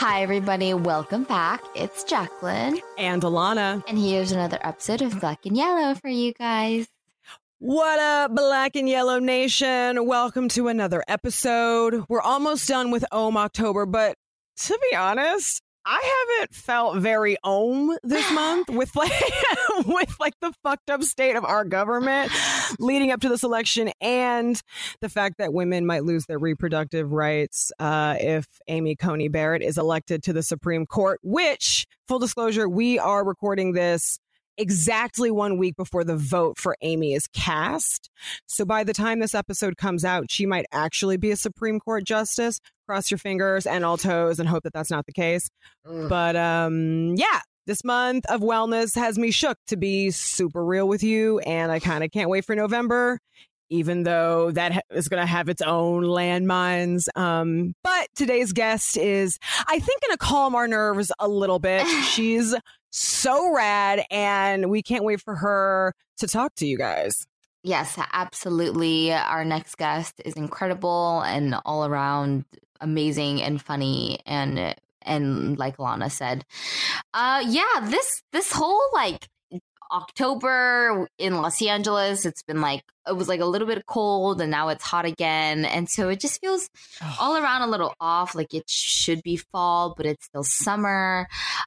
Hi, everybody. Welcome back. It's Jacklyn. And Alana. And here's another episode of Black and Yellow for you guys. What up, Black and Yellow Nation? Welcome to another episode. We're almost done with Ohm October, but to be honest, I haven't felt very ohm this month with like with like the fucked up state of our government leading up to this election and the fact that women might lose their reproductive rights uh, if Amy Coney Barrett is elected to the Supreme Court. Which, full disclosure, we are recording this exactly one week before the vote for Amy is cast. So by the time this episode comes out, she might actually be a Supreme Court justice. Cross your fingers and all toes and hope that that's not the case. Ugh. But um, yeah, this month of wellness has me shook to be super real with you. And I kind of can't wait for November even though that is going to have its own landmines. Um, but today's guest is, I think, going to calm our nerves a little bit. She's so rad, and we can't wait for her to talk to you guys. Yes, absolutely. Our next guest is incredible and all around amazing and funny and and like Lana said, uh yeah, this this whole like October in Los Angeles, it's been like it was like a little bit cold and now it's hot again. And so it just feels all around a little off. Like it should be fall, but it's still summer.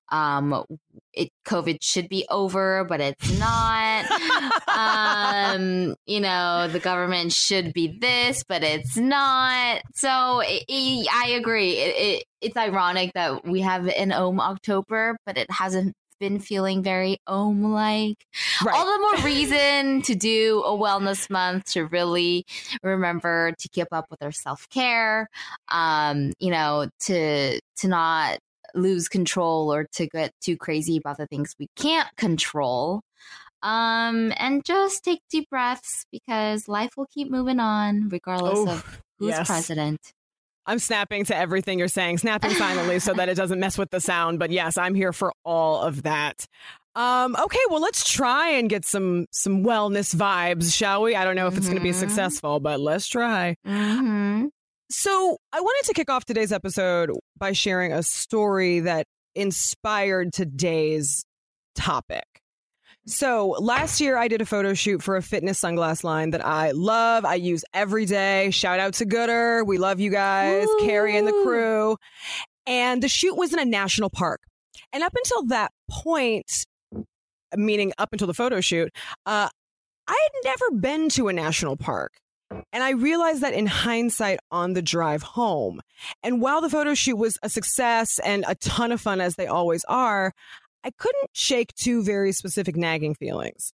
Um, it COVID should be over, but it's not. um, you know, the government should be this, but it's not. So it, it, I agree. It, it's ironic that we have an Ohm October, but it hasn't been feeling very ohm like. Right. All the more reason to do a wellness month to really remember to keep up with our self care. Um, you know, to to not lose control or to get too crazy about the things we can't control. Um, and just take deep breaths because life will keep moving on regardless oh, of who's yes. president. I'm snapping to everything you're saying, snapping silently so that it doesn't mess with the sound. But yes, I'm here for all of that. Um, okay, well, let's try and get some some wellness vibes, shall we? I don't know if it's mm-hmm. going to be successful, but let's try. Mm-hmm. So, I wanted to kick off today's episode by sharing a story that inspired today's topic. So last year I did a photo shoot for a fitness sunglass line that I love. I use every day. Shout out to Goodr. We love you guys! Carrie and the crew. And the shoot was in a national park. And up until that point, meaning up until the photo shoot, uh, I had never been to a national park. And I realized that in hindsight on the drive home. And while the photo shoot was a success and a ton of fun, as they always are, I couldn't shake two very specific nagging feelings.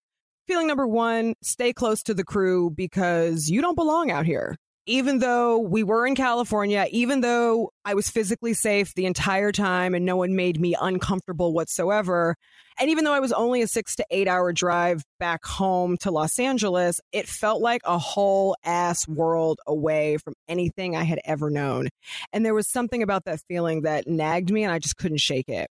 Feeling number one, stay close to the crew because you don't belong out here. Even though we were in California, even though I was physically safe the entire time and no one made me uncomfortable whatsoever, and even though I was only a six to eight hour drive back home to Los Angeles, it felt like a whole ass world away from anything I had ever known. And there was something about that feeling that nagged me and I just couldn't shake it.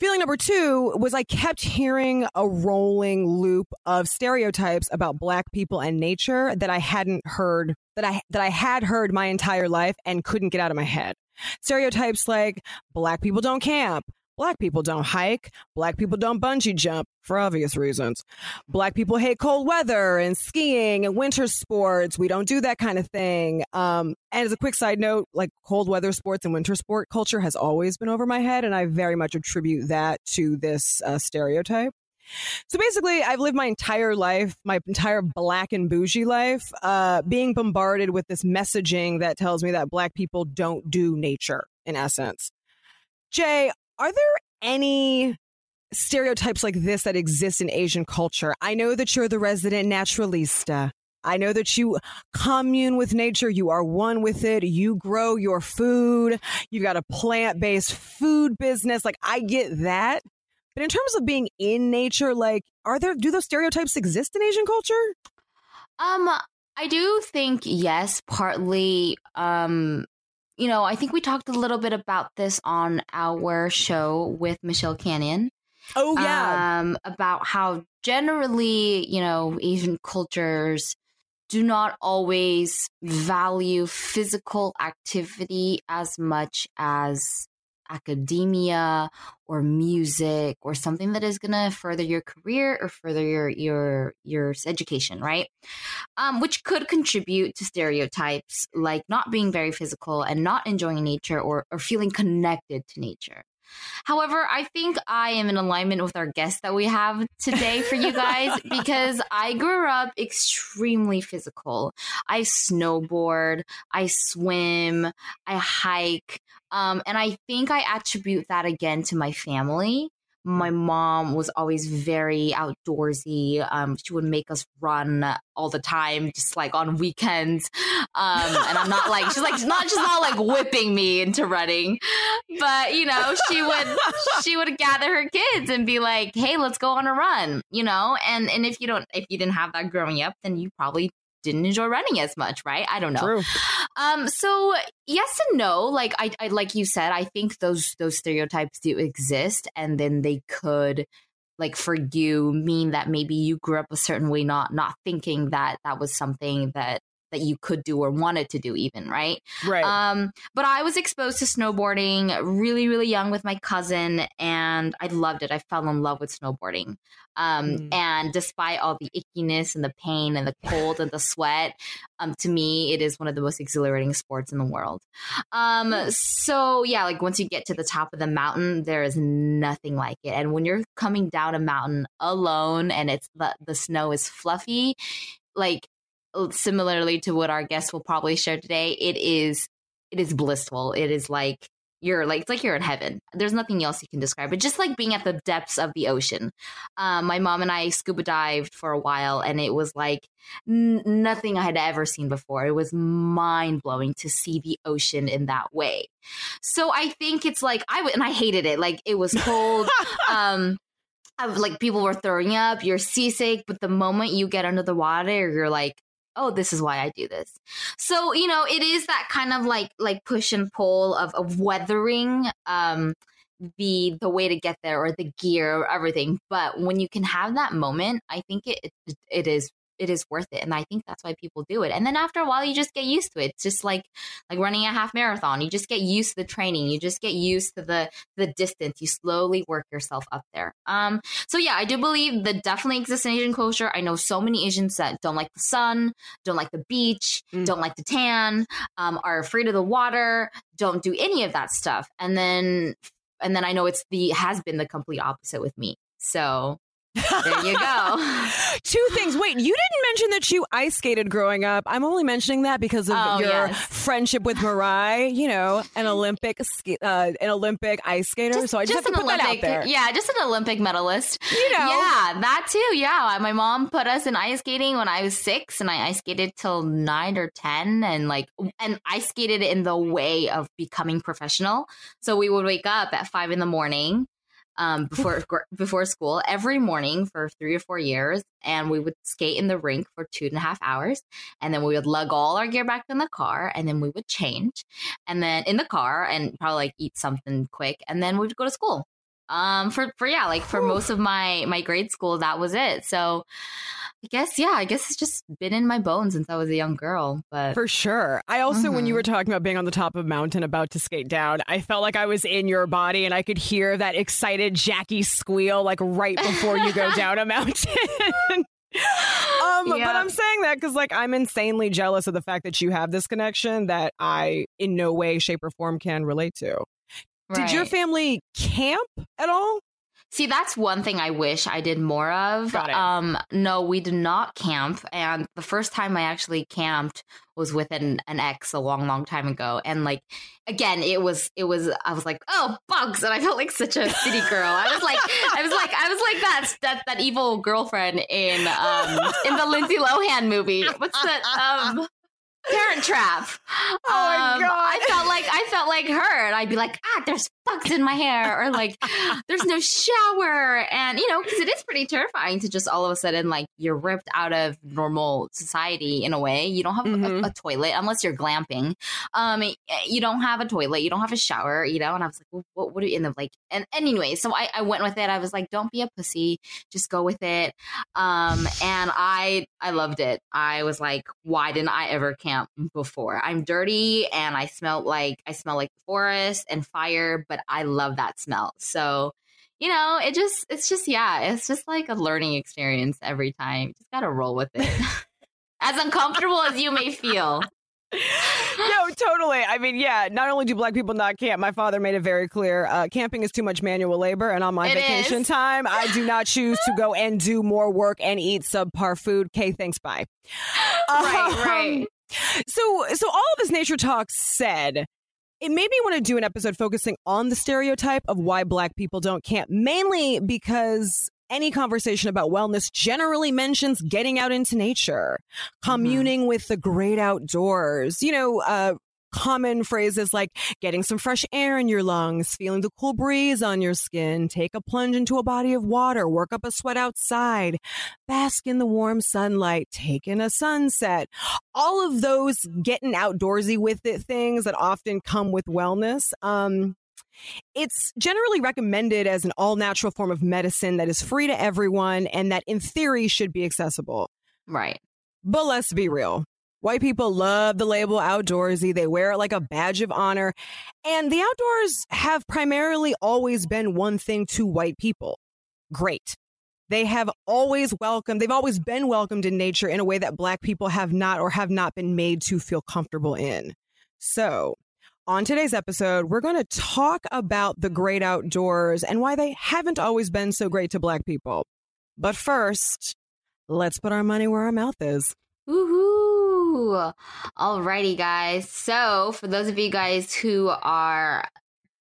Feeling number two was I kept hearing a rolling loop of stereotypes about black people and nature that I hadn't heard that I that I had heard my entire life and couldn't get out of my head. Stereotypes like black people don't camp, Black people don't hike. Black people don't bungee jump for obvious reasons. Black people hate cold weather and skiing and winter sports. We don't do that kind of thing. Um, and as a quick side note, like cold weather sports and winter sport culture has always been over my head. And I very much attribute that to this uh, stereotype. So basically, I've lived my entire life, my entire black and bougie life, uh, being bombarded with this messaging that tells me that black people don't do nature, in essence. Jay, are there any stereotypes like this that exist in Asian culture? I know that you're the resident naturalista. I know that you commune with nature. You are one with it. You grow your food. You've got a plant based food business. Like, I get that. But in terms of being in nature, like, are there, do those stereotypes exist in Asian culture? Um, I do think yes, partly um you know, I think we talked a little bit about this on our show with Michelle Canyon. Oh yeah. Um, about how generally, you know, Asian cultures do not always value physical activity as much as academia or music or something that is going to further your career or further your your your education right? Um, which could contribute to stereotypes like not being very physical and not enjoying nature or, or feeling connected to nature However, I think I am in alignment with our guest that we have today for you guys because I grew up extremely physical. I snowboard, I swim, I hike, um, and I think I attribute that again to my family my mom was always very outdoorsy. Um, she would make us run all the time, just like on weekends. Um, and I'm not like she's like she's not just not like whipping me into running, but you know she would she would gather her kids and be like, "Hey, let's go on a run," you know. And and if you don't if you didn't have that growing up, then you probably didn't enjoy running as much, right? I don't know. True. Um, so yes and no. Like I, I, like you said, I think those those stereotypes do exist, and then they could, like for you, mean that maybe you grew up a certain way, not not thinking that that was something that that you could do or wanted to do even right? Right. Um but i was exposed to snowboarding really really young with my cousin and i loved it. I fell in love with snowboarding. Um mm. and despite all the ickiness and the pain and the cold and the sweat um to me it is one of the most exhilarating sports in the world. Um so yeah like once you get to the top of the mountain there is nothing like it. And when you're coming down a mountain alone and it's the the snow is fluffy like similarly to what our guests will probably share today, it is it is blissful. It is like you're like it's like you're in heaven. There's nothing else you can describe it. Just like being at the depths of the ocean. Um, my mom and I scuba dived for a while, and it was like n- nothing I had ever seen before. It was mind blowing to see the ocean in that way. So I think it's like I w- and I hated it. Like it was cold. um, like people were throwing up. You're seasick, but the moment you get under the water, you're like oh this is why i do this. So you know it is that kind of like like push and pull of, of weathering um the the way to get there or the gear or everything. But when you can have that moment i think it it, it is it is worth it and i think that's why people do it and then after a while you just get used to it. It's just like like running a half marathon you just get used to the training you just get used to the the distance you slowly work yourself up there. Um so yeah i do believe that definitely exists in asian culture. I know so many asians that don't like the sun don't like the beach mm. don't like the tan um, are afraid of the water don't do any of that stuff. And then and then i know it's the has been the complete opposite with me. So there you go. Two things. Wait, you didn't mention that you ice skated growing up. I'm only mentioning that because of oh, your yes. friendship with Mirai. You know, an Olympic uh, an Olympic ice skater. Just, so I just, just have to put Olympic, that out there. Yeah, just an Olympic medalist. You know, yeah, that too. Yeah, my mom put us in ice skating when I was six, and I ice skated till nine or ten, and like, and I skated in the way of becoming professional. So we would wake up at five in the morning um, before before school every morning for three or four years, and we would skate in the rink for two and a half hours, and then we would lug all our gear back in the car, and then we would change, and then in the car and probably like eat something quick, and then we would go to school. Um, for for yeah, like for most of my my grade school, that was it. So I guess, yeah, I guess it's just been in my bones since I was a young girl. But for sure. I also, mm-hmm. when you mm-hmm. were talking about being on the top of a mountain about to skate down, I felt like I was in your body and I could hear that excited Jackie squeal like right before you go down a mountain. um, yeah. But I'm saying that because, like, I'm insanely jealous of the fact that you have this connection that I, in no way, shape, or form, can relate to. Right. Did your family camp at all? See, that's one thing I wish I did more of. Got it. Um, no, we did not camp. And the first time I actually camped was with an, an ex a long, long time ago. And like, again, it was, it was, I was like, oh, bugs. And I felt like such a city girl. I was like, I was like, I was like that, that, that evil girlfriend in, um, in the Lindsay Lohan movie. What's that? Um, Parent Trap. Oh my um, god! I felt like I felt like her, and I'd be like, ah, there's bugs in my hair, or like, there's no shower, and you know, because it is pretty terrifying to just all of a sudden like you're ripped out of normal society in a way. You don't have mm-hmm. a, a, toilet unless you're glamping. Um, you don't have a toilet, you don't have a shower, you know. And I was like, well, what? What are you in the like? And, and anyway, so I, I went with it. I was like, don't be a pussy, just go with it. Um, and I I loved it. I was like, why didn't I ever camp? Camp before. I'm dirty and I smell like I smell like the forest and fire, but I love that smell. So, you know, it just it's just yeah, it's just like a learning experience every time. You just got to roll with it. as uncomfortable as you may feel. no, totally. I mean, yeah, not only do black people not camp, my father made it very clear uh, camping is too much manual labor. And on my It vacation is. time, I do not choose to go and do more work and eat subpar food. Okay, thanks, bye. Right, Um, right. So, so all of this nature talk said, it made me want to do an episode focusing on the stereotype of why black people don't camp, mainly because any conversation about wellness generally mentions getting out into nature, communing with the great outdoors, you know, uh, common phrases like getting some fresh air in your lungs, feeling the cool breeze on your skin, take a plunge into a body of water, work up a sweat outside, bask in the warm sunlight, take in a sunset. All of those getting outdoorsy with it things that often come with wellness. Um, it's generally recommended as an all natural form of medicine that is free to everyone and that in theory should be accessible. Right. But let's be real. White people love the label outdoorsy. They wear it like a badge of honor. And the outdoors have primarily always been one thing to white people great. They have always welcomed, they've always been welcomed in nature in a way that black people have not or have not been made to feel comfortable in. So, on today's episode, we're going to talk about the great outdoors and why they haven't always been so great to black people. But first, let's put our money where our mouth is. Woohoo! Alrighty, guys. So, for those of you guys who are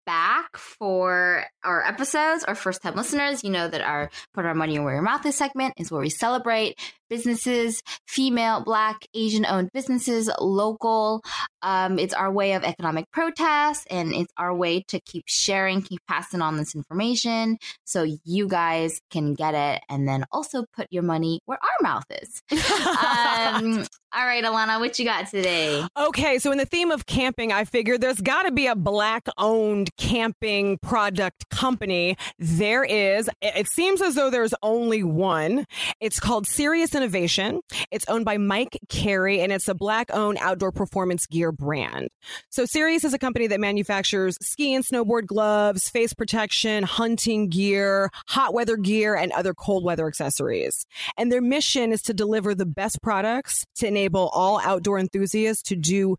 back for our episodes or first time listeners, you know that our Put Our Money Where Your Mouth Is segment is where we celebrate businesses, female, black, Asian owned businesses, local. Um, it's our way of economic protest and it's our way to keep sharing, keep passing on this information so you guys can get it and then also put your money where our mouth is. um, all right, Alana, what you got today? Okay, so in the theme of camping, I figured there's got to be a black owned camping product company. There is. It seems as though there's only one. It's called Serius Innovation. It's owned by Mike Carey and it's a black owned outdoor performance gear brand. So Serius is a company that manufactures ski and snowboard gloves, face protection, hunting gear, hot weather gear, and other cold weather accessories. And their mission is to deliver the best products to enable all outdoor enthusiasts to do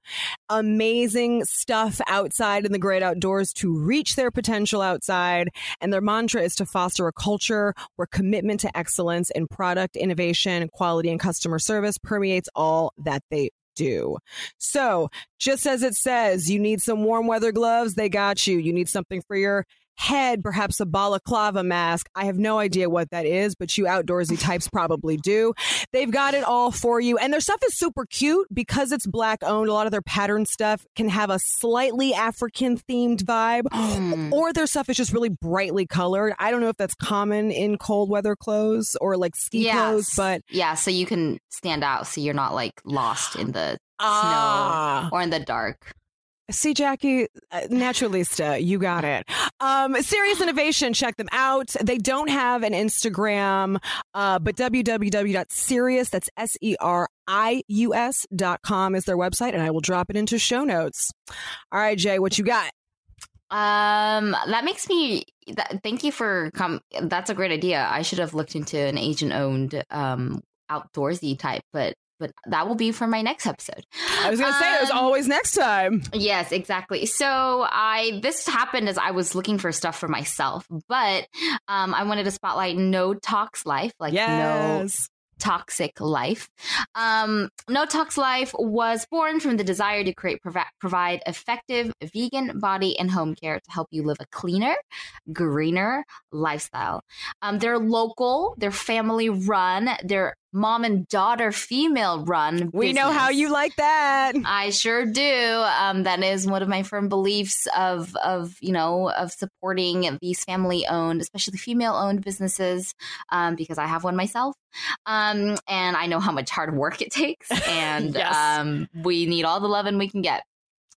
amazing stuff outside in the great outdoors to reach their potential outside. And their mantra is to foster a culture where commitment to excellence in product innovation, quality, and customer service permeates all that they do. So, just as it says, you need some warm weather gloves, they got you. You need something for your head, perhaps a balaclava mask. I have no idea what that is, but you outdoorsy types probably do. They've got it all for you. And their stuff is super cute because it's black owned. A lot of their pattern stuff can have a slightly African themed vibe, Mm. or their stuff is just really brightly colored. I don't know if that's common in cold weather clothes or like ski Yes. clothes, but Yeah, so you can stand out so you're not like lost in the ah. or in the dark. See, Jackie, uh, Naturalista, you got it. Um, Serius Innovation, check them out. They don't have an Instagram, uh, but www.serius, that's S E R I U S dot com is their website, and I will drop it into show notes. All right, Jay, what you got? Um, that makes me. That, thank you for com. That's a great idea. I should have looked into an agent owned, um outdoorsy type, but but that will be for my next episode. I was going to say, it was always next time. Yes, exactly. So I this happened as I was looking for stuff for myself, but um, I wanted to spotlight No Tox Life, like no toxic life. Um, no Tox Life was born from the desire to create provi- provide effective vegan body and home care to help you live a cleaner, greener lifestyle. Um, they're local, they're family run, they're mom and daughter female run. We know how you like that. I sure do. Um, that is one of my firm beliefs of of you know of supporting these family owned, especially female owned businesses, um, because I have one myself, um, and I know how much hard work it takes, and Yes. um, we need all the loving we can get.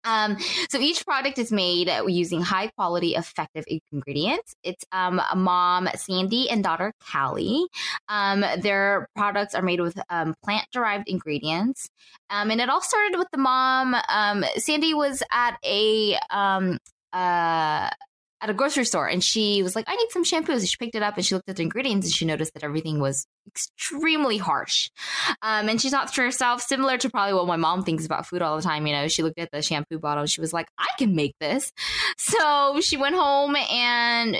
Um, so each product is made using high quality, effective ingredients. It's um, mom Sandy and daughter Callie. Um, their products are made with um, plant derived ingredients. Um, and it all started with the mom. Um, Sandy was at a um, uh, at a grocery store and she was like, I need some shampoos. And she picked it up and she looked at the ingredients and she noticed that everything was extremely harsh. Um, and she thought to herself, similar to probably what my mom thinks about food all the time, you know, she looked at the shampoo bottle she was like, I can make this. So she went home and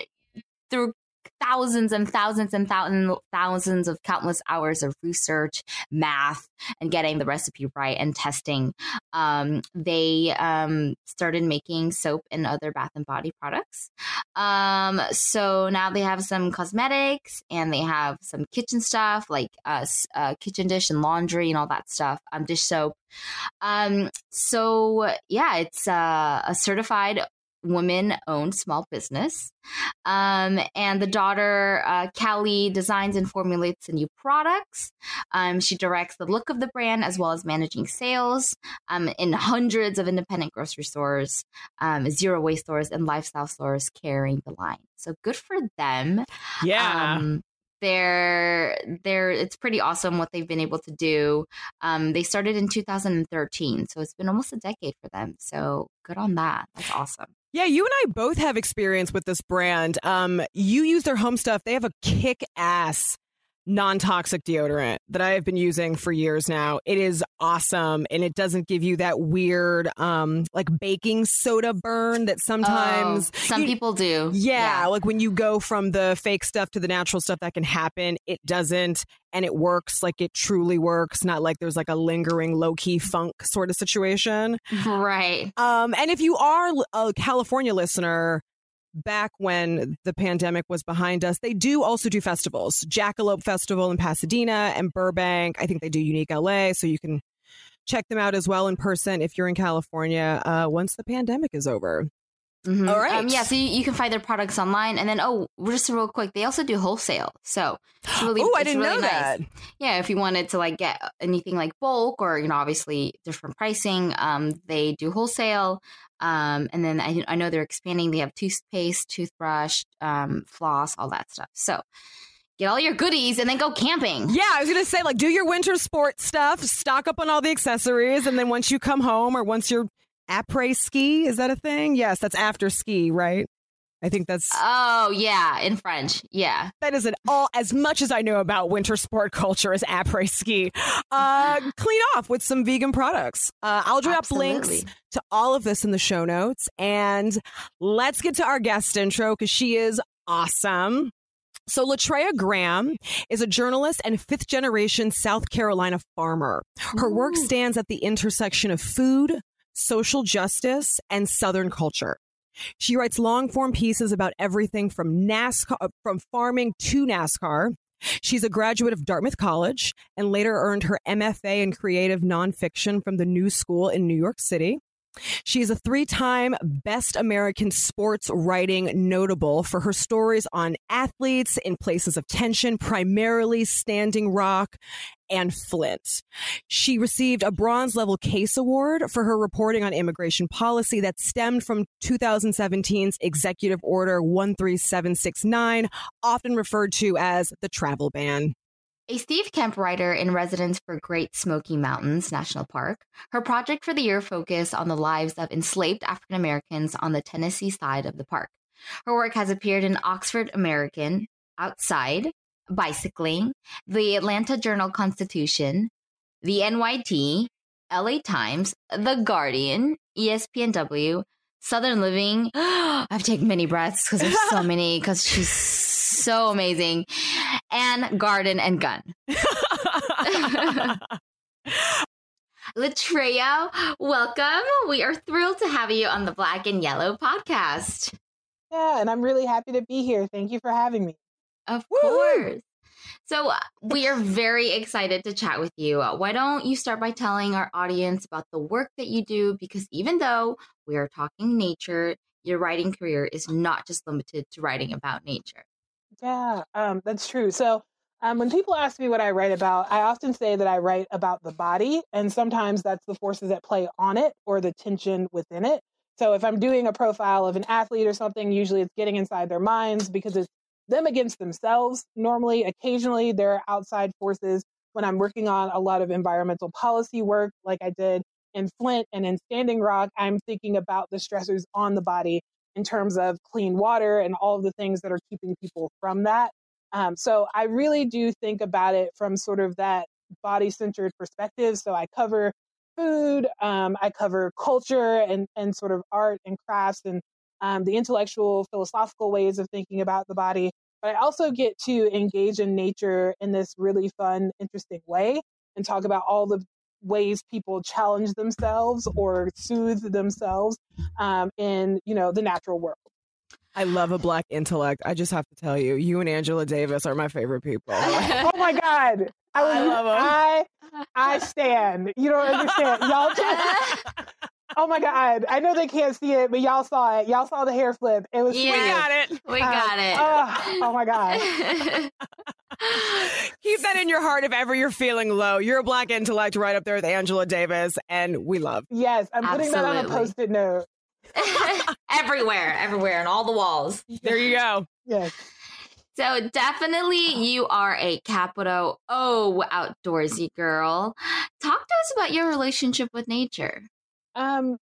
through thousands and thousands and thousands thousands of countless hours of research, math, and getting the recipe right and testing. Um, they um, started making soap and other bath and body products. Um, so now they have some cosmetics and they have some kitchen stuff like uh, uh, kitchen dish and laundry and all that stuff. Um, dish soap. Um, so yeah, it's uh, a certified woman owned small business. Um, and the daughter, uh, Callie, designs and formulates the new products. Um, she directs the look of the brand as well as managing sales um, in hundreds of independent grocery stores, um, zero waste stores, and lifestyle stores carrying the line. So good for them. Yeah. Um, they're they're it's pretty awesome what they've been able to do. Um, they started in 2013, so it's been almost a decade for them. So good on that. That's awesome. Yeah, you and I both have experience with this brand. Um, you use their home stuff. They have a kick ass non toxic deodorant that I have been using for years now. It is awesome and it doesn't give you that weird, um, like baking soda burn that sometimes oh, some you, people do. Yeah, yeah, like when you go from the fake stuff to the natural stuff that can happen, it doesn't and it works like it truly works, not like there's like a lingering low key funk sort of situation. Right. Um, and if you are a California listener, back when the pandemic was behind us, they do also do festivals. Jackalope Festival in Pasadena and Burbank. I think they do Unique LA, so you can check them out as well in person if you're in California uh, once the pandemic is over. Mm-hmm. All right. Um, yeah, so you, you, can find their products online, and then oh, just real quick, they also do wholesale. So really, oh, I didn't really know nice. that. Yeah, if you wanted to like get anything like bulk or you know obviously different pricing, um, they do wholesale. Um, and then I, I know they're expanding. They have toothpaste, toothbrush, um, floss, all that stuff. So get all your goodies and then go camping. Yeah, I was gonna say like do your winter sports stuff, stock up on all the accessories, and then once you come home or once you're après ski, is that a thing? Yes, that's after ski, right? I think that's Oh yeah, in French. Yeah. That isn't all as much as I know about winter sport culture as après ski. Uh clean off with some vegan products. Uh I'll drop Absolutely. links to all of this in the show notes and let's get to our guest intro cuz she is awesome. So, Latria Graham is a journalist and fifth generation South Carolina farmer. Her work stands at the intersection of food, social justice, and Southern culture. She writes long form pieces about everything from NASCAR, uh, from farming to NASCAR. She's a graduate of Dartmouth College and later earned her MFA in creative nonfiction from the New School in New York City. She is a three time Best American Sports Writing notable for her stories on athletes in places of tension, primarily Standing Rock and Flint. She received a bronze level CASE award for her reporting on immigration policy that stemmed from 2017's Executive Order 13769, often referred to as the travel ban. A Steve Kemp writer in residence for Great Smoky Mountains National Park, her project for the year focused on the lives of enslaved African Americans on the Tennessee side of the park. Her work has appeared in Oxford American, Outside, Bicycling, the Atlanta Journal Constitution, the NYT, LA Times, The Guardian, ESPNW, Southern Living. I've taken many breaths because there's so many, because she's so amazing. And Garden and Gun. Latria, welcome. We are thrilled to have you on the Black and Yellow podcast. Yeah, and I'm really happy to be here. Thank you for having me. Of Woo-hoo! course. So, uh, we are very excited to chat with you. Why don't you start by telling our audience about the work that you do? Because even though we are talking nature, your writing career is not just limited to writing about nature. Yeah, um, that's true. So Um, when people ask me what I write about, I often say that I write about the body, and sometimes that's the forces that play on it or the tension within it. So if I'm doing a profile of an athlete or something, usually it's getting inside their minds because it's them against themselves. Normally, occasionally, there are outside forces. When I'm working on a lot of environmental policy work, like I did in Flint and in Standing Rock, I'm thinking about the stressors on the body in terms of clean water and all of the things that are keeping people from that. Um, so I really do think about it from sort of that body centered perspective. So I cover food, um, I cover culture and, and sort of art and crafts and um, the intellectual, philosophical ways of thinking about the body. But I also get to engage in nature in this really fun, interesting way and talk about all the ways people challenge themselves or soothe themselves um, in you know the natural world. I love a black intellect. I just have to tell you, you and Angela Davis are my favorite people. oh my god, I, was, I love them. I I stand. You don't understand, y'all. Just, oh my god, I know they can't see it, but y'all saw it. Y'all saw the hair flip. It was. Yeah, we got it. We uh, got it. Oh, oh my god. Keep that in your heart if ever you're feeling low. You're a black intellect right up there with Angela Davis, and we love. Yes, I'm putting that on a post-it note. everywhere, everywhere, and all the walls. There you go. Yes. So definitely you are a capital O outdoorsy girl. Talk to us about your relationship with nature. Um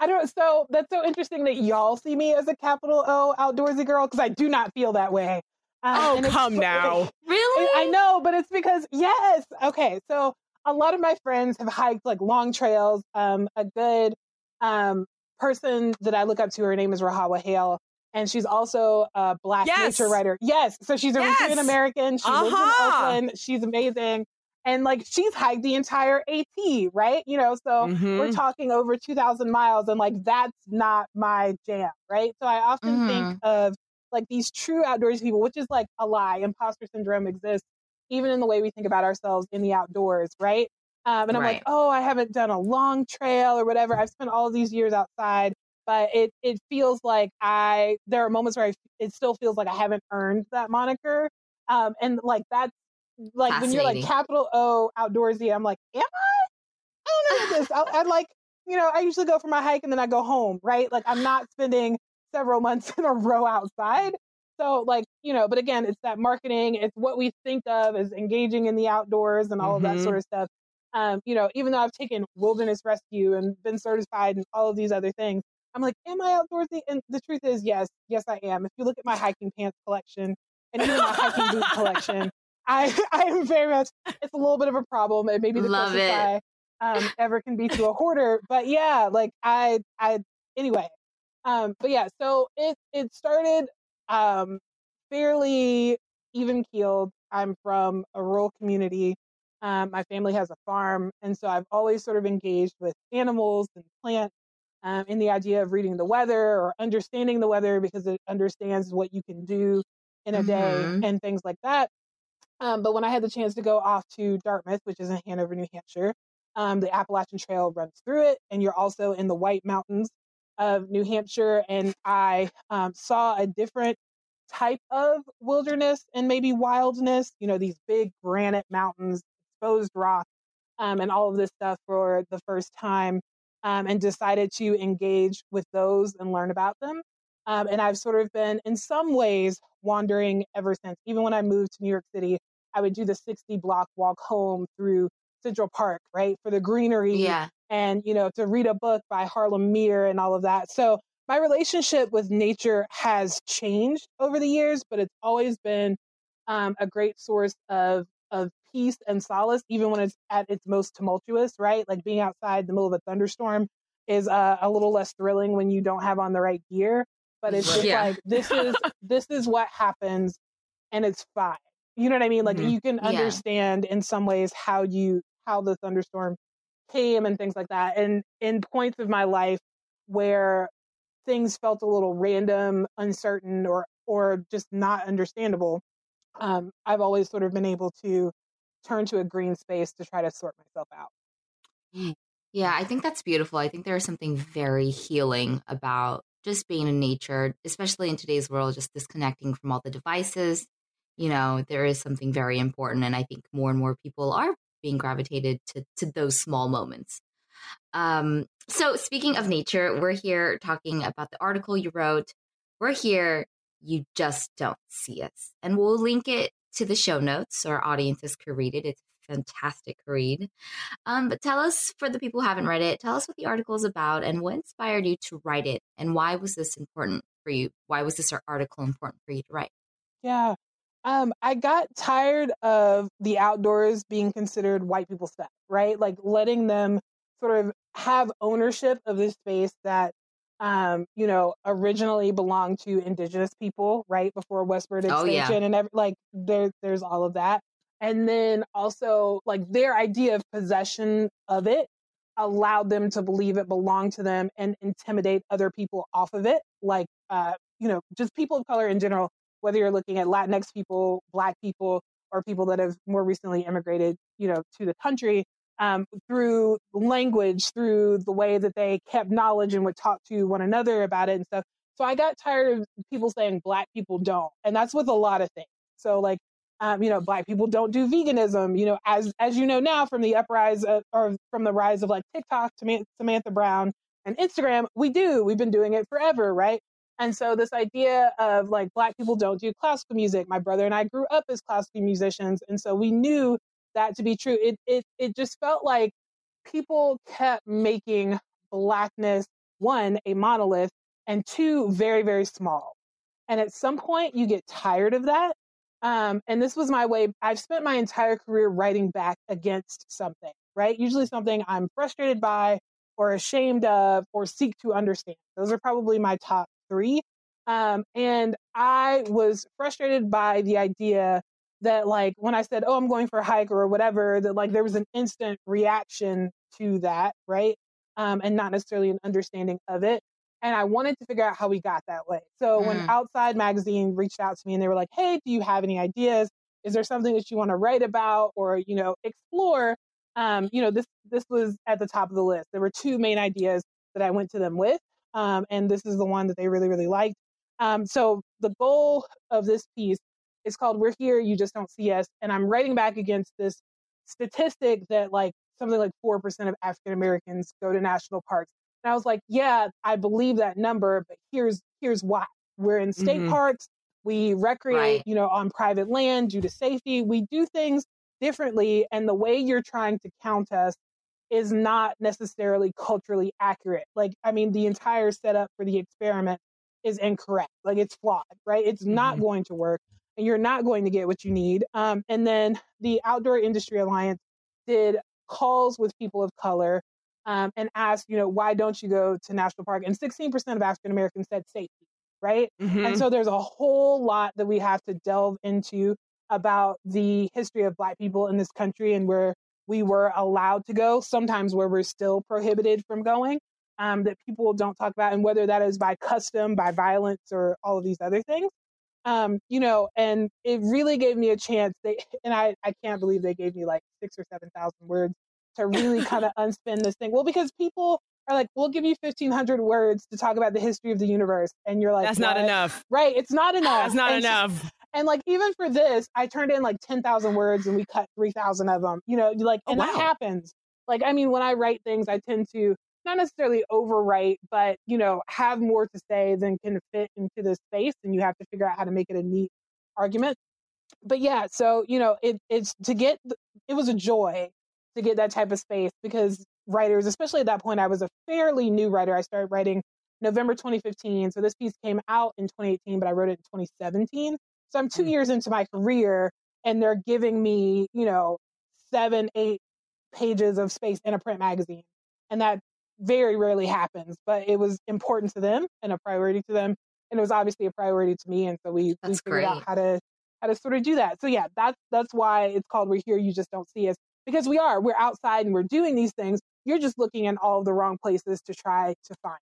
I don't so that's so interesting that y'all see me as a capital O outdoorsy girl because I do not feel that way. Um, oh, come now. really? I know, but it's because yes. Okay, so a lot of my friends have hiked like long trails. Um a good um person that I look up to, her name is Rahawa Haile, and she's also a Black yes. nature writer. Yes, so she's a yes. American. She uh-huh. lives in uh-huh. Oakland. She's amazing. And like she's hiked the entire AT, right? You know, so mm-hmm. we're talking over 2,000 miles, and like that's not my jam, right? So I often mm-hmm. think of like these true outdoors people, which is like a lie. Imposter syndrome exists even in the way we think about ourselves in the outdoors, right? Um, and I'm right. like, oh, I haven't done a long trail or whatever. I've spent all these years outside, but it it feels like I there are moments where I, it still feels like I haven't earned that moniker. Um, and like that's like when you're like capital O outdoorsy, I'm like, am I? I don't know this. I, I like you know I usually go for my hike and then I go home, right? Like I'm not spending several months in a row outside. So like, you know, but again, it's that marketing, it's what we think of as engaging in the outdoors and all mm-hmm. of that mm-hmm. sort of stuff. Um, you know, even though I've taken wilderness rescue and been certified and all of these other things, I'm like, am I outdoorsy? And the truth is, yes, yes, I am. If you look at my hiking pants collection and even my hiking boot collection, I, I am very much, it's a little bit of a problem. And maybe the Love closest I um, ever can be to a hoarder. But yeah, like I, I, anyway. Um, but yeah, so it, it started um, fairly even keeled. I'm from a rural community um, my family has a farm, and so I've always sort of engaged with animals and plants um, in the idea of reading the weather or understanding the weather because it understands what you can do in a mm-hmm. day and things like that. Um, but when I had the chance to go off to Dartmouth, which is in Hanover, New Hampshire, um, the Appalachian Trail runs through it, and you're also in the White Mountains of New Hampshire. And I um, saw a different type of wilderness and maybe wildness, you know, these big granite mountains exposed rock um, and all of this stuff for the first time um, and decided to engage with those and learn about them. Um, and I've sort of been, in some ways, wandering ever since. Even when I moved to New York City, I would do the 60 block walk home through Central Park, right, for the greenery. Yeah. And, you know, to read a book by Harlem Meer and all of that. So my relationship with nature has changed over the years, but it's always been um, a great source of of peace and solace, even when it's at its most tumultuous, right? Like being outside in the middle of a thunderstorm is uh, a little less thrilling when you don't have on the right gear. But it's just yeah. like this is this is what happens, and it's fine. You know what I mean? Like mm-hmm. you can understand yeah. in some ways how you how the thunderstorm came and things like that. And in points of my life where things felt a little random, uncertain, or or just not understandable, um, I've always sort of been able to turn to a green space to try to sort myself out. Mm. Yeah, I think that's beautiful. I think there is something very healing about just being in nature, especially in today's world, just disconnecting from all the devices you know, there is something very important. And I think more and more people are being gravitated to, to those small moments. Um, so, speaking of nature, we're here talking about the article you wrote. We're here, you just don't see us. And we'll link it to the show notes so our audiences can read it. It's fantastic read. Um, but tell us, for the people who haven't read it, tell us what the article is about and what inspired you to write it and why was this important for you? Why was this article important for you to write? Yeah. Um, I got tired of the outdoors being considered white people stuff, right? Like letting them sort of have ownership of this space that um, you know, originally belonged to indigenous people, right before westward extension, oh, yeah. and every, like there, there's all of that, and then also like their idea of possession of it allowed them to believe it belonged to them and intimidate other people off of it, like uh, you know, just people of color in general whether you're looking at Latinx people, Black people, or people that have more recently immigrated, you know, to the country, um, through language, through the way that they kept knowledge and would talk to one another about it and stuff. So I got tired of people saying Black people don't, and that's with a lot of things. So like, um, you know, Black people don't do veganism. You know, as as you know now from the uprise of, or from the rise of like TikTok, Samantha Brown, and Instagram, we do. We've been doing it forever, right? And so this idea of like black people don't do classical music. My brother and I grew up as classical musicians, and so we knew that to be true. It it it just felt like people kept making blackness one a monolith and two very very small. And at some point you get tired of that. Um, and this was my way. I've spent my entire career writing back against something, right? Usually something I'm frustrated by or ashamed of or seek to understand. Those are probably my top three. Um, and I was frustrated by the idea that, like, when I said, "Oh, I'm going for a hike" or whatever, that like there was an instant reaction to that, right? Um, and not necessarily an understanding of it. And I wanted to figure out how we got that way. So mm. when Outside Magazine reached out to me and they were like, "Hey, do you have any ideas? Is there something that you want to write about or you know explore?" Um, you know, this this was at the top of the list. There were two main ideas that I went to them with. Um, and this is the one that they really, really liked. Um, so the goal of this piece is called We're Here, You Just Don't See Us. And I'm writing back against this statistic that like something like 4% of African Americans go to national parks. And I was like, yeah, I believe that number, but here's here's why. We're in state mm-hmm. parks, we recreate, right. you know, on private land due to safety. We do things differently and the way you're trying to count us is not necessarily culturally accurate. Like, I mean, the entire setup for the experiment is incorrect. Like, it's flawed, right? It's not mm-hmm. going to work, and you're not going to get what you need. Um, and then the Outdoor Industry Alliance did calls with people of color um, and asked, you know, why don't you go to national park? And 16% of African Americans said safety, right? Mm-hmm. And so there's a whole lot that we have to delve into about the history of Black people in this country and where we were allowed to go, sometimes where we're still prohibited from going, um, that people don't talk about, and whether that is by custom, by violence, or all of these other things. Um, you know, and it really gave me a chance. They and I, I can't believe they gave me like six or seven thousand words to really kind of unspin this thing. Well, because people are like, we'll give you 1500 words to talk about the history of the universe. And you're like, that's what? not enough. Right. It's not enough. That's not and enough. And like even for this, I turned in like ten thousand words and we cut three thousand of them. You know, like oh, and oh, wow. that happens. Like I mean, when I write things, I tend to not necessarily overwrite, but you know, have more to say than can fit into the space, and you have to figure out how to make it a neat argument. But yeah, so you know, it, it's to get it was a joy to get that type of space because writers, especially at that point, I was a fairly new writer. I started writing November 2015, so this piece came out in 2018, but I wrote it in 2017. So I'm two mm. years into my career and they're giving me, you know, seven, eight pages of space in a print magazine. And that very rarely happens, but it was important to them and a priority to them. And it was obviously a priority to me. And so we, we figured great. out how to how to sort of do that. So yeah, that's that's why it's called We're Here, You Just Don't See Us. Because we are. We're outside and we're doing these things. You're just looking in all of the wrong places to try to find.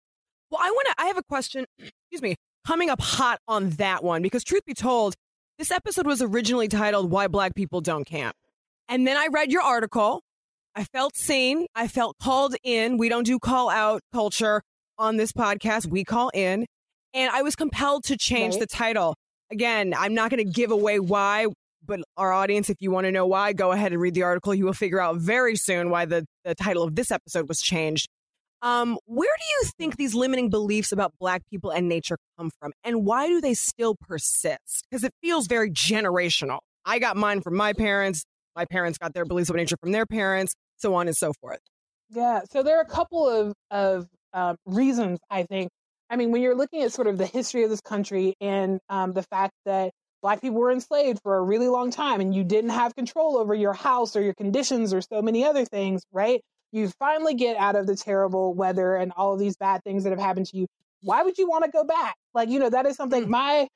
Well, I wanna I have a question, excuse me, coming up hot on that one, because truth be told, this episode was originally titled Why Black People Don't Camp. And then I read your article. I felt seen. I felt called in. We don't do call out culture on this podcast. We call in. And I was compelled to change right. the title. again, I'm not going to give away why, but our audience, if you want to know why, go ahead and read the article. You will figure out very soon why the, the title of this episode was changed. Um, where do you think these limiting beliefs about Black people and nature come from? And why do they still persist? Because it feels very generational. I got mine from my parents. My parents got their beliefs of nature from their parents, so on and so forth. Yeah. So there are a couple of, of um, reasons, I think. I mean, when you're looking at sort of the history of this country and um, the fact that Black people were enslaved for a really long time and you didn't have control over your house or your conditions or so many other things, right? You finally get out of the terrible weather and all of these bad things that have happened to you. Why would you want to go back? Like, you know, that is something mm. my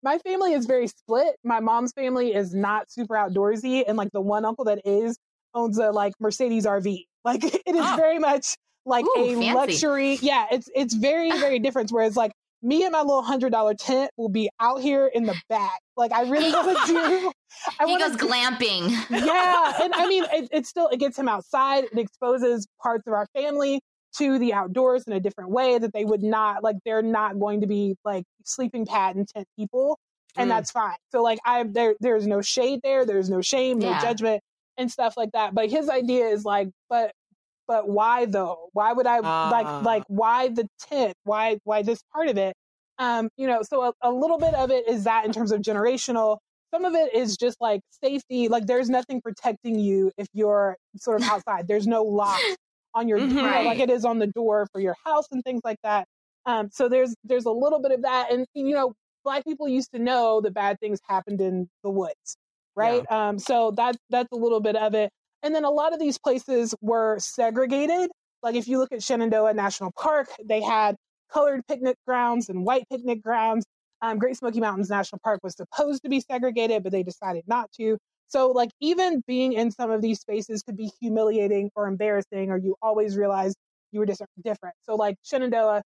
my family is very split. My mom's family is not super outdoorsy, and like the one uncle that is owns a like Mercedes RV. Like it is oh. very much like Ooh, a fancy. luxury. Yeah, it's it's very very different. Whereas like me and my little hundred dollar tent will be out here in the back. Like I really want to do. I he goes glamping. Yeah, and I mean, it, it still it gets him outside. It exposes parts of our family to the outdoors in a different way that they would not like. They're not going to be like sleeping pad and tent people, and mm. that's fine. So like I there there's no shade there. There's no shame, no yeah. judgment, and stuff like that. But his idea is like, but but why though? Why would I uh. like like why the tent? Why why this part of it? Um, you know, so a, a little bit of it is that in terms of generational. Some of it is just like safety. Like there's nothing protecting you if you're sort of outside. There's no lock on your mm-hmm. door like it is on the door for your house and things like that. Um, so there's there's a little bit of that, and you know, black people used to know that bad things happened in the woods, right? Yeah. Um, so that's that's a little bit of it. And then a lot of these places were segregated. Like if you look at Shenandoah National Park, they had colored picnic grounds and white picnic grounds. Um, Great Smoky Mountains National Park was supposed to be segregated, but they decided not to. So, like, even being in some of these spaces could be humiliating or embarrassing, or you always realize you were different. So, like, Shenandoah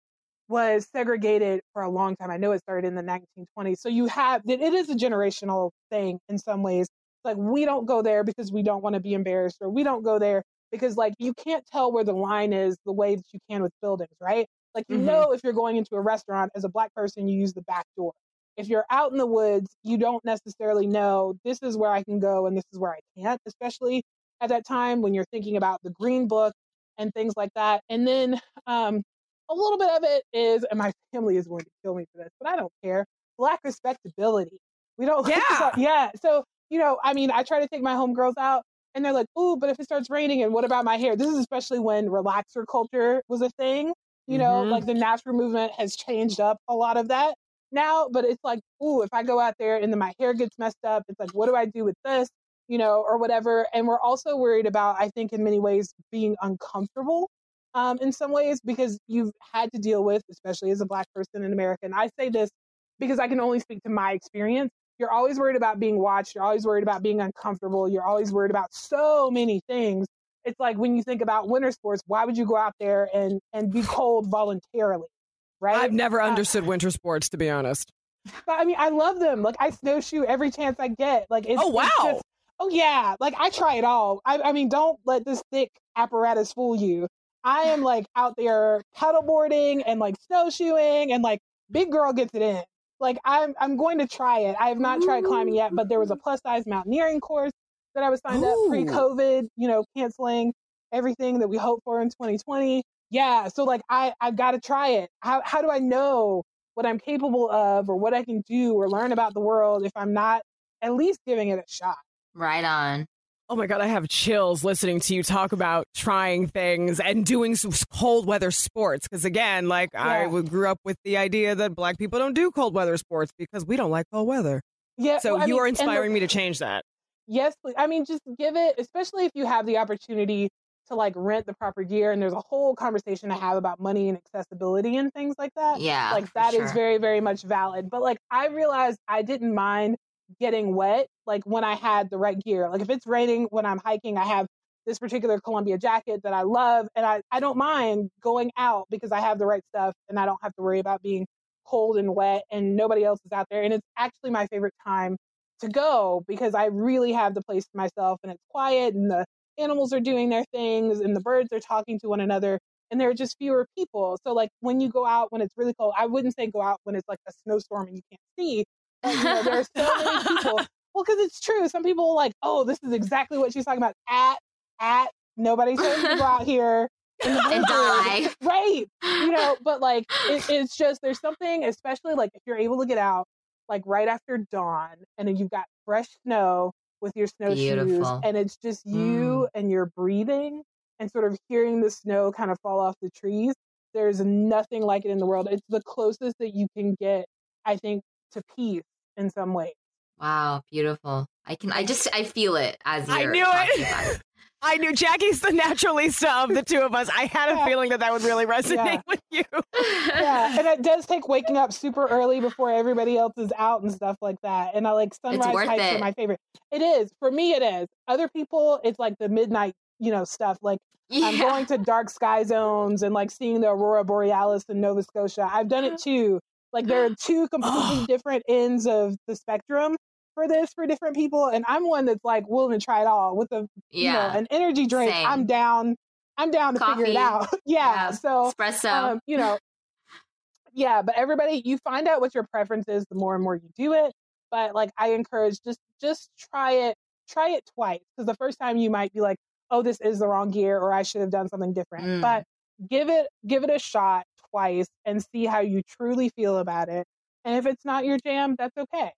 was segregated for a long time. I know it started in the 1920s. So, you have it is a generational thing in some ways. Like, we don't go there because we don't want to be embarrassed, or we don't go there because, like, you can't tell where the line is the way that you can with buildings, right? Like, you mm-hmm. know, if you're going into a restaurant as a black person, you use the back door if you're out in the woods, you don't necessarily know this is where I can go and this is where I can't, especially at that time when you're thinking about the green book and things like that. And then um, a little bit of it is, and my family is going to kill me for this, but I don't care. Black respectability. We don't. Yeah. yeah. So you know, I mean, I try to take my homegirls out, and they're like, "Ooh, but if it starts raining, and what about my hair?" This is especially when relaxer culture was a thing. You know, mm-hmm. like the natural movement has changed up a lot of that now, but it's like, ooh, if I go out there and then my hair gets messed up, it's like, what do I do with this? You know, or whatever. And we're also worried about, I think, in many ways, being uncomfortable um, in some ways because you've had to deal with, especially as a Black person in America. And I say this because I can only speak to my experience. You're always worried about being watched. You're always worried about being uncomfortable. You're always worried about so many things. It's like when you think about winter sports, why would you go out there and, and be cold voluntarily? right? I've never uh, understood winter sports, to be honest. But I mean, I love them. Like I snowshoe every chance I get. Like it's oh wow. It's just, oh yeah. Like I try it all. I, I mean, don't let this thick apparatus fool you. I am like out there paddleboarding and like snowshoeing and like big girl gets it in. Like I'm I'm going to try it. I have not tried climbing yet, but there was a plus size mountaineering course that I was signed Ooh. up pre-COVID. You know, canceling everything that we hope for in 2020 yeah so like i i've got to try it how, how do i know what i'm capable of or what i can do or learn about the world if i'm not at least giving it a shot right on Oh my God, I have chills listening to you talk about trying things and doing some cold weather sports. Because again, like yeah. I grew up with the idea that black people don't do cold weather sports because we don't like cold weather. Yeah. So well, you mean, are inspiring the, me to change that. Yes, please. I mean, just give it, especially if you have the opportunity to like rent the proper gear and there's a whole conversation to have about money and accessibility and things like that yeah like that sure. is very very much valid but like i realized i didn't mind getting wet like when i had the right gear like if it's raining when i'm hiking i have this particular columbia jacket that i love and i, I don't mind going out because i have the right stuff and i don't have to worry about being cold and wet and nobody else is out there and it's actually my favorite time to go because i really have the place to myself and it's quiet and the animals are doing their things and the birds are talking to one another and there are just fewer people. So like when you go out when it's really cold, I wouldn't say go out when it's like a snowstorm and you can't see, But, you know, there are so many people. Well, because it's true. Some people are like, oh, this is exactly what she's talking about. At at nobody's to go out here and die. right? You know, but like it, it's just there's something, especially like if you're able to get out like right after dawn, and then you've got fresh snow with your snowshoes, and it's just mm. you and you're breathing and sort of hearing the snow kind of fall off the trees. There's nothing like it in the world. It's the closest that you can get, I think, to peace in some ways. Wow, beautiful. I can. I just. I feel it as I knew it. About it. I knew Jackie's the naturalista of the two of us. I had a Yeah. feeling that that would really resonate Yeah. with you. yeah, and it does take waking up super early before everybody else is out and stuff like that. And I like sunrise hikes are my favorite. It is for me. It is. Other people, it's like the midnight, you know, stuff. Like I'm going to dark sky zones and like seeing the aurora borealis in Nova Scotia. I've done it too. Like there are two completely different ends of the spectrum for this for different people, and I'm one that's like willing to try it all with a you know yeah. an energy drink. Same. I'm down. I'm down to figure it out. yeah. Yeah. So Espresso. um, you know, yeah, but everybody, you find out what your preference is the more and more you do it. But like, I encourage just just try it, try it twice because the first time you might be like, oh, this is the wrong gear, or I should have done something different. Mm. But give it give it a shot twice and see how you truly feel about it. And if it's not your jam, that's okay.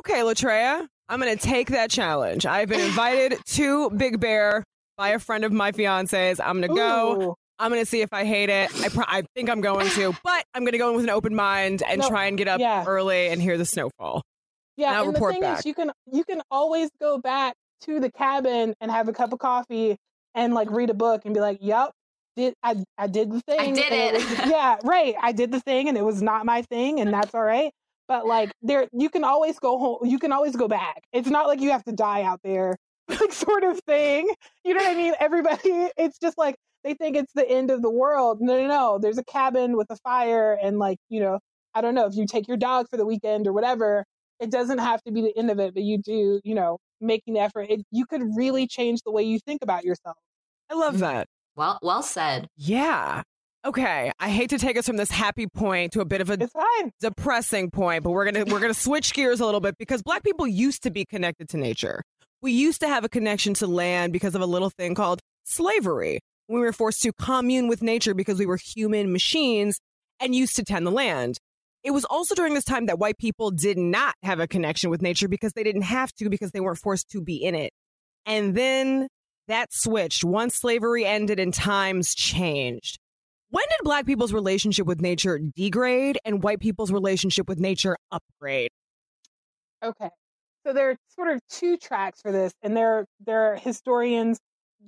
Okay, Latria, I'm going to take that challenge. I've been invited to Big Bear by a friend of my fiance's. I'm going to go. I'm going to see if I hate it. I, pro- I think I'm going to, but I'm going to go in with an open mind and No, try and get up yeah. early and hear the snowfall. Yeah, And I'll and report the thing back. is, you can you can always go back to the cabin and have a cup of coffee and like read a book and be like, "Yep, did I I did the thing? I did and it." was- yeah, right. I did the thing, and it was not my thing, and that's all right. But like, there, you can always go home. You can always go back. It's not like you have to die out there, like sort of thing. You know what I mean? Everybody, it's just like they think it's the end of the world. No, no, no. There's a cabin with a fire, and like you know, I don't know if you take your dog for the weekend or whatever it doesn't have to be the end of it, but you do, you know, making the effort. It, you could really change the way you think about yourself. I love mm. that. well, well said. Yeah. Okay. I hate to take us from this happy point to a bit of a depressing point, but we're gonna we're gonna switch gears a little bit because black people used to be connected to nature. We used to have a connection to land because of a little thing called slavery. We were forced to commune with nature because we were human machines and used to tend the land. It was also during this time that white people did not have a connection with nature because they didn't have to because they weren't forced to be in it. And then that switched once slavery ended and times changed. When did black people's relationship with nature degrade and white people's relationship with nature upgrade? Okay. So there are sort of two tracks for this, and there there are historians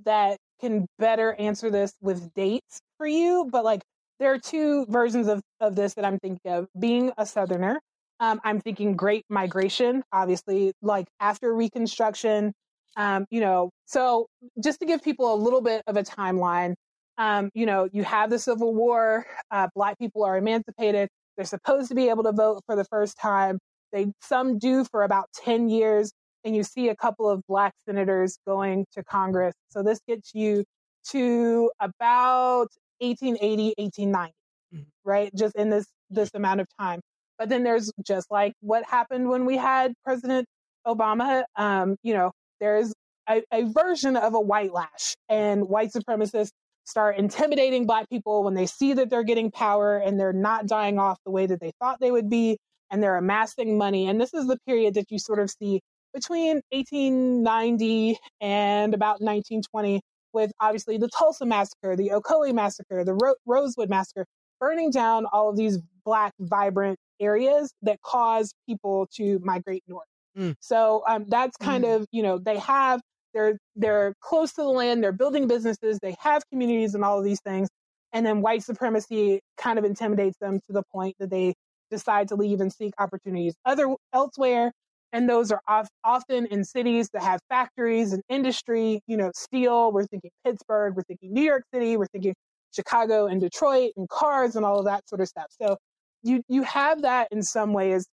that can better answer this with dates for you. But like, there are two versions of of this that I'm thinking of. Being a Southerner, um, I'm thinking Great Migration, obviously, like after Reconstruction. Um, you know, so just to give people a little bit of a timeline, um, you know, you have the Civil War. Uh, black people are emancipated. They're supposed to be able to vote for the first time. They some do for about 10 years, and you see a couple of black senators going to Congress. So this gets you to about 1880, 1890, Mhm. right? Just in this this amount of time. But then there's just like what happened when we had President Obama. Um, you know, there's a, a version of a white lash, and white supremacists start intimidating black people when they see that they're getting power and they're not dying off the way that they thought they would be and they're amassing money. And this is the period that you sort of see between 1890 and about 1920, with obviously the Tulsa Massacre, the Ocoee Massacre, the Ro- Rosewood Massacre, burning down all of these black, vibrant areas that cause people to migrate north. Mm. So um, that's kind of, you know, they have, they're, they're close to the land, they're building businesses, they have communities and all of these things. And then white supremacy kind of intimidates them to the point that they decide to leave and seek opportunities other elsewhere. And those are of, often in cities that have factories and industry, you know, steel. We're thinking Pittsburgh, we're thinking New York City, we're thinking Chicago and Detroit and cars and all of that sort of stuff. So you you have that in some ways,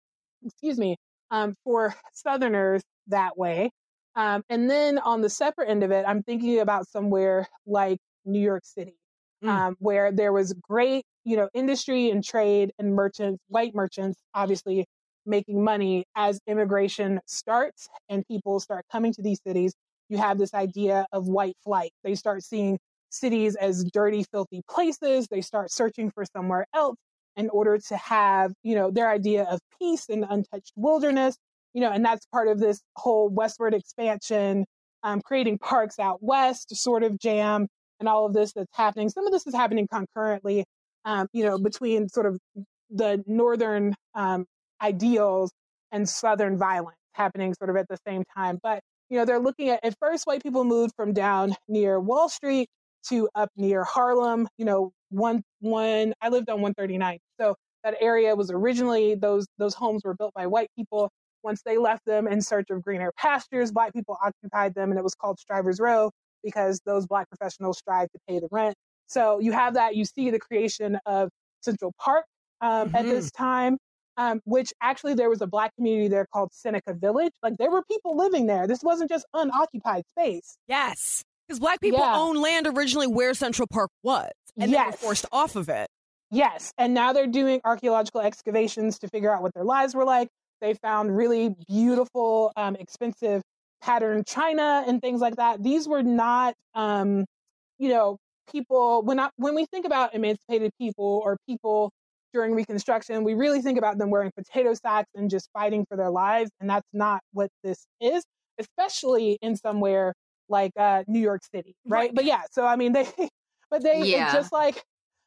excuse me, um, for Southerners that way. Um, and then on the separate end of it, I'm thinking about somewhere like New York City, Mm. um, where there was great, you know, industry and trade and merchants, white merchants, obviously, making money as immigration starts and people start coming to these cities. You have this idea of white flight. They start seeing cities as dirty, filthy places. They start searching for somewhere else in order to have, you know, their idea of peace and untouched wilderness, you know, and that's part of this whole westward expansion, um, creating parks out west sort of jam and all of this that's happening. Some of this is happening concurrently, um, you know, between sort of the northern um, ideals and southern violence happening sort of at the same time. But you know, they're looking at at first white people moved from down near Wall Street to up near Harlem. You know, one one I lived on 139, so that area was originally those those homes were built by white people. Once they left them in search of greener pastures, black people occupied them, and it was called Strivers Row because those black professionals strive to pay the rent. So you have that. You see the creation of Central Park um, mm-hmm. at this time, um, which actually there was a black community there called Seneca Village. Like there were people living there. This wasn't just unoccupied space. Yes, because black people yeah. owned land originally where Central Park was, and yes. they were forced off of it. Yes, and now they're doing archaeological excavations to figure out what their lives were like. They found really beautiful, um, expensive patterned china and things like that. These were not, um, you know, people when I, when we think about emancipated people or people during Reconstruction, we really think about them wearing potato sacks and just fighting for their lives, and that's not what this is, especially in somewhere like uh, New York City, right? right? But yeah, so I mean, they, but they yeah. just like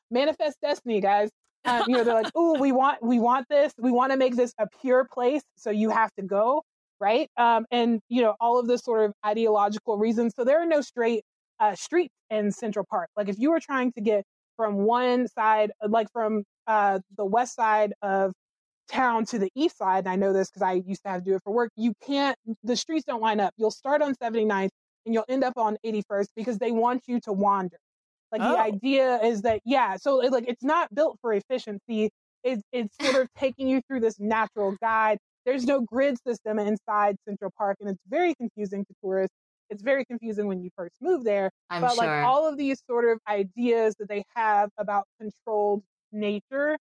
manifest destiny, guys. Um, you know, they're like, "Oh, we want, we want this. We want to make this a pure place, so you have to go." right? Um, and you know all of this sort of ideological reasons. So there are no straight uh, streets in Central Park. Like if you were trying to get from one side, like from uh, the west side of town to the east side, and I know this because I used to have to do it for work. You can't. The streets don't line up. You'll start on 79th and you'll end up on 81st because they want you to wander. Like oh. the idea is that yeah, so it, like it's not built for efficiency. It's it's sort of taking you through this natural guide there's no grid system inside Central Park, and it's very confusing to tourists. It's very confusing when you first move there. I'm but sure. like all of these sort of ideas that they have about controlled nature mm.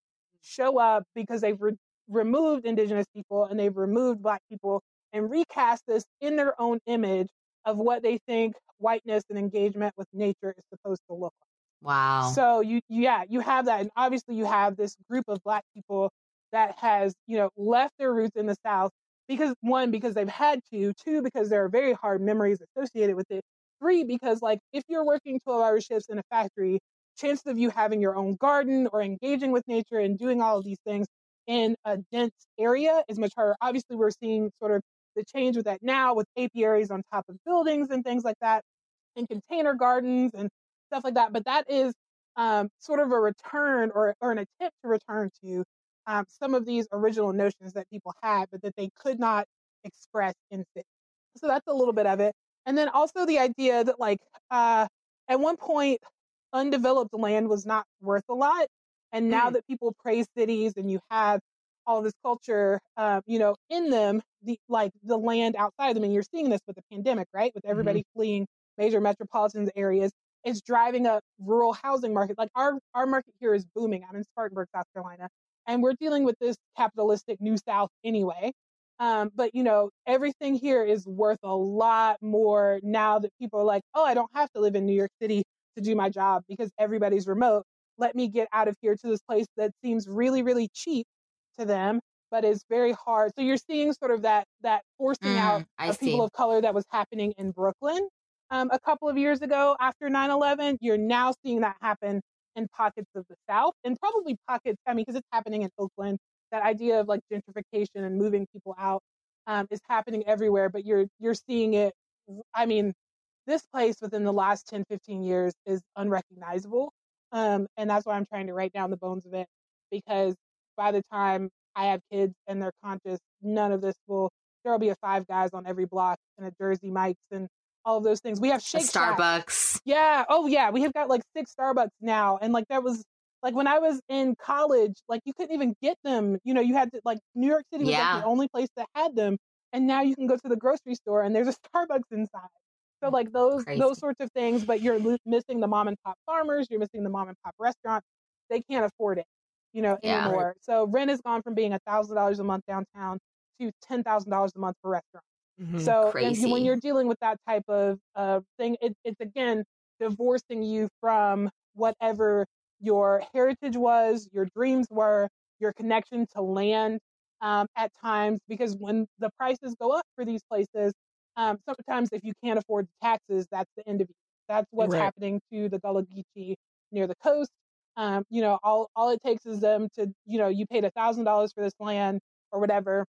show up because they've re- removed indigenous people and they've removed black people and recast this in their own image of what they think whiteness and engagement with nature is supposed to look like. Wow. So you yeah, you have that and obviously you have this group of black people that has, you know, left their roots in the South because one, because they've had to, two, because there are very hard memories associated with it, three, because like if you're working 12 hour shifts in a factory, chances of you having your own garden or engaging with nature and doing all of these things in a dense area is much harder. Obviously, we're seeing sort of the change with that now with apiaries on top of buildings and things like that, and container gardens and stuff like that. But that is um, sort of a return or, or an attempt to return to um, some of these original notions that people had, but that they could not express in fiction. So that's a little bit of it. And then also the idea that, like, uh, at one point, undeveloped land was not worth a lot. And now mm. that people praise cities and you have all this culture, uh, you know, in them, the like the land outside of them, and you're seeing this with the pandemic, right? With everybody mm-hmm. fleeing major metropolitan areas, it's driving up rural housing market. Like our our market here is booming. I'm in Spartanburg, South Carolina, and we're dealing with this capitalistic new South anyway. Um, but you know, everything here is worth a lot more now that people are like, oh, I don't have to live in New York City to do my job because everybody's remote. Let me get out of here to this place that seems really, really cheap to them, but it's very hard. So you're seeing sort of that that forcing mm, out I of see. people of color that was happening in Brooklyn um, a couple of years ago after 9/11. You're now seeing that happen in pockets of the South and probably pockets, I mean, because it's happening in Oakland. That idea of like gentrification and moving people out um, is happening everywhere, but you're you're seeing it. I mean, this place within the last 10, 15 years is unrecognizable. Um, and that's why I'm trying to write down the bones of it because by the time I have kids and they're conscious, none of this will. There will be a five guys on every block and a Jersey Mike's and all of those things. We have Shake Starbucks. Yeah. Oh yeah. We have got like six Starbucks now. And like that was like when I was in college, like you couldn't even get them. You know, you had to like New York City was yeah. like the only place that had them. And now you can go to the grocery store and there's a Starbucks inside. So like those Crazy. those sorts of things, but you're missing the mom and pop farmers, you're missing the mom and pop restaurant. They can't afford it. You know, Yeah. anymore. So rent has gone from being a thousand dollars a month downtown to ten thousand dollars a month for restaurants. Mhm. So when you're dealing with that type of uh, thing, it, it's again divorcing you from whatever your heritage was, your dreams were, your connection to land um, at times. Because when the prices go up for these places, um, sometimes if you can't afford the taxes, that's the end of you. That's what's Right. happening to the Gullah Geechee near the coast. Um, you know, all all it takes is them to, you know, you paid a thousand dollars for this land or whatever.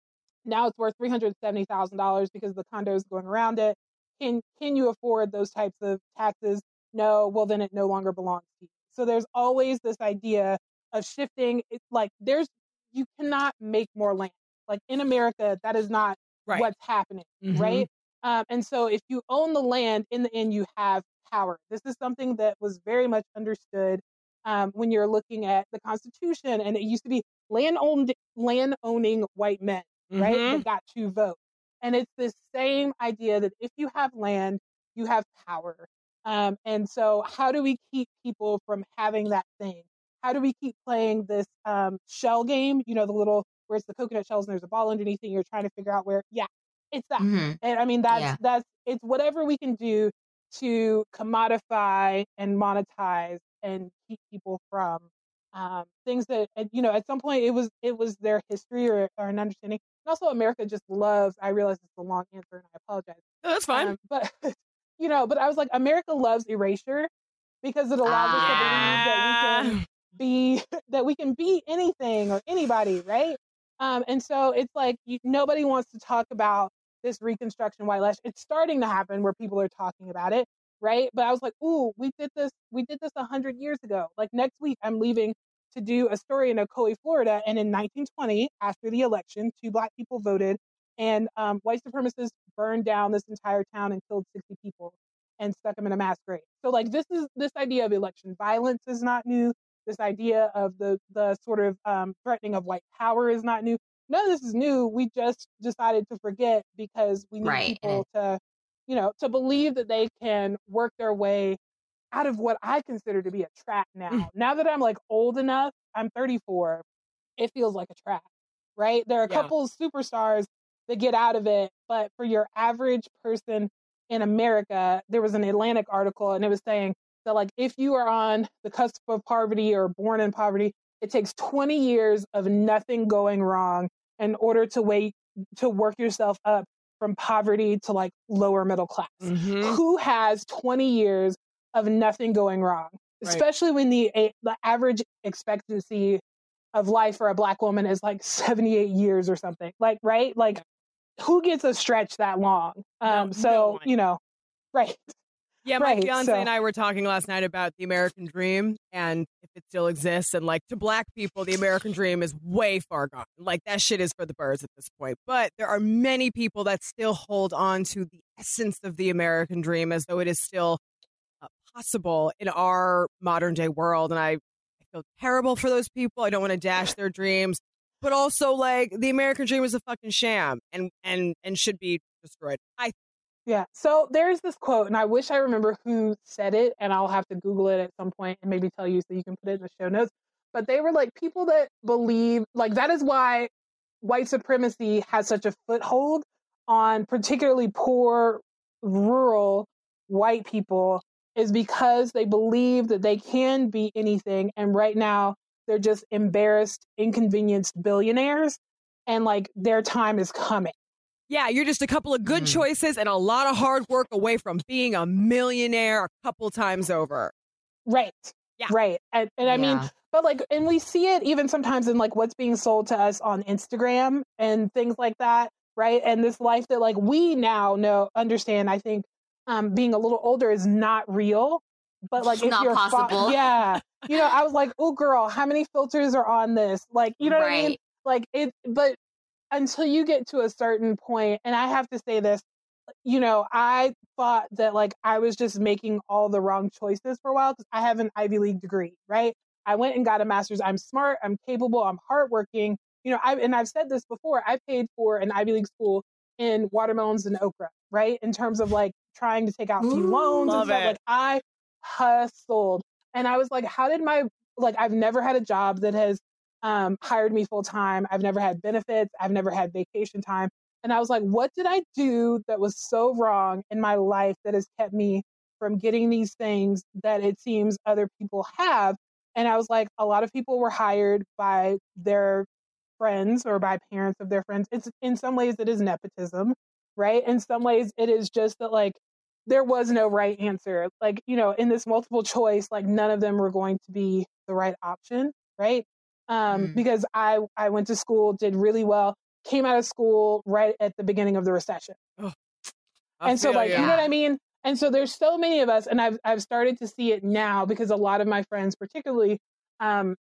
Now it's worth three hundred seventy thousand dollars because the condos going around it. Can can you afford those types of taxes? No. Well, then it no longer belongs to you. So there's always this idea of shifting. It's like there's you cannot make more land. Like in America, that is not Right. what's happening, Mhm. right? Um, and so if you own the land, in the end, you have power. This is something that was very much understood um, when you're looking at the Constitution, and it used to be land owned land owning white men, right? Mhm. That got to vote. And it's this same idea that if you have land, you have power. Um, and so, how do we keep people from having that thing? How do we keep playing this um, shell game? You know, the little where it's the coconut shells and there's a ball underneath it. And you're trying to figure out where. Yeah, it's that. Mhm. And I mean, that's Yeah. that's it's whatever we can do to commodify and monetize and keep people from um, things that you know at some point it was it was their history or, or an understanding. And also, America just loves. I realize it's a long answer, and I apologize. No, that's fine. Um, but you know, but I was like, America loves erasure because it allows us to believe that we can be that we can be anything or anybody, right? Um, and so it's like you, nobody wants to talk about this Reconstruction white lash. It's starting to happen where people are talking about it, right? But I was like, ooh, we did this. We did this a hundred years ago. Like next week, I'm leaving to do a story in Ocoee, Florida, and in 1920, after the election, two black people voted, and um, white supremacists burned down this entire town and killed 60 people and stuck them in a mass grave. So like this is this idea of election violence is not new. This idea of the the sort of um, threatening of white power is not new. None of this is new. We just decided to forget because we need Right. people to, you know, to believe that they can work their way out of what I consider to be a trap now. Mm. Now that I'm like old enough, I'm 34, it feels like a trap, right? There are a Yeah. couple of superstars that get out of it, but for your average person in America, there was an Atlantic article and it was saying that like if you are on the cusp of poverty or born in poverty, it takes 20 years of nothing going wrong in order to wait to work yourself up from poverty to like lower middle class Mhm. who has 20 years of nothing going wrong Right. especially when the a- the average expectancy of life for a black woman is like 78 years or something like right like who gets a stretch that long um no so one. you know right Yeah, my Right, fiance so- and I were talking last night about the American dream and if it still exists. And like to black people, the American dream is way far gone. Like that shit is for the birds at this point. But there are many people that still hold on to the essence of the American dream as though it is still uh, possible in our modern day world. And I, I feel terrible for those people. I don't want to dash their dreams. But also, like the American dream is a fucking sham and and and should be destroyed. I Yeah. So there's this quote, and I wish I remember who said it, and I'll have to Google it at some point and maybe tell you so you can put it in the show notes. But they were like people that believe, like, that is why white supremacy has such a foothold on particularly poor, rural white people, is because they believe that they can be anything. And right now, they're just embarrassed, inconvenienced billionaires, and like their time is coming. Yeah, you're just a couple of good Mm. choices and a lot of hard work away from being a millionaire a couple times over. Right. Yeah. Right. And, and I mean, but like, and we see it even sometimes in like what's being sold to us on Instagram and things like that. Right. And this life that like we now know, understand, I think um, being a little older is not real. But like, if Not you're fa- possible. yeah. You know, I was like, oh, girl, how many filters are on this? Like, you know what I mean? like it but until you get to a certain point and i have to say this you know i thought that like i was just making all the wrong choices for a while because i have an ivy league degree right? I went and got a master's. I'm smart i'm capable i'm hardworking you know i and i've said this before i paid for an ivy league school in watermelons and okra right? In terms of like trying to take out few Ooh, loans and love stuff it. like i hustled and i was like how did my like i've never had a job that has um, hired me full time. I've never had benefits. I've never had vacation time. And I was like, what did I do that was so wrong in my life that has kept me from getting these things that it seems other people have? And I was like, a lot of people were hired by their friends or by parents of their friends. It's in some ways it is nepotism, right? In some ways it is just that like there was no right answer. Like, you know, in this multiple choice, like none of them were going to be the right option, right? Um, mm. because I I went to school, did really well, came out of school right at the beginning of the recession. Oh, and so like, you. you know what I mean? And so there's so many of us, and I've I've started to see it now because a lot of my friends, particularly um,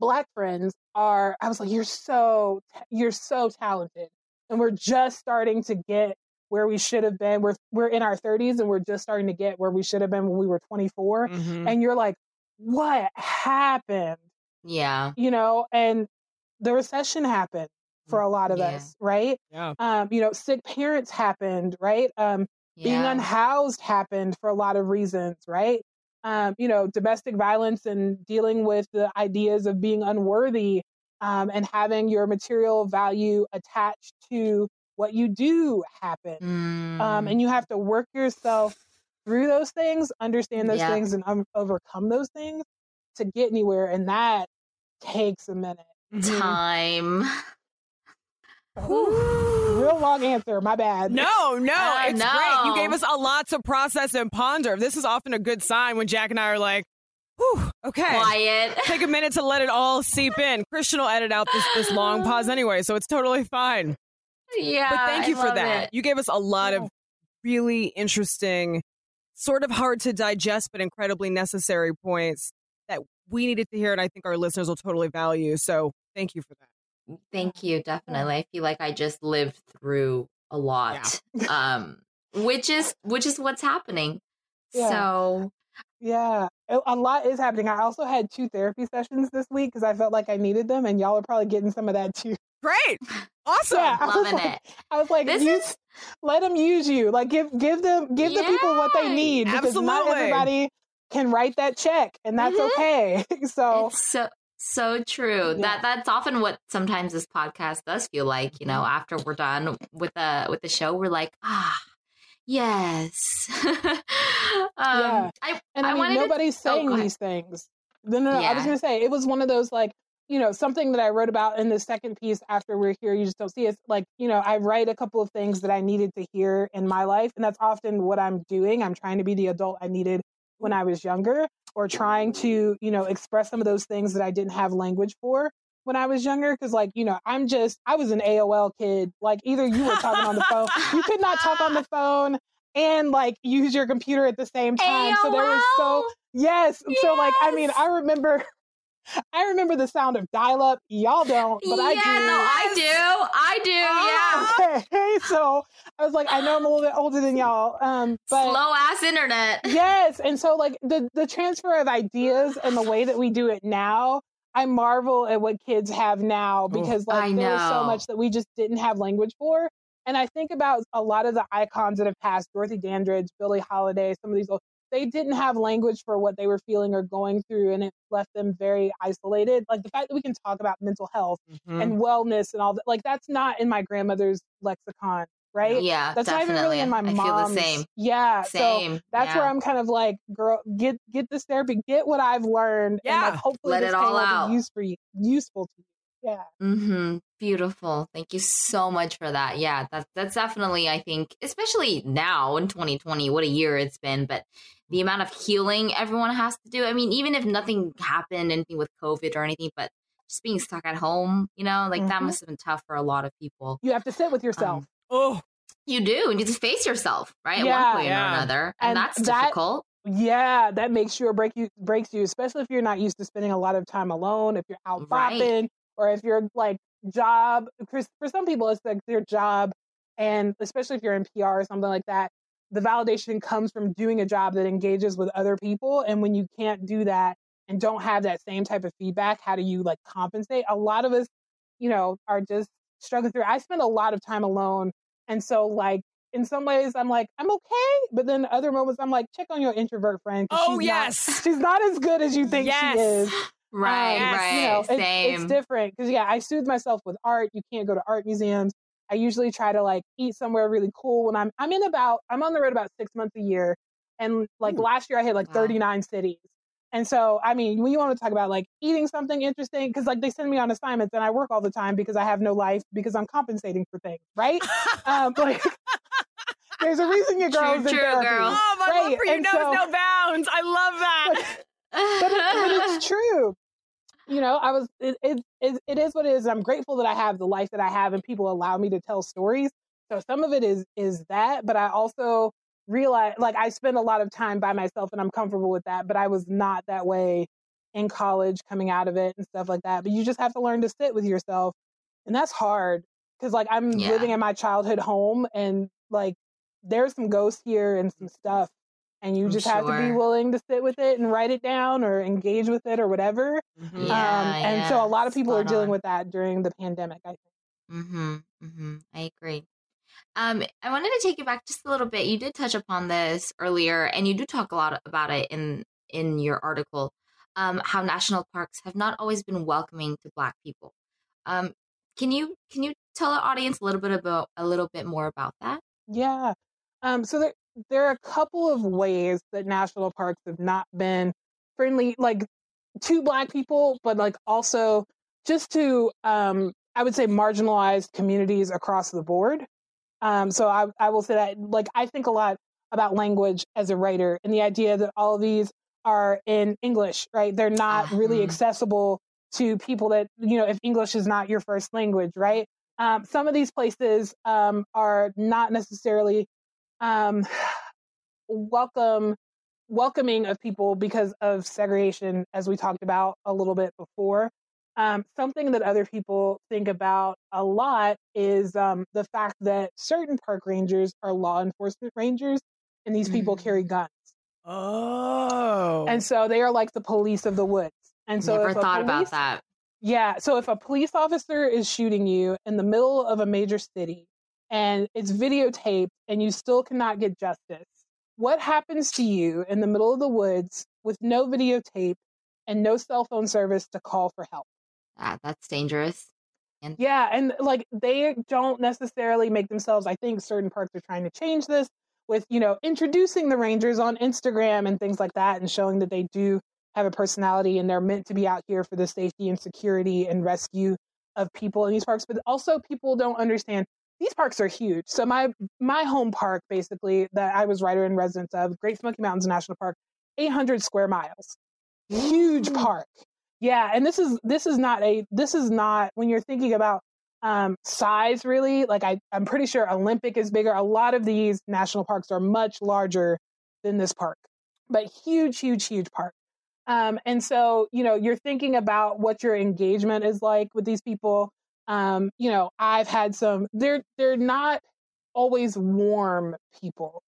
black friends, are. I was like, you're so you're so talented, and we're just starting to get where we should have been. We're we're in our 30s and we're just starting to get where we should have been when we were 24. Mm-hmm. And you're like, what happened? Yeah. You know, and the recession happened for a lot of yeah. us, right? Yeah. Um, you know, sick parents happened, right? Um, yeah. being unhoused happened for a lot of reasons, right? Um, you know, domestic violence and dealing with the ideas of being unworthy um, and having your material value attached to what you do happen. Um, mm. Um, and you have to work yourself through those things, understand those yeah. things, and um, overcome those things to get anywhere. And that takes a minute. Mm-hmm. Time. Real long answer. My bad. No, no, uh, it's no. great. You gave us a lot to process and ponder. This is often a good sign when Jack and I are like, Whew, okay. Quiet. Take a minute to let it all seep in. Christian will edit out this, this long pause anyway, so it's totally fine. Yeah. But thank you I for that. It. You gave us a lot of really interesting, sort of hard to digest, but incredibly necessary points that we needed to hear, and I think our listeners will totally value. So thank you for that. Thank you. Definitely. I feel like I just lived through a lot. Yeah. um, which is which is what's happening. Yeah. So yeah, a lot is happening. I also had two therapy sessions this week because I felt like I needed them, and y'all are probably getting some of that too. Great. Awesome. Yeah, Loving like, it. I was like, this use, is... let them use you. Like give give them give yeah, the people what they need because absolutely. not everybody can write that check and that's mm-hmm. okay. so it's so so true. Yeah. That that's often what sometimes this podcast does feel like, you know, mm-hmm. after we're done with the with the show, we're like, ah, yes. um, yeah. I, and I, I mean, nobody's to... Oh, saying oh, these things. No, no, no. Yeah. I was gonna say it was one of those like you know, something that I wrote about in the second piece after we're here, you just don't see is like, you know, I write a couple of things that I needed to hear in my life. And that's often what I'm doing. I'm trying to be the adult I needed when I was younger or trying to, you know, express some of those things that I didn't have language for when I was younger. Cause like, you know, I'm just, I was an AOL kid. Like either you were talking on the phone, you could not talk on the phone and like use your computer at the same time. AOL? So there was so, yes. yes. So like, I mean, I remember I remember the sound of dial up. Y'all don't, but yeah, I do. Yeah, no, I do. I do. yeah. Okay. So I was like, I know I'm a little bit older than y'all. Um, but slow ass internet. Yes. And so like the the transfer of ideas and the way that we do it now, I marvel at what kids have now because like there's so much that we just didn't have language for. And I think about a lot of the icons that have passed, Dorothy Dandridge, Billie Holiday, some of these old they didn't have language for what they were feeling or going through and it left them very isolated like the fact that we can talk about mental health mm-hmm. and wellness and all that like that's not in my grandmother's lexicon right yeah that's definitely. not even really in my mom's same yeah same so that's yeah. where i'm kind of like girl get get this therapy get what i've learned yeah and like hopefully let it all out use for you useful to you yeah. Mm-hmm. Beautiful. Thank you so much for that. Yeah, that's that's definitely I think, especially now in 2020, what a year it's been. But the amount of healing everyone has to do. I mean, even if nothing happened, anything with COVID or anything, but just being stuck at home, you know, like mm-hmm. that must have been tough for a lot of people. You have to sit with yourself. Um, oh, you do. You just face yourself, right? Yeah, at one point yeah. or another, and, and that's that, difficult. Yeah, that makes you or break you breaks you, especially if you're not used to spending a lot of time alone. If you're out right. bopping, or if you're like job for, for some people it's like their job and especially if you're in PR or something like that the validation comes from doing a job that engages with other people and when you can't do that and don't have that same type of feedback how do you like compensate a lot of us you know are just struggling through i spend a lot of time alone and so like in some ways i'm like i'm okay but then other moments i'm like check on your introvert friend oh yes not, she's not as good as you think yes. she is Right, Um, right. You know, Same. it's different because yeah, I soothe myself with art. You can't go to art museums. I usually try to like eat somewhere really cool when I'm I'm in about I'm on the road about six months a year, and like Ooh. last year I hit like Wow. 39 cities. And so, I mean, when you want to talk about like eating something interesting, because like they send me on assignments and I work all the time because I have no life because I'm compensating for things, right? um, like, there's a reason your True, girl's in true, therapy. girl. Oh, my love for you and knows so- no bounds. I love that. but, it, but it's true. You know, I was it, it, it, is what it is. I'm grateful that I have the life that I have and people allow me to tell stories. So some of it is is that, but I also realize like I spend a lot of time by myself and I'm comfortable with that, but I was not that way in college coming out of it and stuff like that. But you just have to learn to sit with yourself. And that's hard cuz like I'm Yeah. living in my childhood home and like there's some ghosts here and some stuff and you I'm just have to be willing to sit with it and write it down or engage with it or whatever. Mhm. Yeah. um, and so a lot of people are dealing on. with that during the pandemic. I think. Mm-hmm. Mm-hmm. I agree. Um, I wanted to take you back just a little bit. You did touch upon this earlier, and you do talk a lot about it in in your article. Um, how national parks have not always been welcoming to Black people. Um, can you can you tell our audience a little bit about a little bit more about that? Yeah. Um, so there there are a couple of ways that national parks have not been friendly, like to Black people, but like also just to um, I would say marginalized communities across the board. Um, so I I will say that like I think a lot about language as a writer and the idea that all of these are in English, right? They're not really Mhm. accessible to people that you know if English is not your first language, right? Um, some of these places um, are not necessarily um, welcome welcoming of people because of segregation, as we talked about a little bit before. Um, something that other people think about a lot is um, the fact that certain park rangers are law enforcement rangers, and these people carry Mm. guns, Oh. and so they are like the police of the woods. And so, Never thought about that. yeah. So if a police officer is shooting you in the middle of a major city and it's videotaped and you still cannot get justice, what happens to you in the middle of the woods with no videotape and no cell phone service to call for help? Ah, that's dangerous. And Yeah, and like they don't necessarily make themselves. I think certain parks are trying to change this with you know introducing the rangers on Instagram and things like that, and showing that they do have a personality and they're meant to be out here for the safety and security and rescue of people in these parks. But also, people don't understand these parks are huge. So my my home park, basically, that I was writer in residence of, Great Smoky Mountains National Park, 800 square miles, huge park. Yeah, and this is this is not a this is not when you're thinking about um, size really. Like I I'm pretty sure Olympic is bigger. A lot of these national parks are much larger than this park, but huge, huge, huge park. Um, and so you know you're thinking about what your engagement is like with these people. Um, you know I've had some. They're they're not always warm people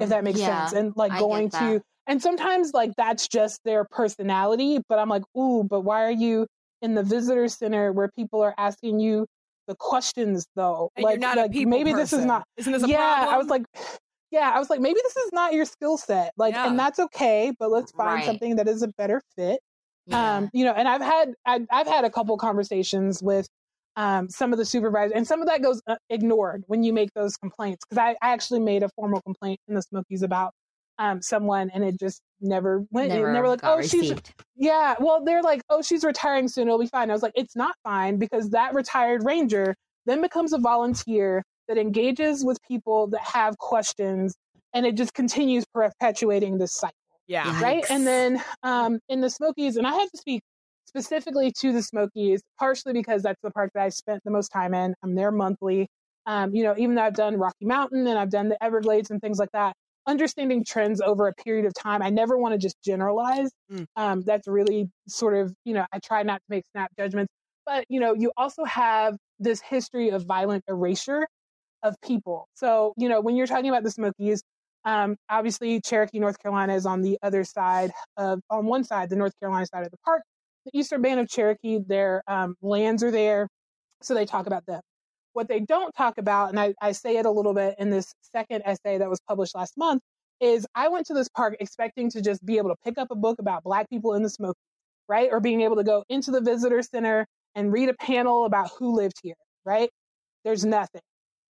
if that makes Yeah, sense. And like I going to, and sometimes like that's just their personality. But I'm like, ooh, but why are you in the visitor center where people are asking you the questions though? And like, like maybe this is not. Isn't this a yeah, problem? I was like, yeah, I was like, maybe this is not your skill set. Like, Yeah. and that's okay. But let's find Right. something that is a better fit yeah. um, you know, and I've had I've, I've had a couple conversations with um, some of the supervisors, and some of that goes uh, ignored when you make those complaints. Because I, I actually made a formal complaint in the Smokies about um, someone, and it just never went. never, Never, like, got oh, she's received. yeah. Well, they're like, oh, she's retiring soon. It'll be fine. I was like, it's not fine because that retired ranger then becomes a volunteer that engages with people that have questions, and it just continues perpetuating this cycle yeah. Yeah. right? Yikes. And then um, in the Smokies, and I have to speak specifically to the Smokies, partially because that's the park that I spent the most time in. I'm there monthly. Um, you know, even though I've done Rocky Mountain and I've done the Everglades and things like that, understanding trends over a period of time, I never want to just generalize. Mm. Um, that's really sort of, you know, I try not to make snap judgments. But, you know, you also have this history of violent erasure of people. So, you know, when you're talking about the Smokies, um, obviously, Cherokee, North Carolina is on the other side of, on one side, the North Carolina side of the park. The Eastern Band of Cherokee, their um, lands are there, so they talk about them. What they don't talk about, and I, I say it a little bit in this second essay that was published last month, is I went to this park expecting to just be able to pick up a book about Black people in the Smokies. right? Or being able to go into the visitor center and read a panel about who lived here, right? There's nothing.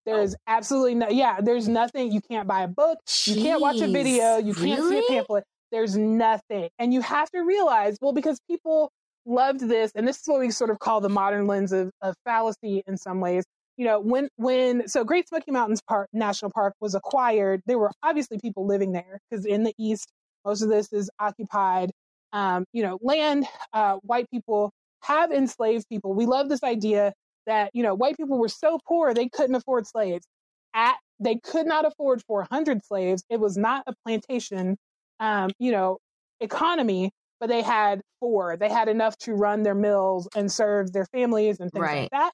There's oh. absolutely no, yeah, there's nothing. You can't buy a book. Jeez, you can't watch a video. You can't really? see a pamphlet. There's nothing. And you have to realize, well, because people loved this, and this is what we sort of call the modern lens of, of fallacy in some ways. You know, when when so Great Smoky Mountains Park National Park was acquired, there were obviously people living there because in the east, most of this is occupied. Um, you know, land. Uh, white people have enslaved people. We love this idea that you know white people were so poor they couldn't afford slaves. At they could not afford 400 slaves. It was not a plantation, um, you know, economy but they had four. They had enough to run their mills and serve their families and things right. like that.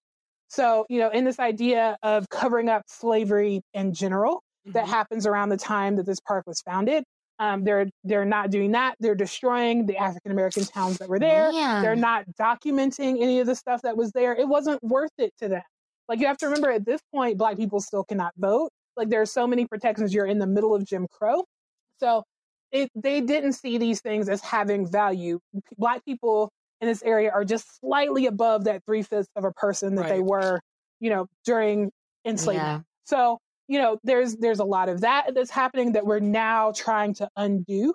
So, you know, in this idea of covering up slavery in general mm-hmm. that happens around the time that this park was founded, um, they're they're not doing that. They're destroying the African American towns that were there. Man. They're not documenting any of the stuff that was there. It wasn't worth it to them. Like you have to remember, at this point, Black people still cannot vote. Like there are so many protections. You're in the middle of Jim Crow, so it, they didn't see these things as having value. Black people in this area are just slightly above that three fifths of a person that right. they were, you know, during enslavement. Yeah. So, you know, there's there's a lot of that that's happening that we're now trying to undo.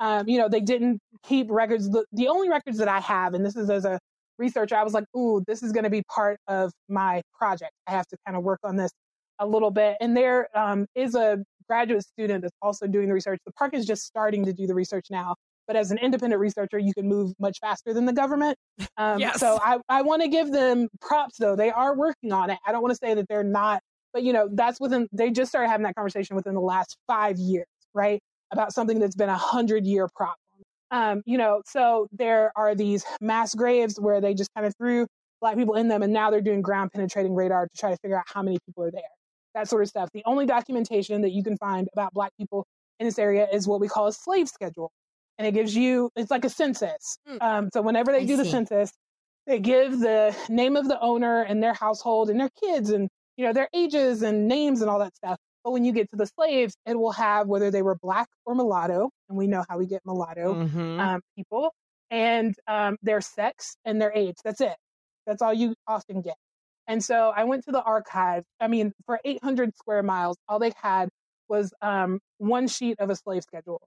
Um, you know, they didn't keep records. The, the only records that I have, and this is as a researcher, I was like, ooh, this is going to be part of my project. I have to kind of work on this a little bit. And there um, is a graduate student that's also doing the research. The park is just starting to do the research now. But as an independent researcher, you can move much faster than the government. Um, yes. So I, I want to give them props, though. They are working on it. I don't want to say that they're not, but you know, that's within, they just started having that conversation within the last five years, right? About something that's been a hundred year problem. Um, you know, so there are these mass graves where they just kind of threw black people in them and now they're doing ground penetrating radar to try to figure out how many people are there that sort of stuff. The only documentation that you can find about Black people in this area is what we call a slave schedule. And it gives you, it's like a census. Mm. Um, so whenever they I do see. the census, they give the name of the owner and their household and their kids and, you know, their ages and names and all that stuff. But when you get to the slaves, it will have whether they were black or mulatto. And we know how we get mulatto mm-hmm. um, people and um, their sex and their age. That's it. That's all you often get. And so I went to the archive. I mean, for 800 square miles, all they had was um, one sheet of a slave schedule,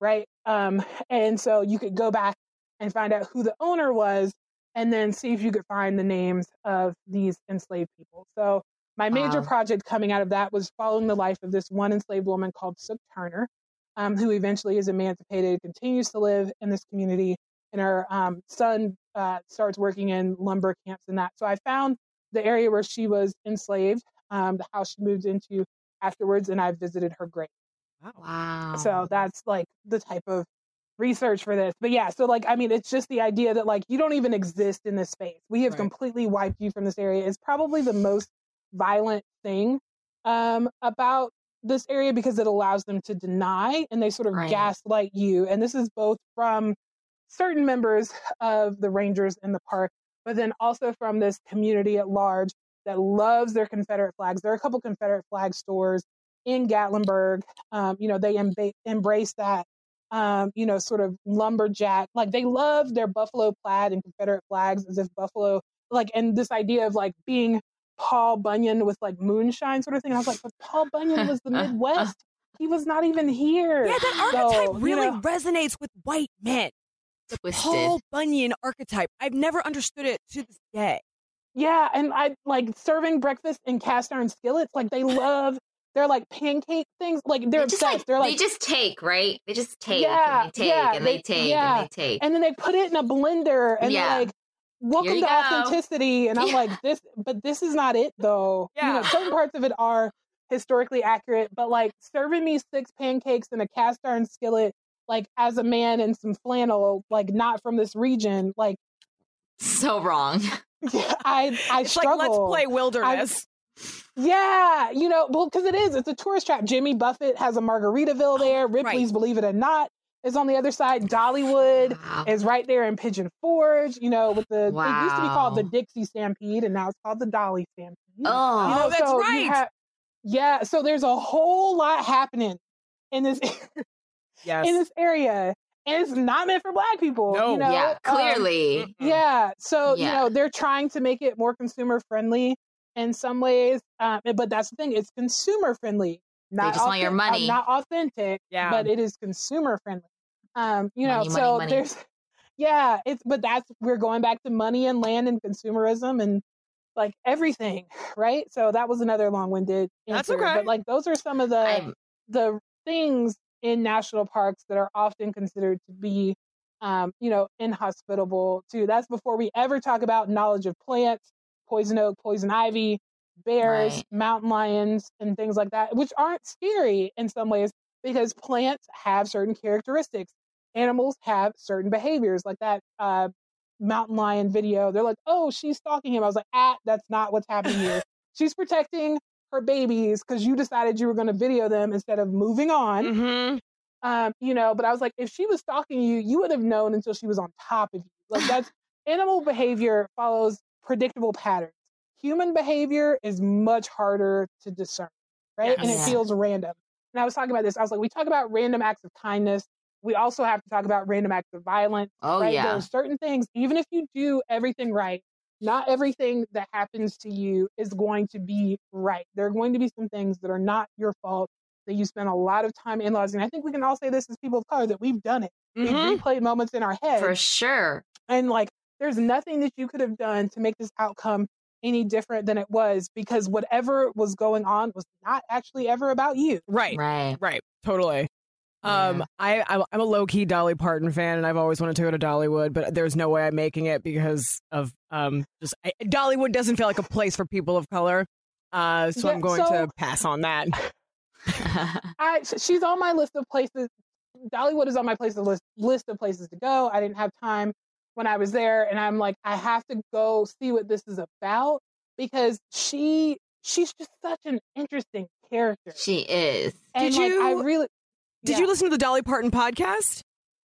right? Um, and so you could go back and find out who the owner was and then see if you could find the names of these enslaved people. So my major wow. project coming out of that was following the life of this one enslaved woman called Sook Turner, um, who eventually is emancipated, continues to live in this community, and her um, son uh, starts working in lumber camps and that. So I found the area where she was enslaved, um, the house she moved into afterwards, and I visited her grave. Wow. So that's like the type of research for this. But yeah, so like I mean, it's just the idea that like you don't even exist in this space. We have right. completely wiped you from this area. Is probably the most violent thing um, about this area because it allows them to deny and they sort of right. gaslight you. And this is both from certain members of the rangers in the park but then also from this community at large that loves their Confederate flags. There are a couple Confederate flag stores in Gatlinburg. Um, you know, they emba- embrace that, um, you know, sort of lumberjack. Like they love their buffalo plaid and Confederate flags as if buffalo, like, and this idea of like being Paul Bunyan with like moonshine sort of thing. And I was like, but Paul Bunyan was the Midwest. He was not even here. Yeah, that archetype so, really you know, resonates with white men Twisted. Paul Bunyan archetype. I've never understood it to this day. Yeah, and I like serving breakfast in cast iron skillets. Like they love they're like pancake things. Like they're they obsessed. Like, they're like they just take, right? They just take yeah, and they take yeah, and they, they take yeah. and they take. And then they put it in a blender and yeah. like welcome to go. authenticity. And I'm yeah. like, this but this is not it though. Yeah. You know, certain parts of it are historically accurate, but like serving me six pancakes in a cast iron skillet like as a man in some flannel, like not from this region, like so wrong. I I it's struggle. Like, let's play wilderness. I, yeah, you know, well, because it is. It's a tourist trap. Jimmy Buffett has a Margaritaville oh, there. Ripley's, right. believe it or not, is on the other side. Dollywood wow. is right there in Pigeon Forge. You know, with the wow. it used to be called the Dixie Stampede, and now it's called the Dolly Stampede. Oh, you know, that's so right. Ha- yeah, so there's a whole lot happening in this yes. in this area. and it's not meant for black people. No. you know? yeah, Um, clearly. Mm-mm. yeah. So, you know, they're trying to make it more consumer friendly in some ways. Um, but that's the thing, it's consumer friendly. Not just want your uh, money. not authentic, Yeah. but it is consumer friendly. Um, you know, Money, money, so money. there's yeah, it's but that's we're going back to money and land and consumerism and like everything, right? So that was another long-winded That's answer. okay. But like those are some of the I'm- the things in national parks that are often considered to be um, you know, inhospitable too. That's before we ever talk about knowledge of plants, poison oak, poison ivy, bears, Right. mountain lions, and things like that, which aren't scary in some ways because plants have certain characteristics. Animals have certain behaviors, like that uh, mountain lion video. They're like, "Oh, she's stalking him." I was like, "Ah, that's not what's happening here. she's protecting her babies because you decided you were going to video them instead of moving on." Mhm. um, you know, but I was like, if she was stalking you, you would have known until she was on top of you. Like that's animal behavior follows predictable patterns. Human behavior is much harder to discern, right? And it feels random. And I was talking about this. I was like, we talk about random acts of kindness. We also have to talk about random acts of violence. Oh right? There are certain things, even if you do everything right, not everything that happens to you is going to be right. There are going to be some things that are not your fault that you spend a lot of time analyzing. I think we can all say this as people of color that we've done it. Mhm. We've replayed moments in our head. For sure. And like, there's nothing that you could have done to make this outcome any different than it was because whatever was going on was not actually ever about you. Right. Right. Right. Totally. Um, Yeah. I I'm- I'm a low key Dolly Parton fan, and I've always wanted to go to Dollywood, but there's no way I'm making it because of um just I, Dollywood doesn't feel like a place for people of color. Uh, so Yeah, I'm going so- to pass on that. I she's on my list of places. Dollywood is on my place of list list of places to go. I didn't have time when I was there, and I'm like, I have to go see what this is about because she she's just such an interesting character. she is. And Did like, I really Did yeah. you listen to the Dolly Parton podcast?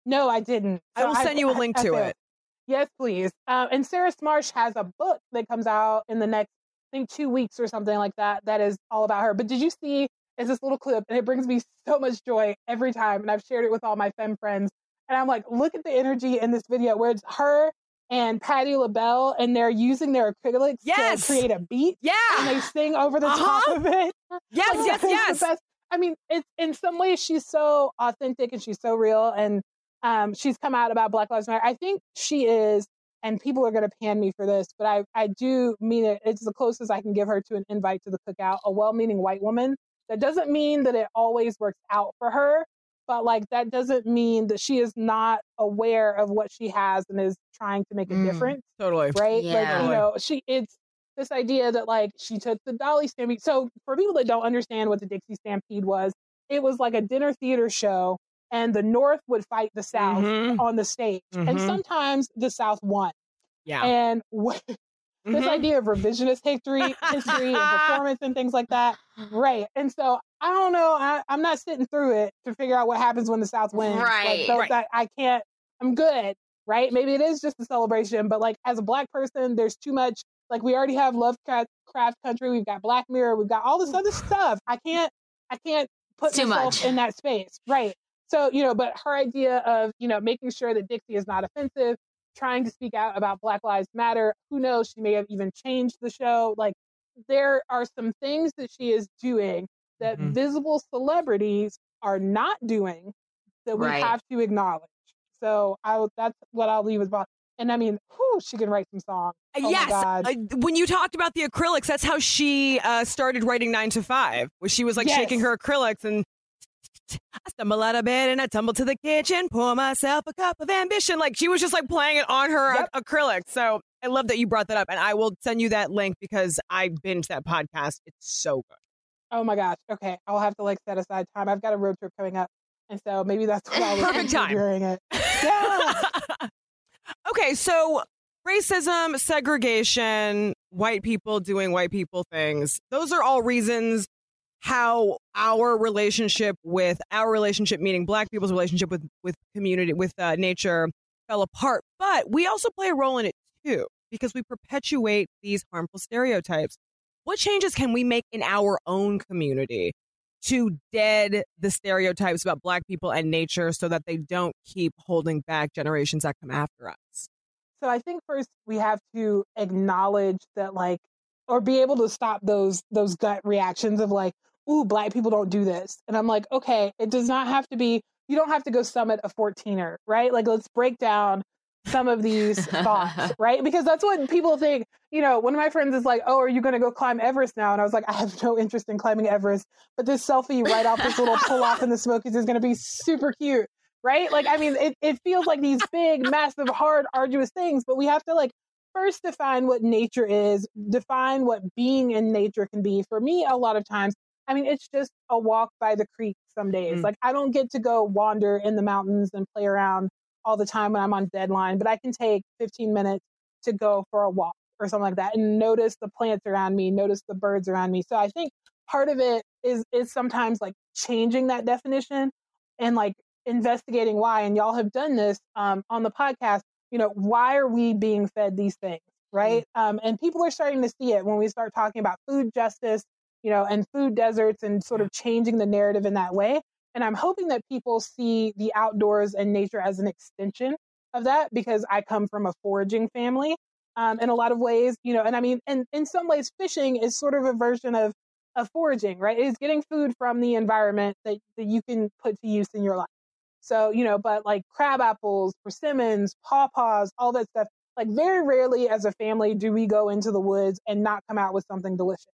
No, I didn't. I will send you a link to failed. it. Yes, please. Uh, and Sarah Smarsh has a book that comes out in the next, I think, two weeks or something like that. That is all about her. But did you see? Is this little clip, and it brings me so much joy every time. And I've shared it with all my femme friends. And I'm like, look at the energy in this video where it's her and Patti LaBelle, and they're using their acrylics Yes! to create a beat, Yeah, and they sing over the Uh-huh. top of it. Yes. Like, Yes. Yes. Best. I mean, it's in some ways she's so authentic and she's so real, and um, she's come out about Black Lives Matter. I think she is, and people are going to pan me for this, but I I do mean it. It's the closest I can give her to an invite to the cookout. A well-meaning white woman. That doesn't mean that it always works out for her, but like that doesn't mean that she is not aware of what she has and is trying to make a Mm. difference Totally. right? Like Yeah. you know, she it's this idea that like she took the Dolly Stampede. So for people that don't understand what the Dixie Stampede was, it was like a dinner theater show, and the North would fight the South Mhm. on the stage, and Mhm. sometimes the South won. Yeah. And what, this Mhm. idea of revisionist history, history, and performance and things like that, right? And so I don't know. I, I'm not sitting through it to figure out what happens when the South wins. Like, Right. those- Right. that- I can't. I'm good right? Maybe it is just a celebration, but like as a black person, there's too much. Like we already have Lovecraft Craft Country, we've got Black Mirror, we've got all this other stuff. I can't, I can't put too myself much. in that space, right? So you know, but her idea of you know making sure that Dixie is not offensive, trying to speak out about Black Lives Matter. Who knows? She may have even changed the show. Like there are some things that she is doing that Mhm. visible celebrities are not doing that we Right. have to acknowledge. So I that's what I'll leave with Bob. And I mean, whew, she can write some songs. Oh yes. Uh, when you talked about the acrylics, that's how she uh, started writing Nine to Five. Was she was like shaking her acrylics and I stumble out of bed and I tumble to the kitchen, pour myself a cup of ambition. Like she was just like playing it on her Yep. ac- acrylics. So I love that you brought that up, and I will send you that link because I binged that podcast. It's so good. Oh my gosh. Okay. I'll have to like set aside time. I've got a road trip coming up. And so maybe that's what I'll listen Perfect time. during it. Yeah. Okay, so racism, segregation, white people doing white people things. Those are all reasons how our relationship with our relationship meaning black people's relationship with with community with uh, nature fell apart but we also play a role in it too because we perpetuate these harmful stereotypes what changes can we make in our own community to dead the stereotypes about black people and nature so that they don't keep holding back generations that come after us? So I think first we have to acknowledge that like or be able to stop those those gut reactions of like, ooh, black people don't do this. And I'm like, okay, it does not have to be you don't have to go summit a 14er, right? Like let's break down some of these thoughts, right? Because that's what people think. You know, one of my friends is like, "Oh, are you going to go climb Everest now?" And I was like, "I have no interest in climbing Everest, but this selfie right off this little pull off in the Smokies is going to be super cute." Right? Like, I mean, it, it feels like these big, massive, hard, arduous things, but we have to like first define what nature is, define what being in nature can be. For me, a lot of times, I mean, it's just a walk by the creek some days. Mm. Like, I don't get to go wander in the mountains and play around all the time when I'm on deadline, but I can take 15 minutes to go for a walk or something like that and notice the plants around me, notice the birds around me. So I think part of it is is sometimes like changing that definition and like investigating why. And y'all have done this um, on the podcast. You know, why are we being fed these things, right? Mm-hmm. Um, and people are starting to see it when we start talking about food justice, you know, and food deserts and sort of changing the narrative in that way. And I'm hoping that people see the outdoors and nature as an extension of that because I come from a foraging family um, in a lot of ways, you know, and I mean, and in some ways, fishing is sort of a version of, of foraging, right? It's getting food from the environment that, that you can put to use in your life. So, you know, but like crab apples, persimmons, pawpaws, all that stuff, like very rarely as a family do we go into the woods and not come out with something delicious.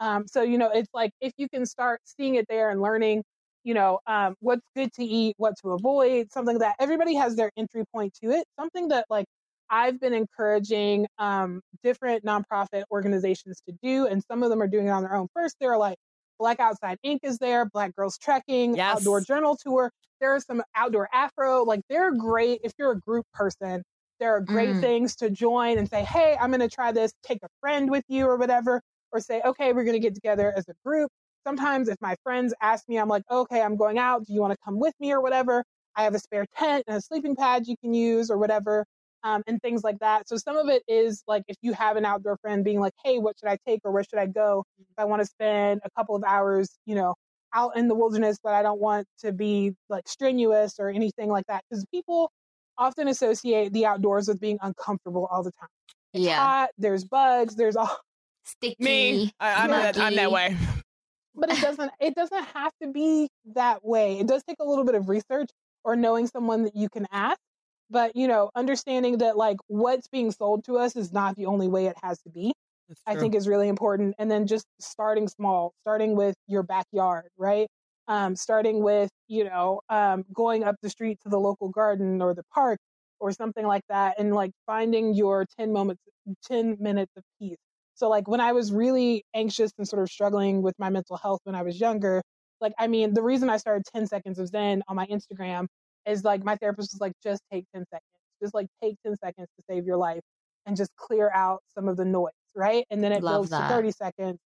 Um, so, you know, it's like if you can start seeing it there and learning you know, um, what's good to eat, what to avoid, something that everybody has their entry point to it. Something that like I've been encouraging um, different nonprofit organizations to do, and some of them are doing it on their own. First, they're like Black Outside Inc. is there, Black Girls Trekking, yes. Outdoor Journal Tour. There are some outdoor Afro. Like they're great if you're a group person. There are great mm. things to join and say, hey, I'm going to try this. Take a friend with you or whatever, or say, okay, we're going to get together as a group sometimes if my friends ask me, I'm like, okay, I'm going out. Do you want to come with me or whatever? I have a spare tent and a sleeping pad you can use or whatever, um, and things like that. So some of it is like if you have an outdoor friend being like, hey, what should I take or where should I go? If I want to spend a couple of hours, you know, out in the wilderness, but I don't want to be like strenuous or anything like that. Because people often associate the outdoors with being uncomfortable all the time. It's yeah. hot, there's bugs, there's all sticky. Me, I, am that, I'm that way but it doesn't it doesn't have to be that way. It does take a little bit of research or knowing someone that you can ask. But you know, understanding that like what's being sold to us is not the only way it has to be. I think is really important. And then just starting small, starting with your backyard, right? Um, starting with, you know, um, going up the street to the local garden or the park or something like that and like finding your 10 moments 10 minutes of peace so like when I was really anxious and sort of struggling with my mental health when I was younger, like I mean, the reason I started 10 seconds of Zen on my Instagram is like my therapist was like, just take 10 seconds. Just like take 10 seconds to save your life and just clear out some of the noise, right? And then it Love goes that. to 30 seconds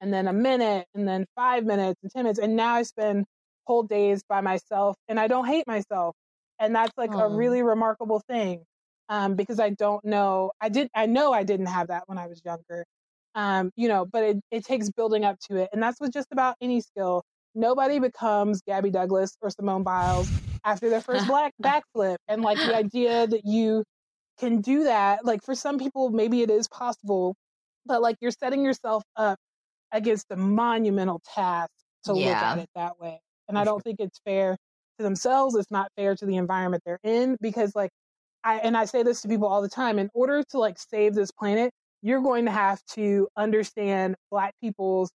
and then a minute and then five minutes and 10 minutes. And now I spend whole days by myself and I don't hate myself. And that's like a really remarkable thing. Um, because I don't know, I did, I know I didn't have that when I was younger um, you know, but it, it takes building up to it. And that's with just about any skill. Nobody becomes Gabby Douglas or Simone Biles after their first black backflip. And like the idea that you can do that, like for some people, maybe it is possible, but like you're setting yourself up against a monumental task to yeah. look at it that way. And I don't think it's fair to themselves. It's not fair to the environment they're in because like I, and I say this to people all the time, in order to like save this planet, you're going to have to understand black people's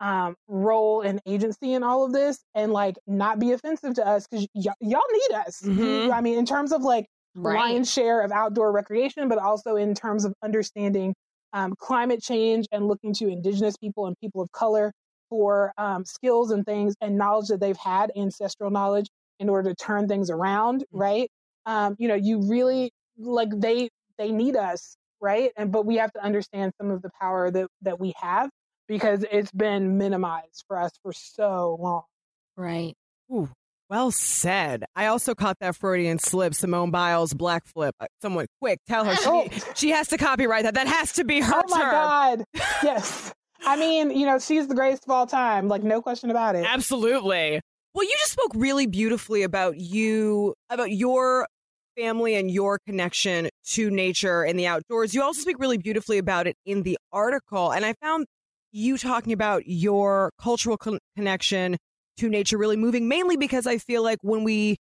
um, role and agency in all of this and like not be offensive to us because y- y'all need us. Mm-hmm. I mean, in terms of like right. lion's share of outdoor recreation, but also in terms of understanding um, climate change and looking to indigenous people and people of color for um, skills and things and knowledge that they've had, ancestral knowledge, in order to turn things around. Mm-hmm. Right? Um, you know, you really like they they need us right? And but we have to understand some of the power that that we have because it's been minimized for us for so long. Right. Ooh, well said. I also caught that Freudian slip, Simone Biles black flip. Uh, someone quick, tell her she, oh. she has to copyright that. That has to be her Oh my term. God. Yes. I mean, you know, she's the greatest of all time. Like, no question about it. Absolutely. Well, you just spoke really beautifully about you, about your family and your connection to nature and the outdoors. You also speak really beautifully about it in the article. And I found you talking about your cultural con- connection to nature really moving, mainly because I feel like when we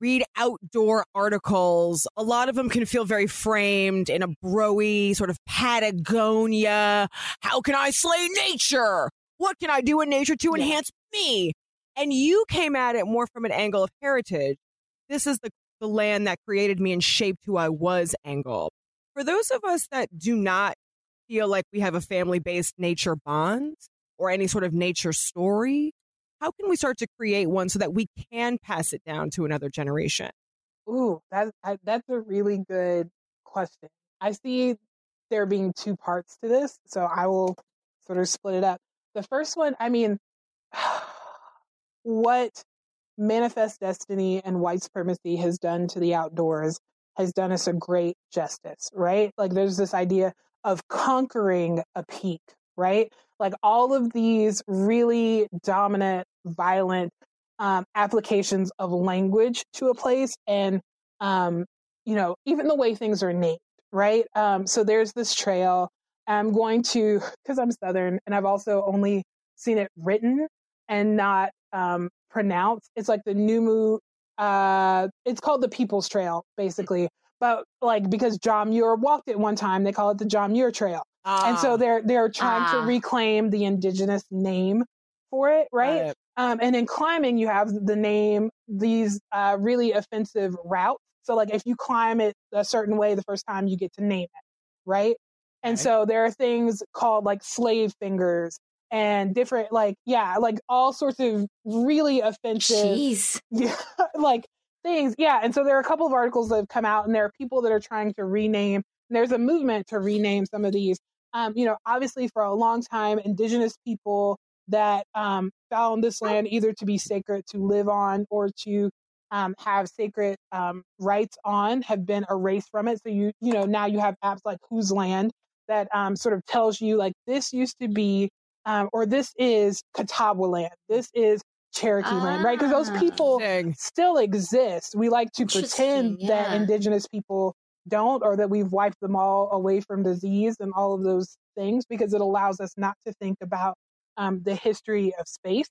read outdoor articles, a lot of them can feel very framed in a broy sort of Patagonia. How can I slay nature? What can I do in nature to enhance me? And you came at it more from an angle of heritage. This is the, the land that created me and shaped who I was angle. For those of us that do not feel like we have a family based nature bond or any sort of nature story, how can we start to create one so that we can pass it down to another generation? Ooh, that, I, that's a really good question. I see there being two parts to this, so I will sort of split it up. The first one, I mean, what Manifest Destiny and white supremacy has done to the outdoors has done us a great justice, right? Like there's this idea of conquering a peak, right? Like all of these really dominant, violent um, applications of language to a place and, um, you know, even the way things are named, right? Um, so there's this trail. I'm going to, because I'm Southern and I've also only seen it written and not um, pronounced. It's like the Numu, uh, it's called the People's Trail, basically. But like because John Muir walked it one time, they call it the John Muir Trail. and so they're they're trying to Ah. reclaim the indigenous name for it, right? Um, and in climbing, you have the name these uh, really offensive routes. So like if you climb it a certain way the first time, you get to name it, right? And Okay. so there are things called like slave fingers and different like yeah like all sorts of really offensive Jeez. yeah, like things. Yeah. And so there are a couple of articles that have come out, and there are people that are trying to rename. There's a movement to rename some of these. Um, you know, obviously, for a long time, indigenous people that um, found this land either to be sacred to live on or to um, have sacred um, rights on have been erased from it. So you, you know, now you have apps like Whose Land that um, sort of tells you like this used to be, um, or this is Catawba land. This is Cherokee land, right? Because those Ah. people Dang. still exist. We like to pretend Interesting, that indigenous people don't or that we've wiped them all away from disease and all of those things because it allows us not to think about um, the history of space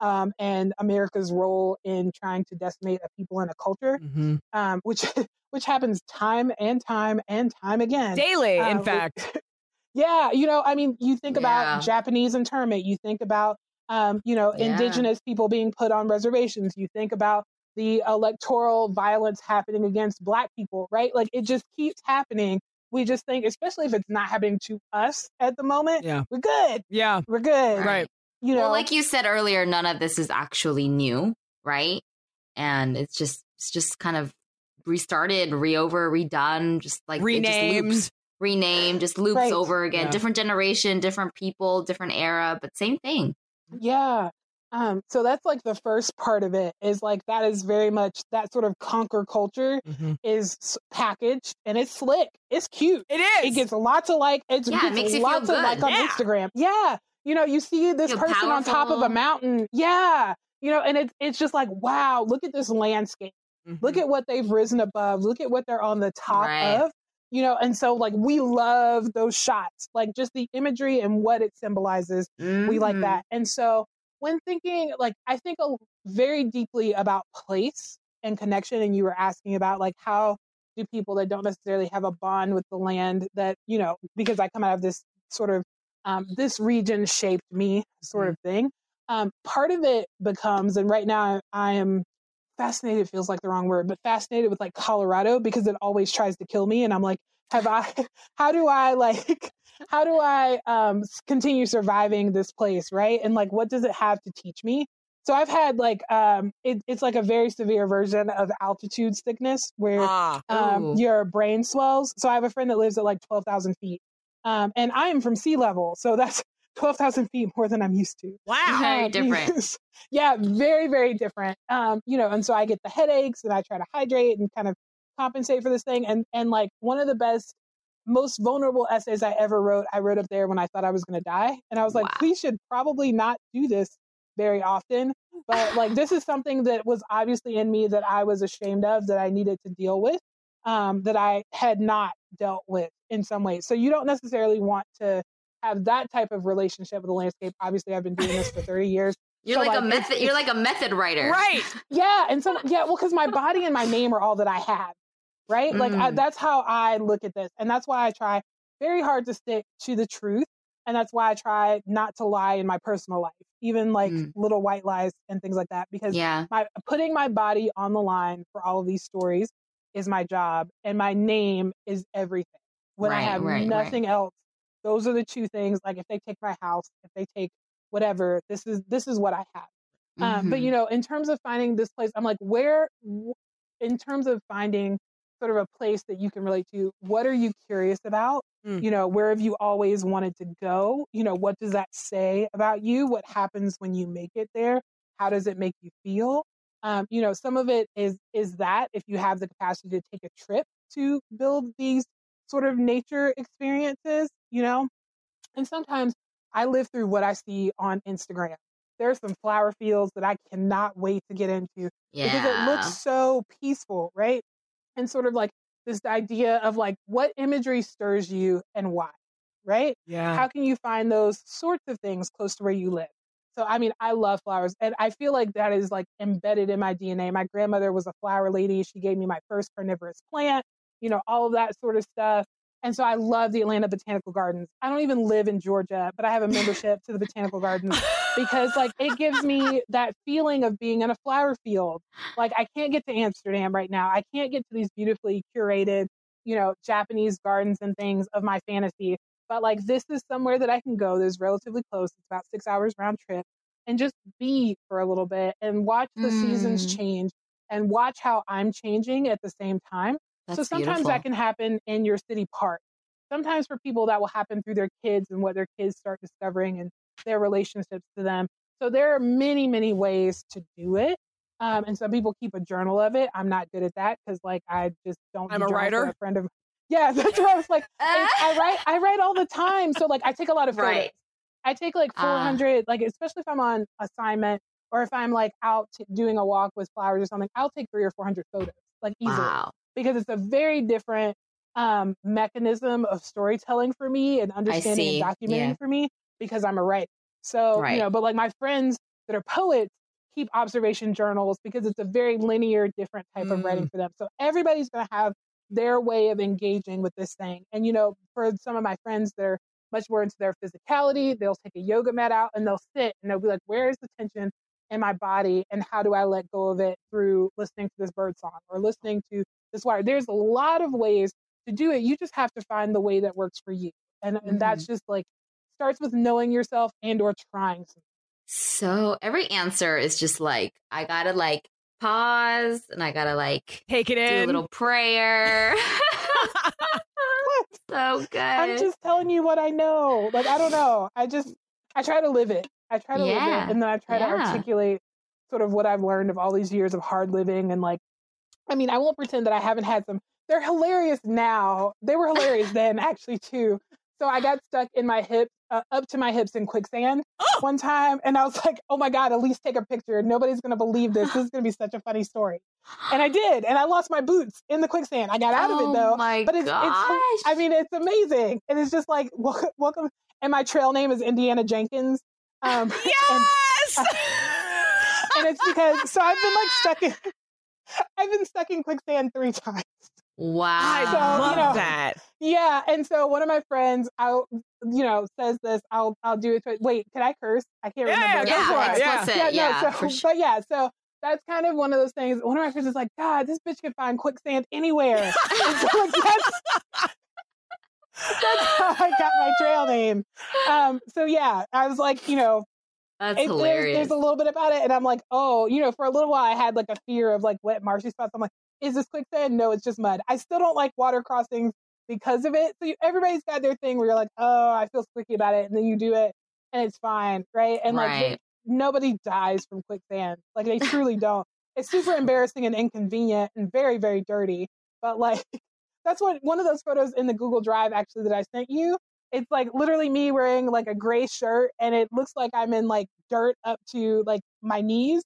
um, and America's role in trying to decimate a people and a culture, Mhm. um, which which happens time and time and time again. Daily, Uh, in fact. yeah, you know, I mean, you think Yeah. about Japanese internment, you think about, um, you know, Yeah. indigenous people being put on reservations, you think about the electoral violence happening against black people, right? Like it just keeps happening. We just think, especially if it's not happening to us at the moment, Yeah. we're good. Yeah. We're good. Right. You know, Well, like you said earlier, none of this is actually new, right? And it's just it's just kind of restarted, re-over, redone, just like it just Renamed. just loops Right. over again. Yeah. Different generation, different people, different era, but same thing. Yeah. Um, so that's like the first part of it is like that is very much that sort of conquer culture Mhm. is packaged and it's slick. It's cute. It is. It gets lots of like it's Yeah, it makes you feel lots of like good. on Yeah. Instagram. Yeah. You know, you see this Feel person on top of a mountain. Yeah. You know, and it's it's just like, wow, look at this landscape. Look Mhm. at what they've risen above. Look at what they're on the top Right. of. You know, and so like we love those shots. Like just the imagery and what it symbolizes we like Mhm. that. And so when thinking, like, I think a, very deeply about place and connection, and you were asking about like how do people that don't necessarily have a bond with the land that you know because I come out of this sort of um, this region shaped me sort of thing. Um, part of it becomes, and right now I am fascinated. Feels like the wrong word, but fascinated with like Colorado because it always tries to kill me, and I'm like, have I? How do I like? how do I um, continue surviving this place, right? And like, what does it have to teach me? So I've had like, um, it, it's like a very severe version of altitude sickness where Ah. um, your brain swells. So I have a friend that lives at like 12,000 feet. Um, and I am from sea level. So that's 12,000 feet more than I'm used to. Wow. Very Um, different. yeah, very, very different. Um, you know, and so I get the headaches and I try to hydrate and kind of compensate for this thing. And, and like one of the best most vulnerable essays I ever wrote, I wrote up there when I thought I was going to die. And I was like, Wow. we should probably not do this very often. But like, this is something that was obviously in me that I was ashamed of, that I needed to deal with, um, that I had not dealt with in some ways. So you don't necessarily want to have that type of relationship with the landscape. Obviously, I've been doing this for 30 years. You're So, like, a like, it's- method. You're like a method writer, Right. Yeah, and so yeah, well, because my body and my name are all that I have, right? Like I, Mm. that's how I look at this, and that's why I try very hard to stick to the truth, and that's why I try not to lie in my personal life, even like Mm. little white lies and things like that, because Yeah. my putting my body on the line for all of these stories is my job, and my name is everything. When I have right, right. nothing else, those are the two things. Like if they take my house, if they take whatever, this is this is what I have. Um, but you know, in terms of finding this place, I'm like, where, in terms of finding sort of a place that you can relate to, what are you curious about? Mm. You know, where have you always wanted to go? You know, what does that say about you? What happens when you make it there? How does it make you feel? Um, you know, some of it is is that if you have the capacity to take a trip to build these sort of nature experiences, you know, and sometimes I live through what I see on Instagram. There's some flower fields that I cannot wait to get into yeah. because it looks so peaceful, right? And sort of like this idea of like what imagery stirs you and why, right? Yeah. How can you find those sorts of things close to where you live? So, I mean, I love flowers and I feel like that is like embedded in my DNA. My grandmother was a flower lady. She gave me my first carnivorous plant, you know, all of that sort of stuff. And so I love the Atlanta Botanical Gardens. I don't even live in Georgia, but I have a membership to the Botanical Gardens because like it gives me that feeling of being in a flower field. Like I can't get to Amsterdam right now. I can't get to these beautifully curated, you know, Japanese gardens and things of my fantasy. But like this is somewhere that I can go that's relatively close. It's about six hours round trip and just be for a little bit and watch the seasons Mm. change and watch how I'm changing at the same time. That's so sometimes beautiful. that can happen in your city park. Sometimes for people that will happen through their kids and what their kids start discovering and their relationships to them. So there are many, many ways to do it. Um, and some people keep a journal of it. I'm not good at that because like I just don't. I'm a writer. A friend of yeah, that's what I was like. I, write I write all the time. So like I take a lot of photos. Right. I take like Ah. 400, like especially if I'm on assignment or if I'm like out t- doing a walk with flowers or something. I'll take three or 400 photos, like easily Wow. Because it's a very different um, mechanism of storytelling for me and understanding and documenting Yeah. for me because I'm a writer. So, Right. you know, but like my friends that are poets keep observation journals because it's a very linear, different type of writing for them. So everybody's going to have their way of engaging with this thing. And, you know, for some of my friends, they're much more into their physicality. They'll take a yoga mat out and they'll sit and they'll be like, where is the tension in my body and how do I let go of it through listening to this bird song or listening to this wire? There's a lot of ways to do it. You just have to find the way that works for you. And, and that's mm-hmm. just like starts with knowing yourself and or trying something. So every answer is just like I gotta like pause and I gotta like Take it do in. a little prayer. so good. I'm just telling you what I know. Like I don't know. I just I try to live it. I try to live it, and then I try to articulate sort of what I've learned of all these years of hard living and like. I mean, I won't pretend that I haven't had some. They're hilarious now. They were hilarious then, actually, too. So I got stuck in my hip, uh, up to my hips in quicksand one time, and I was like, "Oh my god, at least take a picture. Nobody's gonna believe this. This is gonna be such a funny story." And I did, and I lost my boots in the quicksand. I got out of it oh though. my But it's, gosh. it's I mean, it's amazing. And it's just like, welcome, welcome. And my trail name is Indiana Jenkins. Um, and, yes. and it's because, so I've been like stuck in, I've been stuck in quicksand three times. wow. I So, you love know, that. Yeah. And so one of my friends, I'll, you know, says this, I'll, I'll do it. To, wait, can I curse? I can't Yeah, remember. go for yeah, it, yeah. yeah, Yeah, no, so, sure. but yeah, so that's kind of one of those things. One of my friends is like, God, this bitch can find quicksand anywhere. So, like, that's, that's how I got my trail name. Um, so yeah, I was like, you know, That's it, there's, hilarious. there's a little bit about it, and I'm like, oh, you know, for a little while I had like a fear of like wet marshy spots. I'm like, is this quicksand? No, it's just mud. I still don't like water crossings because of it. So you, everybody's got their thing where you're like, oh, I feel squeaky about it, and then you do it, and it's fine, right? And like Right. nobody dies from quicksand. Like they truly don't. It's super embarrassing and inconvenient and very, very dirty. But like that's what one of those photos in the Google Drive actually that I sent you. It's like literally me wearing like a gray shirt, and it looks like I'm in like dirt up to like my knees.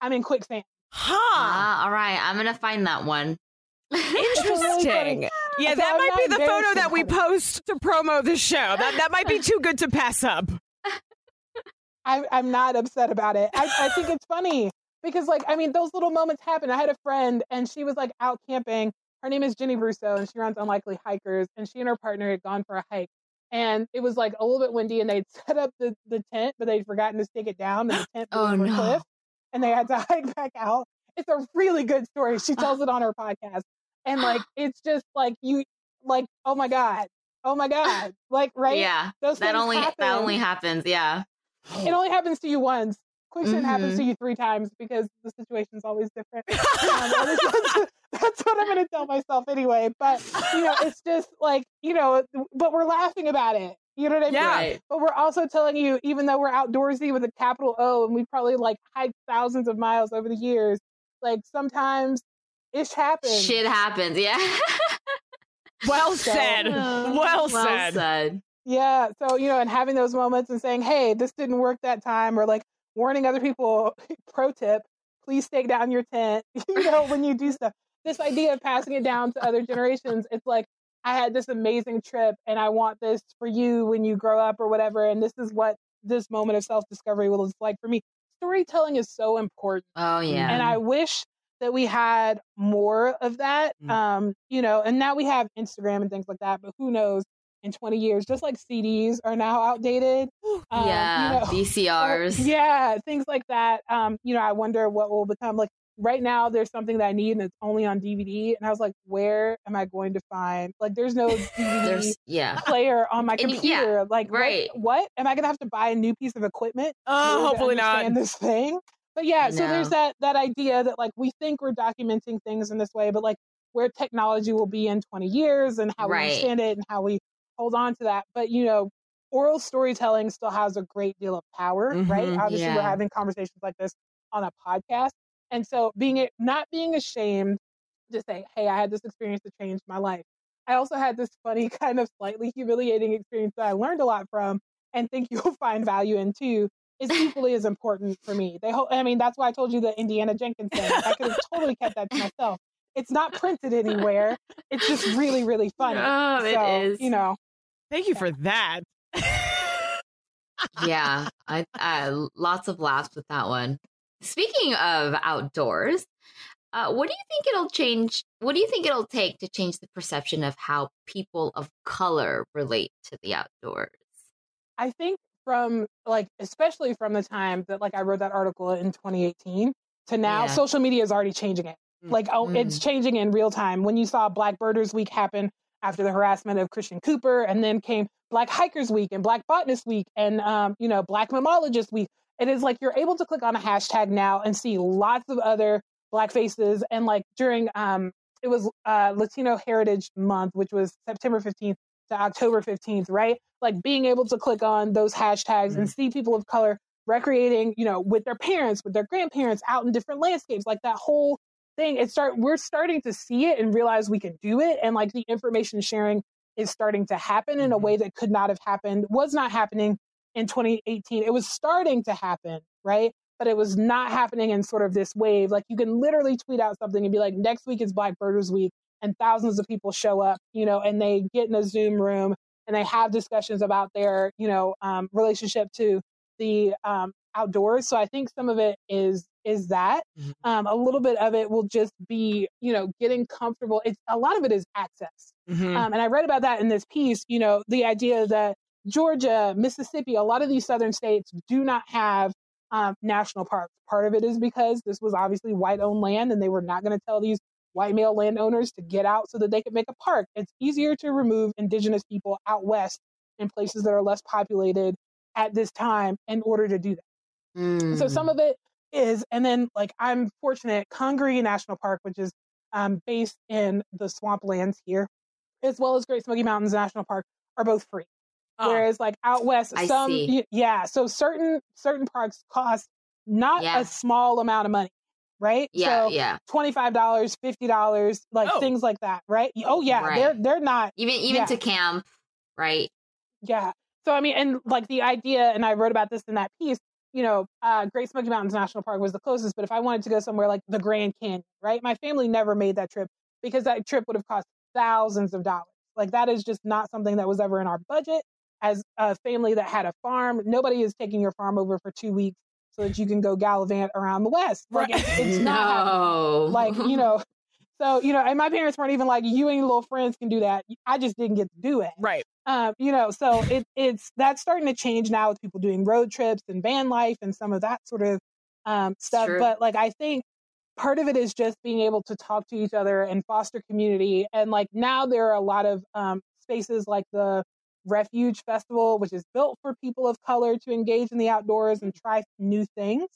I'm in quicksand. Huh. Ah, all right. I'm gonna find that one. Interesting. Yeah, So that I'm might be the photo that we post to promo the show. That that might be too good to pass up. I, I'm not upset about it. I, I think it's funny because, like, I mean, those little moments happen. I had a friend and she was like out camping. Her name is Jenny Bruso and she runs Unlikely Hikers. And she and her partner had gone for a hike. And it was like a little bit windy and they'd set up the, the tent, but they'd forgotten to stick it down and the tent blew Oh, over no. cliff and they had to hike back out. It's a really good story. She uh tells it on her podcast. And like, it's just like you, like, oh my God. Oh my God. Like, right? Yeah. Those That only that only happens. Yeah. it only happens to you once. Quicksand happens Mhm. to you three times because the situation is always different. Um, that's, that's what I'm going to tell myself anyway. But you know, it's just like you know, but we're laughing about it. You know what I mean? Yeah. But we're also telling you, even though we're outdoorsy with a capital O, and we probably like hiked thousands of miles over the years, like sometimes ish happens. Shit happens. Yeah. Well So- said. Well, well said. said. Yeah. So, you know, and having those moments and saying, hey, this didn't work that time, or like warning other people, pro tip, please take down your tent, you know, when you do stuff. This idea of passing it down to other generations, it's like, I had this amazing trip and I want this for you when you grow up or whatever. And this is what this moment of self discovery was like for me. Storytelling is so important. Oh yeah. And I wish that we had more of that. Mm. Um, you know, and now we have Instagram and things like that, but who knows in 20 years, just like CDs are now outdated. Um, yeah. you know, VCRs. yeah, things like that. Um, you know, I wonder what will become like right now there's something that I need and it's only on DVD. And I was like, where am I going to find like there's no DVD There's yeah. player on my computer. like what- right. what? Am I gonna have to buy a new piece of equipment? Oh, hopefully not. this thing. But yeah, so there's that that idea that like we think we're documenting things in this way, but like where technology will be in 20 years and how we Right. understand it and how we hold on to that. But you know, oral storytelling still has a great deal of power, right? Mhm. Obviously, we're having conversations like this on a podcast, and so being it not being ashamed to say, "Hey, I had this experience that changed my life." I also had this funny, kind of slightly humiliating experience that I learned a lot from, and think you'll find value in too. Is equally as important for me. They, ho- I mean, that's why I told you the Indiana Jenkins thing. I could have totally kept that to myself. It's not printed anywhere. It's just really, really funny. Oh, it so, is. You know, Thank you for that. yeah, I, I lots of laughs with that one. Speaking of outdoors, uh, what do you think it'll change? What do you think it'll take to change the perception of how people of color relate to the outdoors? I think from like, especially from the time that like I wrote that article in 2018 to now, Yeah. social media is already changing it. Mm. Like, oh, it's changing in real time. When you saw Black Birders Week happen after the harassment of Christian Cooper, and then came Black Hikers Week and Black Botanist Week and um, you know Black Mammalogist Week. It is like you're able to click on a hashtag now and see lots of other Black faces. And like during um, it was uh, Latino Heritage Month, which was September 15th to October 15th, right? Like being able to click on those hashtags and see people of color recreating, you know, with their parents, with their grandparents out in different landscapes, like that whole thing. It start we're starting to see it and realize we can do it. And like the information sharing is starting to happen in a way that could not have happened, was not happening in 2018. It was starting to happen, right? But it was not happening in sort of this wave. Like you can literally tweet out something and be like, next week is Black Birders Week, and thousands of people show up, you know, and they get in a Zoom room and they have discussions about their, you know, um, relationship to the um, outdoors. So I think some of it is is that. Mhm. Um, a little bit of it will just be, you know, getting comfortable. It's a lot of it is access. Mhm. Um, and I read about that in this piece, you know, the idea that Georgia, Mississippi, a lot of these southern states do not have um, national parks. Part of it is because this was obviously white owned land and they were not going to tell these white male landowners to get out so that they could make a park. It's easier to remove indigenous people out west in places that are less populated at this time in order to do that. So Mm. some of it is, and then like I'm fortunate, Congaree National Park, which is um, based in the swamplands here, as well as Great Smoky Mountains National Park, are both free. Oh. Whereas like out west, I some see. yeah, so certain certain parks cost not Yeah. a small amount of money, right? Yeah, so yeah. twenty five dollars, fifty dollars, like Oh. things like that, right? Oh yeah, Right. they're they're not Even even Yeah. to camp, right? Yeah. So I mean, and like the idea, and I wrote about this in that piece. You know, uh, Great Smoky Mountains National Park was the closest, but if I wanted to go somewhere like the Grand Canyon, right? My family never made that trip because that trip would have cost thousands of dollars. Like that is just not something that was ever in our budget. As a family that had a farm, nobody is taking your farm over for two weeks so that you can go gallivant around the West. Like Right. it's, it's not no. like you know so you know and my parents weren't even like you and your little friends can do that i just didn't get to do it Right. Um you know so it it's that's starting to change now with people doing road trips and van life and some of that sort of um stuff. but like i think part of it is just being able to talk to each other and foster community. And like now there are a lot of um spaces like the refuge festival which is built for people of color to engage in the outdoors and try new things.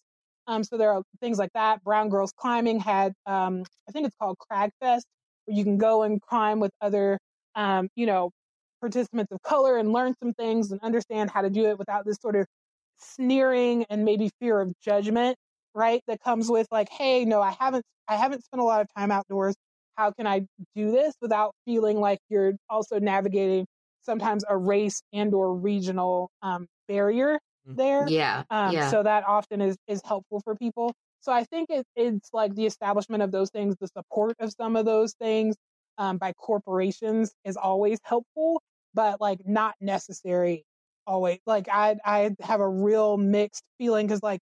Um, so there are things like that. Brown Girls Climbing had, um, I think it's called Crag Fest, where you can go and climb with other, um, you know, participants of color and learn some things and understand how to do it without this sort of sneering and maybe fear of judgment, right? That comes with like, hey, no, I haven't, I haven't spent a lot of time outdoors. How can I do this without feeling like you're also navigating sometimes a race and or regional um, barrier there? yeah, Um, yeah. So that often is is helpful for people. So I think it, it's like the establishment of those things, the support of some of those things um, by corporations is always helpful, but like not necessary always. Like I I have a real mixed feeling because like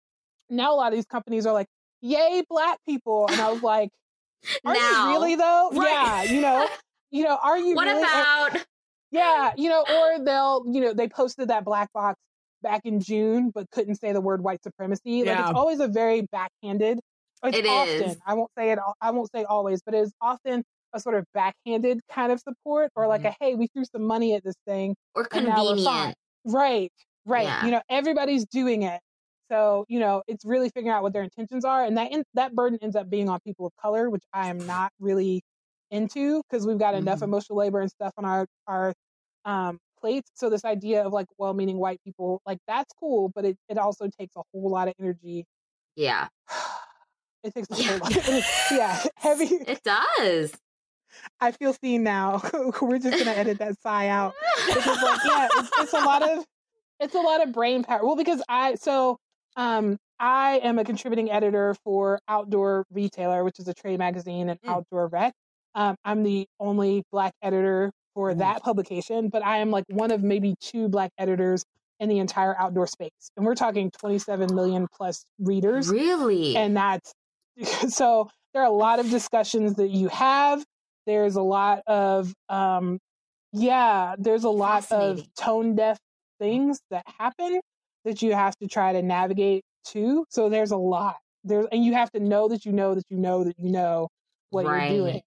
now a lot of these companies are like, "Yay, black people," and I was like, "Are now, you really though? Right. Yeah, you know, you know, are you what really?" And- about? yeah, you know, or they'll, you know, they posted that black box back in June, but couldn't say the word white supremacy. Like it's always a very backhanded. It's It often. is. I won't say it. I won't say always, but it is often a sort of backhanded kind of support, or like a hey, we threw some money at this thing, Or and now we're fine. convenient. Right, right. Yeah. You know, everybody's doing it. So you know, it's really figuring out what their intentions are, and that in, that burden ends up being on people of color, which I am not really into because we've got enough Mhm. emotional labor and stuff on our our um, plates. So this idea of like well-meaning white people, like that's cool, but it it also takes a whole lot of energy. Yeah, It takes a Yeah. whole lot. Of energy. Yeah, heavy. it does. I feel seen now. We're just gonna edit that sigh out because like yeah it's, it's a lot of it's a lot of brain power well because i so um i am a contributing editor for outdoor retailer which is a trade magazine and Mm. outdoor rec um, i'm the only black editor for Ooh. that publication but i am like one of maybe two black editors in the entire outdoor space and we're talking 27 million plus readers Really? and that's so there are a lot of discussions that you have there's a lot of um yeah there's a lot of tone deaf things that happen that you have to try to navigate too so there's a lot there and you have to know that you know that you know that you know what Right. you're doing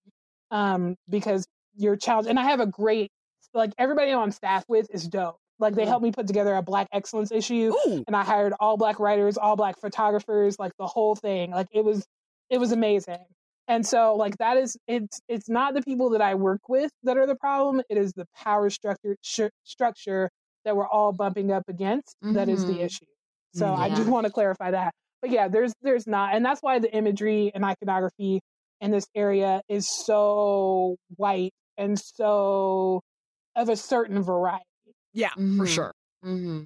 um because you're challenged and i have a great like everybody I'm on staff with is dope like they Mhm. helped me put together a black excellence issue Ooh. and I hired all black writers, all black photographers, like the whole thing. Like it was it was amazing. And so like that is it's it's not the people that I work with that are the problem, it is the power structure sh- structure that we're all bumping up against that is the Mhm. issue. So I Yeah. just want to clarify that. But yeah, there's there's not and that's why the imagery and iconography in this area is so white and so of a certain variety. Yeah, for Mhm. sure. hmm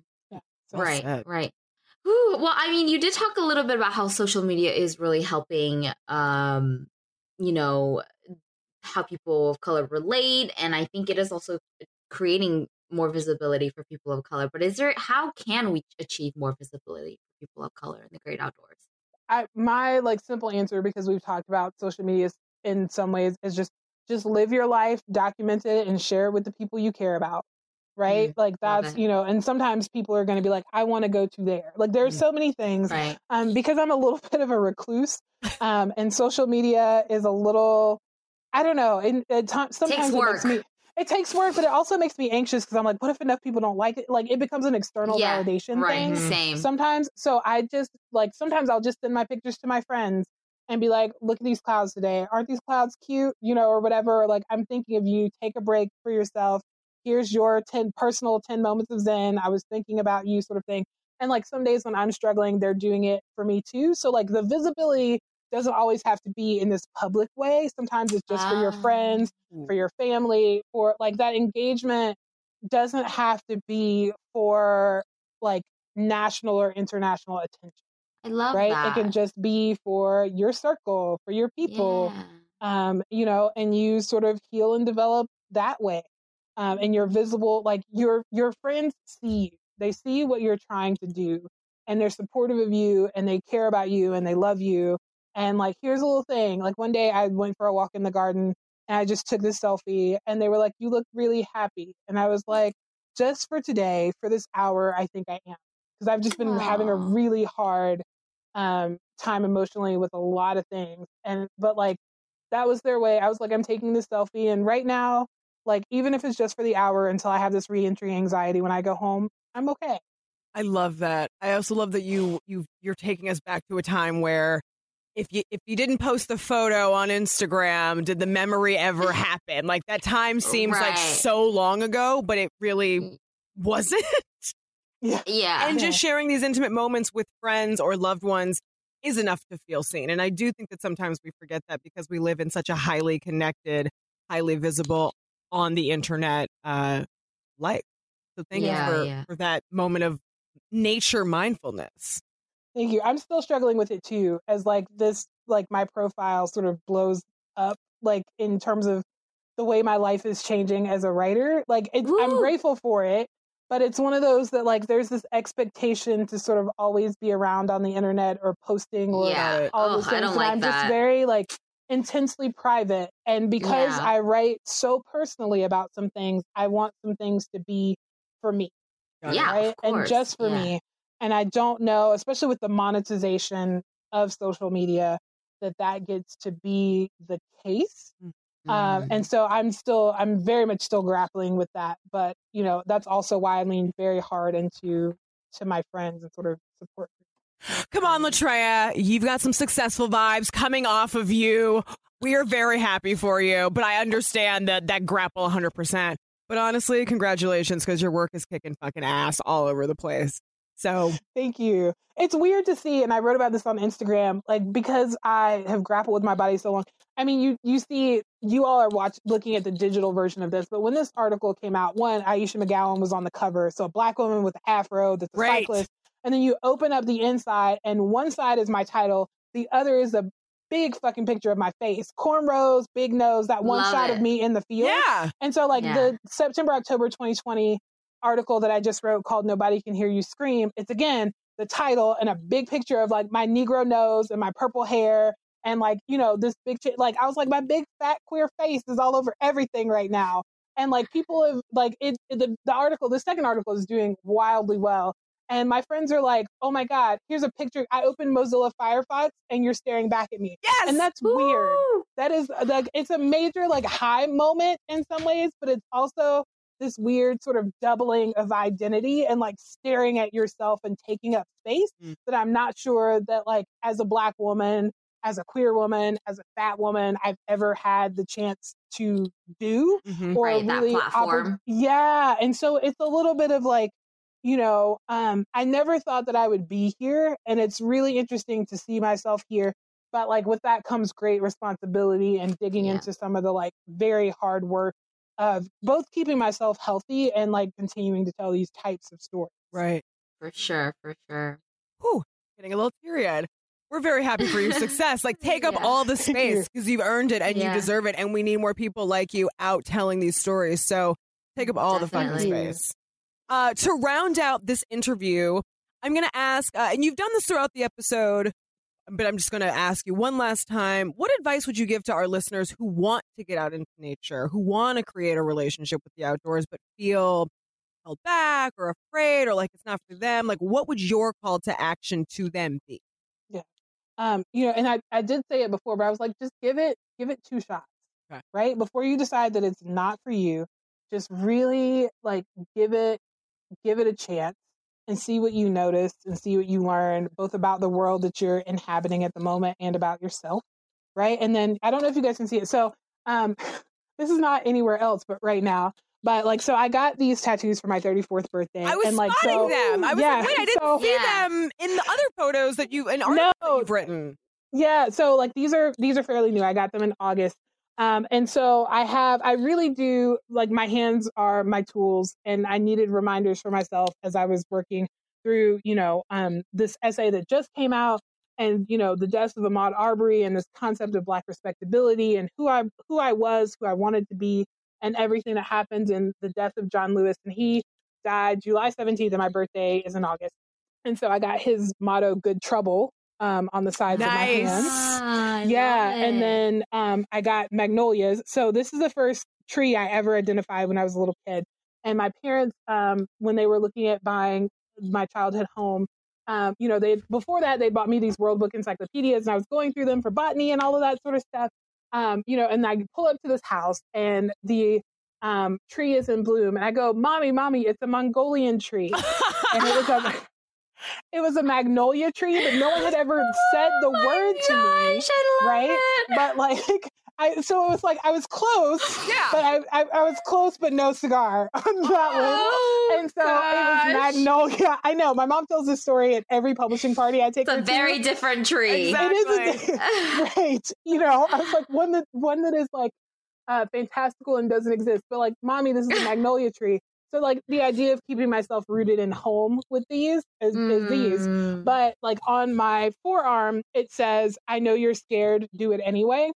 So right, said. right. Whew, well, I mean, you did talk a little bit about how social media is really helping, um, you know, how people of color relate, and I think it is also creating more visibility for people of color. But is there how can we achieve more visibility for people of color in the great outdoors? I my like simple answer because we've talked about social media in some ways is just just live your life, document it, and share it with the people you care about. Right, like that's you know, and sometimes people are going to be like, "I want to go to there." Like there's Mm. so many things. Right. Um, because I'm a little bit of a recluse, um, and social media is a little, I don't know. It, it t- sometimes it work. makes me. It takes work, but it also makes me anxious because I'm like, what if enough people don't like it? Like it becomes an external Yeah, validation Right. thing Same. sometimes so i just like sometimes i'll just send my pictures to my friends and be like look at these clouds today aren't these clouds cute you know or whatever like i'm thinking of you take a break for yourself here's your 10 personal 10 moments of zen i was thinking about you sort of thing and like some days when i'm struggling they're doing it for me too so like the visibility doesn't always have to be in this public way. Sometimes it's just for your friends, Ah. for your family, for like that engagement doesn't have to be for like national or international attention, I love right? that. It can just be for your circle, for your people, Yeah. um, you know, and you sort of heal and develop that way. Um, and you're visible, like your your friends see you. They see what you're trying to do, and they're supportive of you, and they care about you, and they love you. And like, here's a little thing. Like one day, I went for a walk in the garden, and I just took this selfie, and they were like, "You look really happy," and I was like, "Just for today, for this hour, I think I am," because I've just been having a really hard um, time emotionally with a lot of things, and but like that was their way. I was like, I'm taking this selfie, and right now, like even if it's just for the hour until I have this reentry anxiety when I go home, I'm okay. I love that. I also love that you you you're taking us back to a time where if you if you didn't post the photo on Instagram, did the memory ever happen? Like that time oh, seems like so long ago, but it really mm. wasn't. Yeah. Yeah. and just sharing these intimate moments with friends or loved ones is enough to feel seen. And I do think that sometimes we forget that because we live in such a highly connected, highly visible on the internet uh, life. So thank Yeah, you for, yeah. for that moment of nature mindfulness. Thank you. I'm still struggling with it too, as like this, like my profile sort of blows up, like in terms of the way my life is changing as a writer. Like it's, I'm grateful for it, but it's one of those that like there's this expectation to sort of always be around on the internet or posting or yeah. all Oh, those I things, don't and like I'm that. just very like intensely private. And because Yeah. I write so personally about some things, I want some things to be for me. Yeah, right? And just for yeah. me. And I don't know, especially with the monetization of social media, that that gets to be the case. Um, Mm. and so I'm still, I'm very much still grappling with that. But you know, that's also why I lean very hard into to my friends and sort of support. Come on, Latria. You've got some successful vibes coming off of you. We are very happy for you, but I understand that that grapple 100%. But honestly, congratulations because your work is kicking fucking ass all over the place. So, Thank you. It's weird to see, and I wrote about this on Instagram, like because I have grappled with my body so long. I mean, you you see, you all are watching, looking at the digital version of this, but when this article came out, one Ayesha McGowan was on the cover, so a black woman with afro that's a Right. cyclist, and then you open up the inside, and one side is my title, the other is a big fucking picture of my face, cornrows, big nose, that one Love shot it. of me in the field. yeah. And so, like Yeah. the September, October 2020 article that I just wrote called Nobody Can Hear You Scream, it's again the title and a big picture of like my Negro nose and my purple hair. And like, you know, this big, ch- like, I was like, my big fat queer face is all over everything right now. And like, people have, like, it, the, the article, the second article is doing wildly well. And my friends are like, oh my God, here's a picture. I opened Mozilla Firefox and you're staring back at me. Yes. And that's weird that is like it's a major like high moment in some ways but it's also this weird sort of doubling of identity and like staring at yourself and taking up space Mm. that i'm not sure that like as a black woman as a queer woman as a fat woman i've ever had the chance to do Mhm. or Right, that really platform. yeah and so it's a little bit of like you know um i never thought that i would be here and it's really interesting to see myself here but like with that comes great responsibility and digging Yeah. into some of the like very hard work of both keeping myself healthy and like continuing to tell these types of stories Right. For sure, for sure. Whew, getting a little teary eyed. We're very happy for your success. Like, take up Yeah. all the space because you've earned it and you deserve it. And we need more people like you out telling these stories. So, take up all the fucking space. Uh, to round out this interview, I'm going to ask, uh, and you've done this throughout the episode, but I'm just going to ask you one last time. What advice would you give to our listeners who want to get out into nature, who want to create a relationship with the outdoors, but feel held back or afraid or like it's not for them? Like, what would your call to action to them be? Yeah. Um you know and i i did say it before but i was like just give it give it two shots Okay. right before you decide that it's not for you just really like give it give it a chance and see what you notice and see what you learn both about the world that you're inhabiting at the moment and about yourself right and then i don't know if you guys can see it so um this is not anywhere else but right now but like so i got these tattoos for my 34th birthday I was and like spotting so them. I was yeah, like, wait, I didn't so- see Yeah. them in the other photos that you and articles No. you've written. Yeah, so like these are these are fairly new. I got them in August. Um, and so I have, I really do like my hands are my tools, and I needed reminders for myself as I was working through, you know, um, this essay that just came out, and you know, the death of Ahmaud Arbery and this concept of black respectability and who I who I was, who I wanted to be, and everything that happened in the death of John Lewis, and he died July 17th, and my birthday is in August. And so I got his motto, "Good Trouble," um, on the sides Nice. of my hands. Ah, Yeah, and then um, I got magnolias. So this is the first tree I ever identified when I was a little kid. And my parents, um, when they were looking at buying my childhood home, um, you know, they before that they bought me these World Book encyclopedias, and I was going through them for botany and all of that sort of stuff. Um, you know, and I pull up to this house, and the um, tree is in bloom, and I go, "Mommy, mommy, it's a Mongolian tree." and it was a it was a magnolia tree, but no one had ever said the Oh word to me right? it. but like I so it was like I was close, Yeah. but I, I I was close, but no cigar on that Oh, one. And so gosh. it was magnolia. I know my mom tells this story at every publishing party I take It's a very to. different tree. Exactly. It is a, right. You know, I was like one that one that is like uh, fantastical and doesn't exist, but like, mommy, this is a magnolia tree. So like the idea of keeping myself rooted in home with these is, is these. Mm. But like on my forearm, it says, I know you're scared, do it anyway.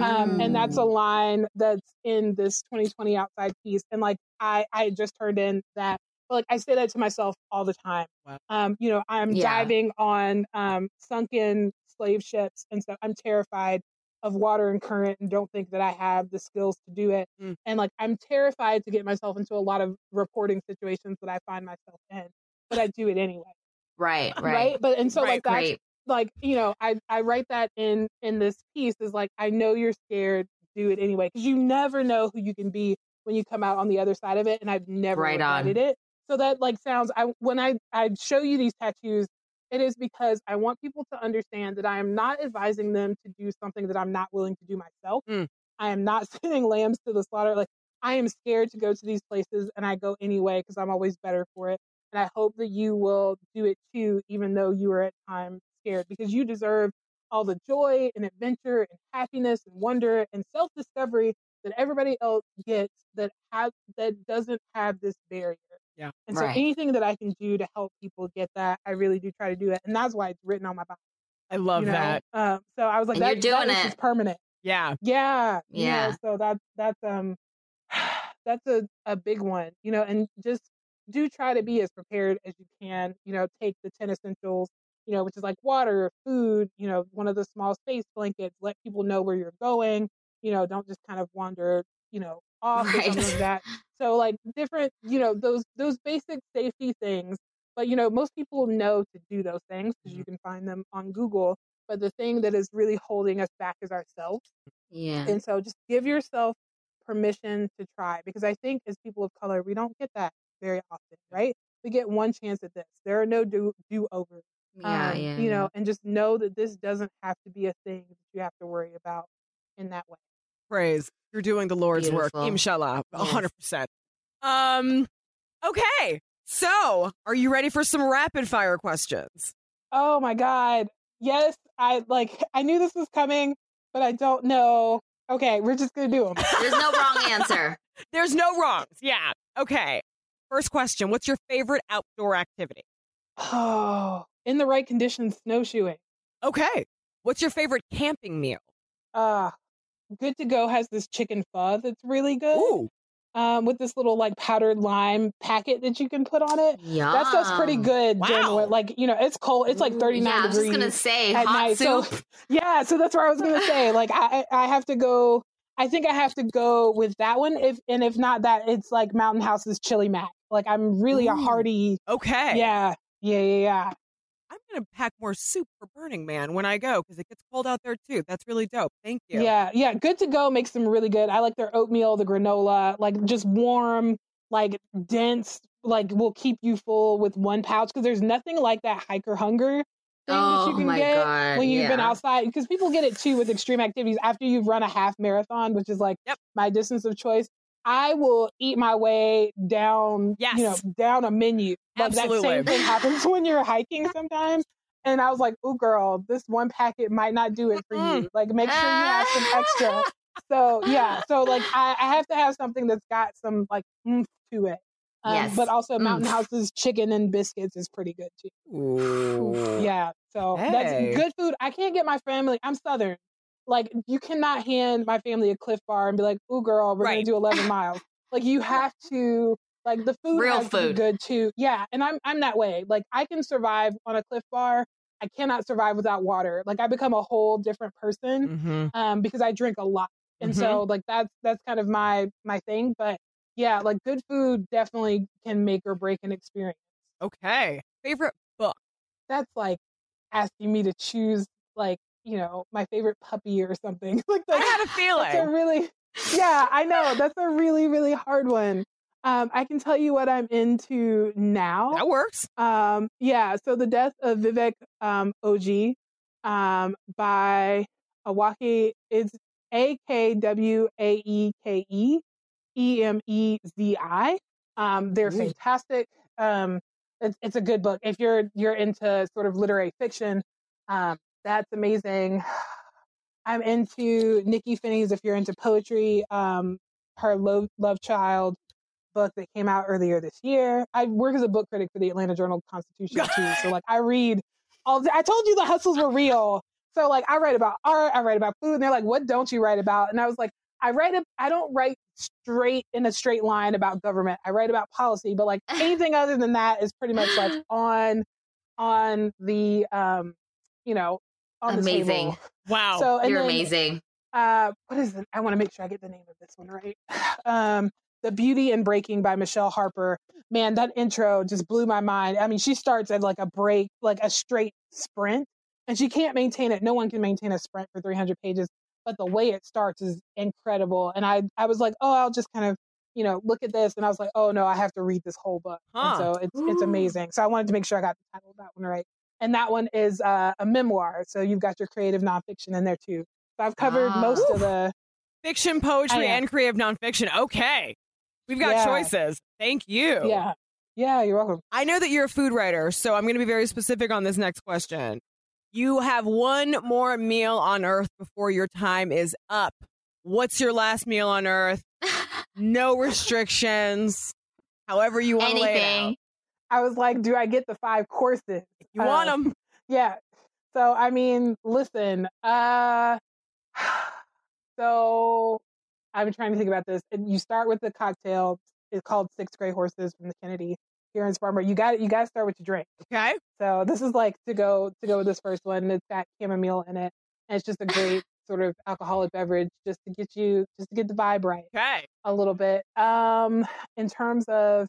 Um, and that's a Mm. line that's in this 2020 outside piece. And like I, I just turned in that, but like I say that to myself all the time. Wow. Um, you know, I'm Yeah. diving on um, sunken slave ships, and so I'm terrified of water and current, and don't think that I have the skills to do it. Mm. And like I'm terrified to get myself into a lot of reporting situations that I find myself in, but I do it anyway. right, Right. right, But and so Right, like that's right. like you know i i write that in in this piece is like i know you're scared do it anyway because you never know who you can be when you come out on the other side of it and i've never Right on. regretted it so that like sounds i when i i show you these tattoos it is because i want people to understand that i am not advising them to do something that i'm not willing to do myself Mm. i am not sending lambs to the slaughter like i am scared to go to these places and i go anyway because i'm always better for it and I hope that you will do it too, even though you are at times scared, because you deserve all the joy and adventure and happiness and wonder and self discovery that everybody else gets that has that doesn't have this barrier. Yeah. And so Right. anything that I can do to help people get that, I really do try to do it. And that's why it's written on my body. I love you know? that. Um, so I was like, that, you're doing that it. permanent. Yeah. Yeah. you know, Yeah. so that's that's um that's a, a big one, you know, and just do try to be as prepared as you can, you know, take the 10 essentials, you know, which is like water, food, you know, one of the small space blankets, let people know where you're going, you know, don't just kind of wander, you know, off or something like that. So like different, you know, those those basic safety things, but you know, most people know to do those things because you can find them on Google. But the thing that is really holding us back is ourselves. Yeah. And so just give yourself permission to try because I think as people of color, we don't get that very often, right? We get one chance at this. There are no do do overs. Yeah, um, yeah. You know, and just know that this doesn't have to be a thing that you have to worry about in that way. Praise. You're doing the Lord's work. Beautiful. Inshallah. a Yes. 100%. Um, okay. So, are you ready for some rapid fire questions? Oh my God. Yes, I like I knew this was coming, but I don't know. Okay, we're just gonna do them. There's no wrong answer. There's no wrongs. Yeah. Okay. First question What's your favorite outdoor activity? Oh, in the right conditions, snowshoeing. Okay. What's your favorite camping meal? Uh good to go has this chicken pho that's really good. Ooh. um, with this little like powdered lime packet that you can put on it. Yeah. That stuff's pretty good. Wow. like you know, it's cold. It's like thirty nine Yeah, I was degrees gonna say at hot night. soup. So yeah, so that's what I was gonna say. Like I, I have to go. I think I have to go with that one. If and if not that, it's like Mountain House's chili mac. Like I'm really a hearty. Okay. Yeah, yeah, yeah, yeah. I'm going to pack more soup for Burning Man when I go because it gets cold out there too. That's really dope. Thank you. Yeah, yeah. Good to go makes them really good. I like their oatmeal, the granola, like just warm, like dense, like will keep you full with one pouch because there's nothing like that hiker hunger thing that Oh you can my get god. when you've been outside because people get it too with extreme activities after you've run a half marathon, which is like Yep. my distance of choice. I will eat my way down, you know, down a menu. Like that same thing happens when you're hiking sometimes. and I was like, "Oh, girl, this one packet might not do it for you. Like, make sure you have some extra." So yeah, so like I, I have to have something that's got some like oomph to it. Um, Yes. But also, Mountain Oomph. House's chicken and biscuits is pretty good too. Ooh. Yeah, so Hey. that's good food. I can't get my family. I'm Southern. Like you cannot hand my family a Clif Bar and be like, "Ooh, girl, we're Right. gonna do 11 miles." Like you have to. Like the food Real has to be food. good too. Yeah, and I'm I'm that way. Like I can survive on a Clif Bar. I cannot survive without water. Like I become a whole different person hmm um, because I drink a lot, and Mhm. so like that's that's kind of my my thing. But yeah, like good food definitely can make or break an experience. Okay. Favorite book. That's like asking me to choose like you know my favorite puppy or something. like I had a feeling. that's a really yeah I know that's a really really hard one. Um, I can tell you what I'm into now. That works. Um, yeah, so the death of Vivek um, Oji um, by Akwaeke is A K W A E K E E M E Z I. Um, they're Ooh. fantastic. Um, it's, it's a good book. If you're you're into sort of literary fiction, um, that's amazing. I'm into Nikky Finney's. If you're into poetry, um, her Love, Love Child book that came out earlier this year. I work as a book critic for the Atlanta Journal Constitution too. So like I read all. The, I told you the hustles were real. So like I write about art, I write about food, and they're like, "What don't you write about?" And I was like, "I write. A, I don't write straight in a straight line about government. I write about policy, but like anything other than that is pretty much like on on the um, you know, on the Amazing. table. Wow. So and You're then, amazing. uh, what is it? I want to make sure I get the name of this one right. Um, the Beauty in Breaking by Michele Harper. Man, that intro just blew my mind. I mean, she starts at like a break, like a straight sprint, and she can't maintain it. No one can maintain a sprint for 300 pages, but the way it starts is incredible. And I, I was like, oh, I'll just kind of, you know, look at this, and I was like, oh no, I have to read this whole book. Huh. And so it's it's amazing. So I wanted to make sure I got the title of that one right. And that one is uh, a memoir. So you've got your creative nonfiction in there too. So I've covered Ah. most of the Fiction, poetry, and creative nonfiction. Okay. We've got Yeah. choices. Thank you. Yeah. Yeah, you're welcome. I know that you're a food writer, so I'm going to be very specific on this next question. You have one more meal on Earth before your time is up. What's your last meal on Earth? No restrictions. However you want to lay it out. I was like, do I get the five courses? You Uh, want them? Yeah. So I mean, listen, uh so I'm trying to think about this. And You start with the cocktail. It's called Six Gray Horses from the Kennedy here in Spartanburg. You got you got to start with your drink. Okay. So this is like to go to go with this first one. It's got chamomile in it, and it's just a great sort of alcoholic beverage just to get you just to get the vibe right. Okay. a little bit. Um, in terms of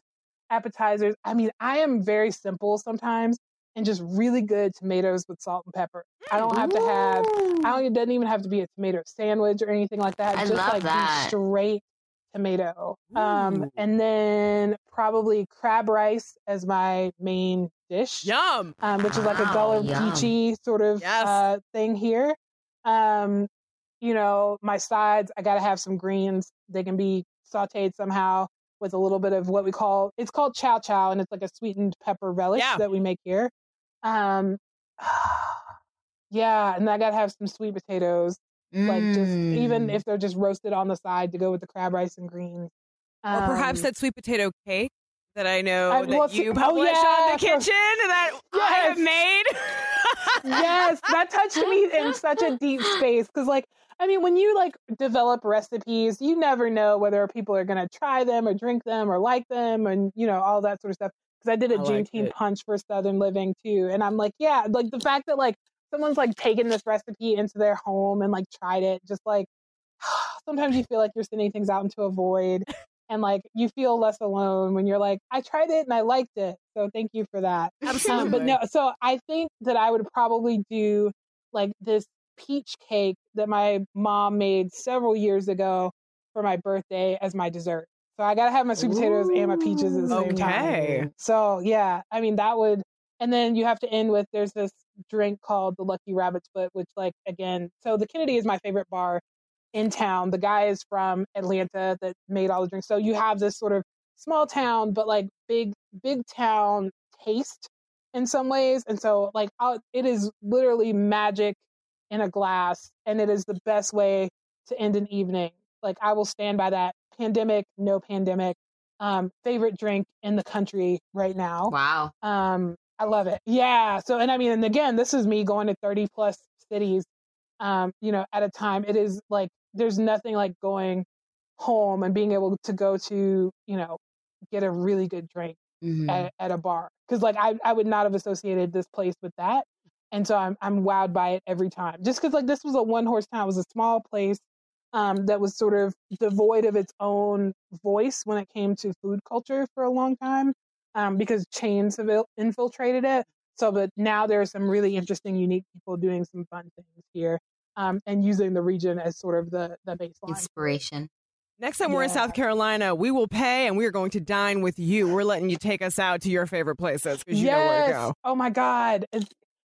appetizers, I mean, I am very simple sometimes and just really good tomatoes with salt and pepper. I don't have to have. I don't. It doesn't even have to be a tomato sandwich or anything like that. I just love like that. straight tomato. Um, and then probably crab rice as my main dish Yum. um, which is like a Wow, Gullah yum. Geechee sort of Yes. uh, thing here. Um, you know, my sides, I got to have some greens. They can be sauteed somehow with a little bit of what we call it's called chow chow, and it's like a sweetened pepper relish Yeah. that we make here. Um, yeah, and I got to have some sweet potatoes, like just even Mm. if they're just roasted on the side to go with the crab rice and greens. or perhaps Um, that sweet potato cake that I know I- that well, you oh, publish on the kitchen that I have made. yes, that touched me in such a deep space because, like, I mean, when you like develop recipes, you never know whether people are going to try them or drink them or like them, and you know all that sort of stuff. Because I did a I Juneteenth punch for Southern Living too, and I'm like, yeah, like the fact that like someone's like taken this recipe into their home and like tried it, just like sometimes you feel like you're sending things out into a void. And like you feel less alone when you're like, I tried it and I liked it. So thank you for that. Absolutely. Um, but no, so I think that I would probably do like this peach cake that my mom made several years ago for my birthday as my dessert. So I gotta have my sweet potatoes and my peaches at the same Okay. time. So yeah, I mean that would, and then you have to end with there's this drink called the Lucky Rabbit's Foot, which like again, so the Kennedy is my favorite bar in town. The guy is from Atlanta that made all the drinks. So you have this sort of small town, but like big, big town taste in some ways. And so, like, I'll, it is literally magic in a glass, and it is the best way to end an evening. Like, I will stand by that. Pandemic, no pandemic. Um, favorite drink in the country right now. Wow. Um, I love it. Yeah. So, and I mean, and again, this is me going to 30 plus cities, um, you know, at a time. It is like, there's nothing like going home and being able to go to, you know, get a really good drink Mhm. at, at a bar. Cause like I, I would not have associated this place with that. And so I'm, I'm wowed by it every time. Just cause like this was a one horse town. It was a small place, um, that was sort of devoid of its own voice when it came to food culture for a long time um, because chains have il- infiltrated it. So, but now there are some really interesting, unique people doing some fun things here um, and using the region as sort of the the baseline. Inspiration. Next time we're in South Carolina, we will pay and we are going to dine with you. We're letting you take us out to your favorite places because you know where to go. Oh my God. It's,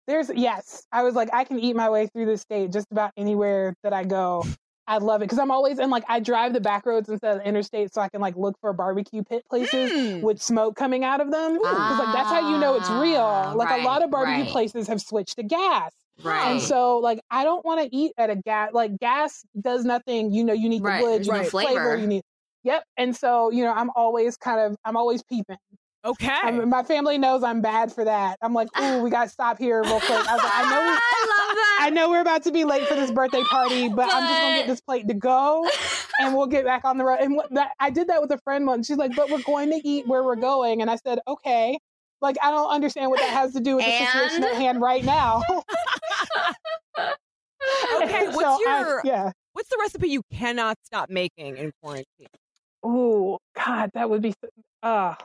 there's yes. I was like, I can eat my way through the state just about anywhere that I go. I love it because I'm always in like I drive the back roads instead of the interstate so I can like look for barbecue pit places Mm. with smoke coming out of them because like that's how you know it's Ah, real. Like a lot of barbecue right. places have switched to gas. Right. And so, like, I don't want to eat at a gas. Like, gas does nothing. You know, you need Right, the wood, you right. need flavor. Flavor. you need. Yep. And so, you know, I'm always kind of, I'm always peeping. Okay. I mean, my family knows I'm bad for that. I'm like, ooh, we got to stop here real quick. I was like, I know, we, I love that. I know we're about to be late for this birthday party, but, I'm just gonna get this plate to go, and we'll get back on the road. And what, that, I did that with a friend once. She's like, but we're going to eat where we're going, and I said, okay. Like, I don't understand what that has to do with the situation at hand right now. okay. What's So I- your yeah. what's the recipe you cannot stop making in quarantine? Oh God, that would be. so- Uh,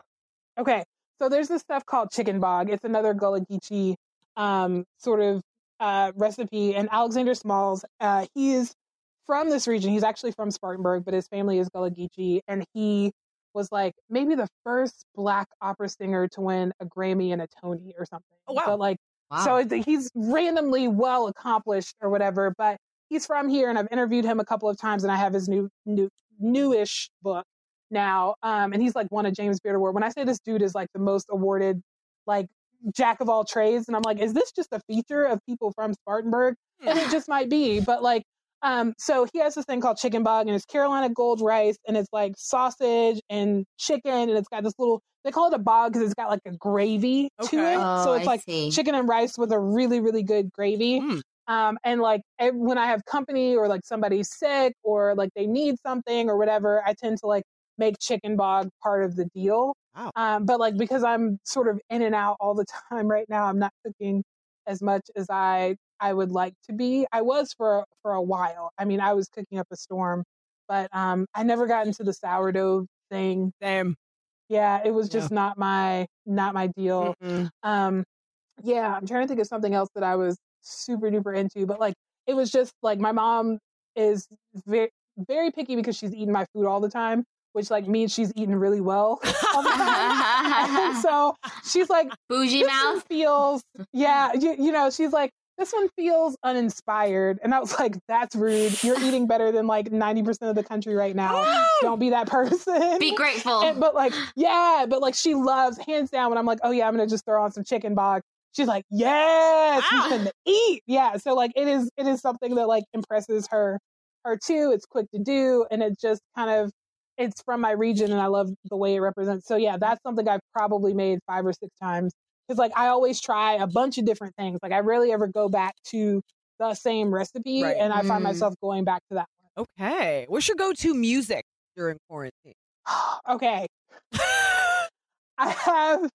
okay. So there's this stuff called chicken bog. It's another Gullah Geechee um, sort of uh, recipe. And Alexander Smalls, uh, he is from this region. He's actually from Spartanburg, but his family is Gullah Geechee, and he was like maybe the first Black opera singer to win a Grammy and a Tony or something. Oh, wow. But like Wow. so he's randomly well accomplished or whatever, but he's from here, and I've interviewed him a couple of times, and I have his new new newish book now, um, and he's like won a James Beard Award. When I say this dude is like the most awarded, like jack of all trades, and I'm like, is this just a feature of people from Spartanburg? And it just might be, but like. Um, so he has this thing called chicken bog, and it's Carolina gold rice, and it's like sausage and chicken, and it's got this little. They call it a bog because it's got like a gravy to it, Oh, so it's I like see. chicken and rice with a really really good gravy Mm. um and like when i have company or like somebody's sick or like they need something or whatever i tend to like make chicken bog part of the deal Wow. um but like because i'm sort of in and out all the time right now i'm not cooking as much as i i would like to be i was for for a while i mean i was cooking up a storm but um i never got into the sourdough thing Same. yeah it was Yeah. just not my not my deal Mm-mm. um yeah i'm trying to think of something else that i was super duper into but like it was just like my mom is very very picky because she's eating my food all the time which like means she's eating really well all the time. and so she's like Bougie this one mouth. feels yeah you, you know she's like this one feels uninspired and i was like that's rude you're eating better than like 90% of the country right now don't be that person Be grateful. and, but like, yeah, but like she loves hands down when I'm like, oh yeah, I'm gonna just throw on some chicken bog. She's like, yes, Wow. we finna eat. Yeah, so like it is, it is something that like impresses her, her too. It's quick to do, and it just kind of, it's from my region, and I love the way it represents. So yeah, that's something I've probably made five or six times because like I always try a bunch of different things. Like I rarely ever go back to the same recipe, Right. and I find Mm. myself going back to that Okay. What's your go-to music during quarantine? okay, I have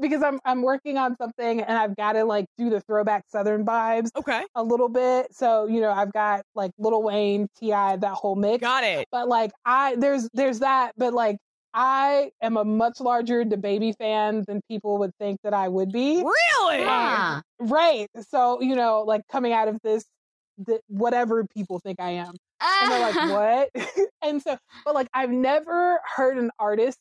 because I'm I'm working on something and I've got to like do the throwback Southern vibes okay. a little bit. So you know I've got like Lil Wayne, T.I., that whole mix. Got it. But like I there's there's that, but like I am a much larger baby fan than people would think that I would be. Really? Ah. Right. So you know like coming out of this. th- whatever people think I am, and they're like, "What?" and so, but like, I've never heard an artist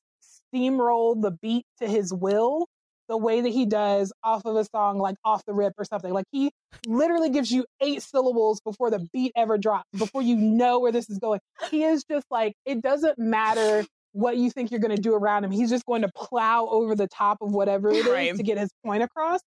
steamroll the beat to his will the way that he does off of a song like off the rip or something. Like he literally gives you eight syllables before the beat ever drops, before you know where this is going. He is just like, it doesn't matter what you think you're going to do around him. He's just going to plow over the top of whatever it is Right. to get his point across.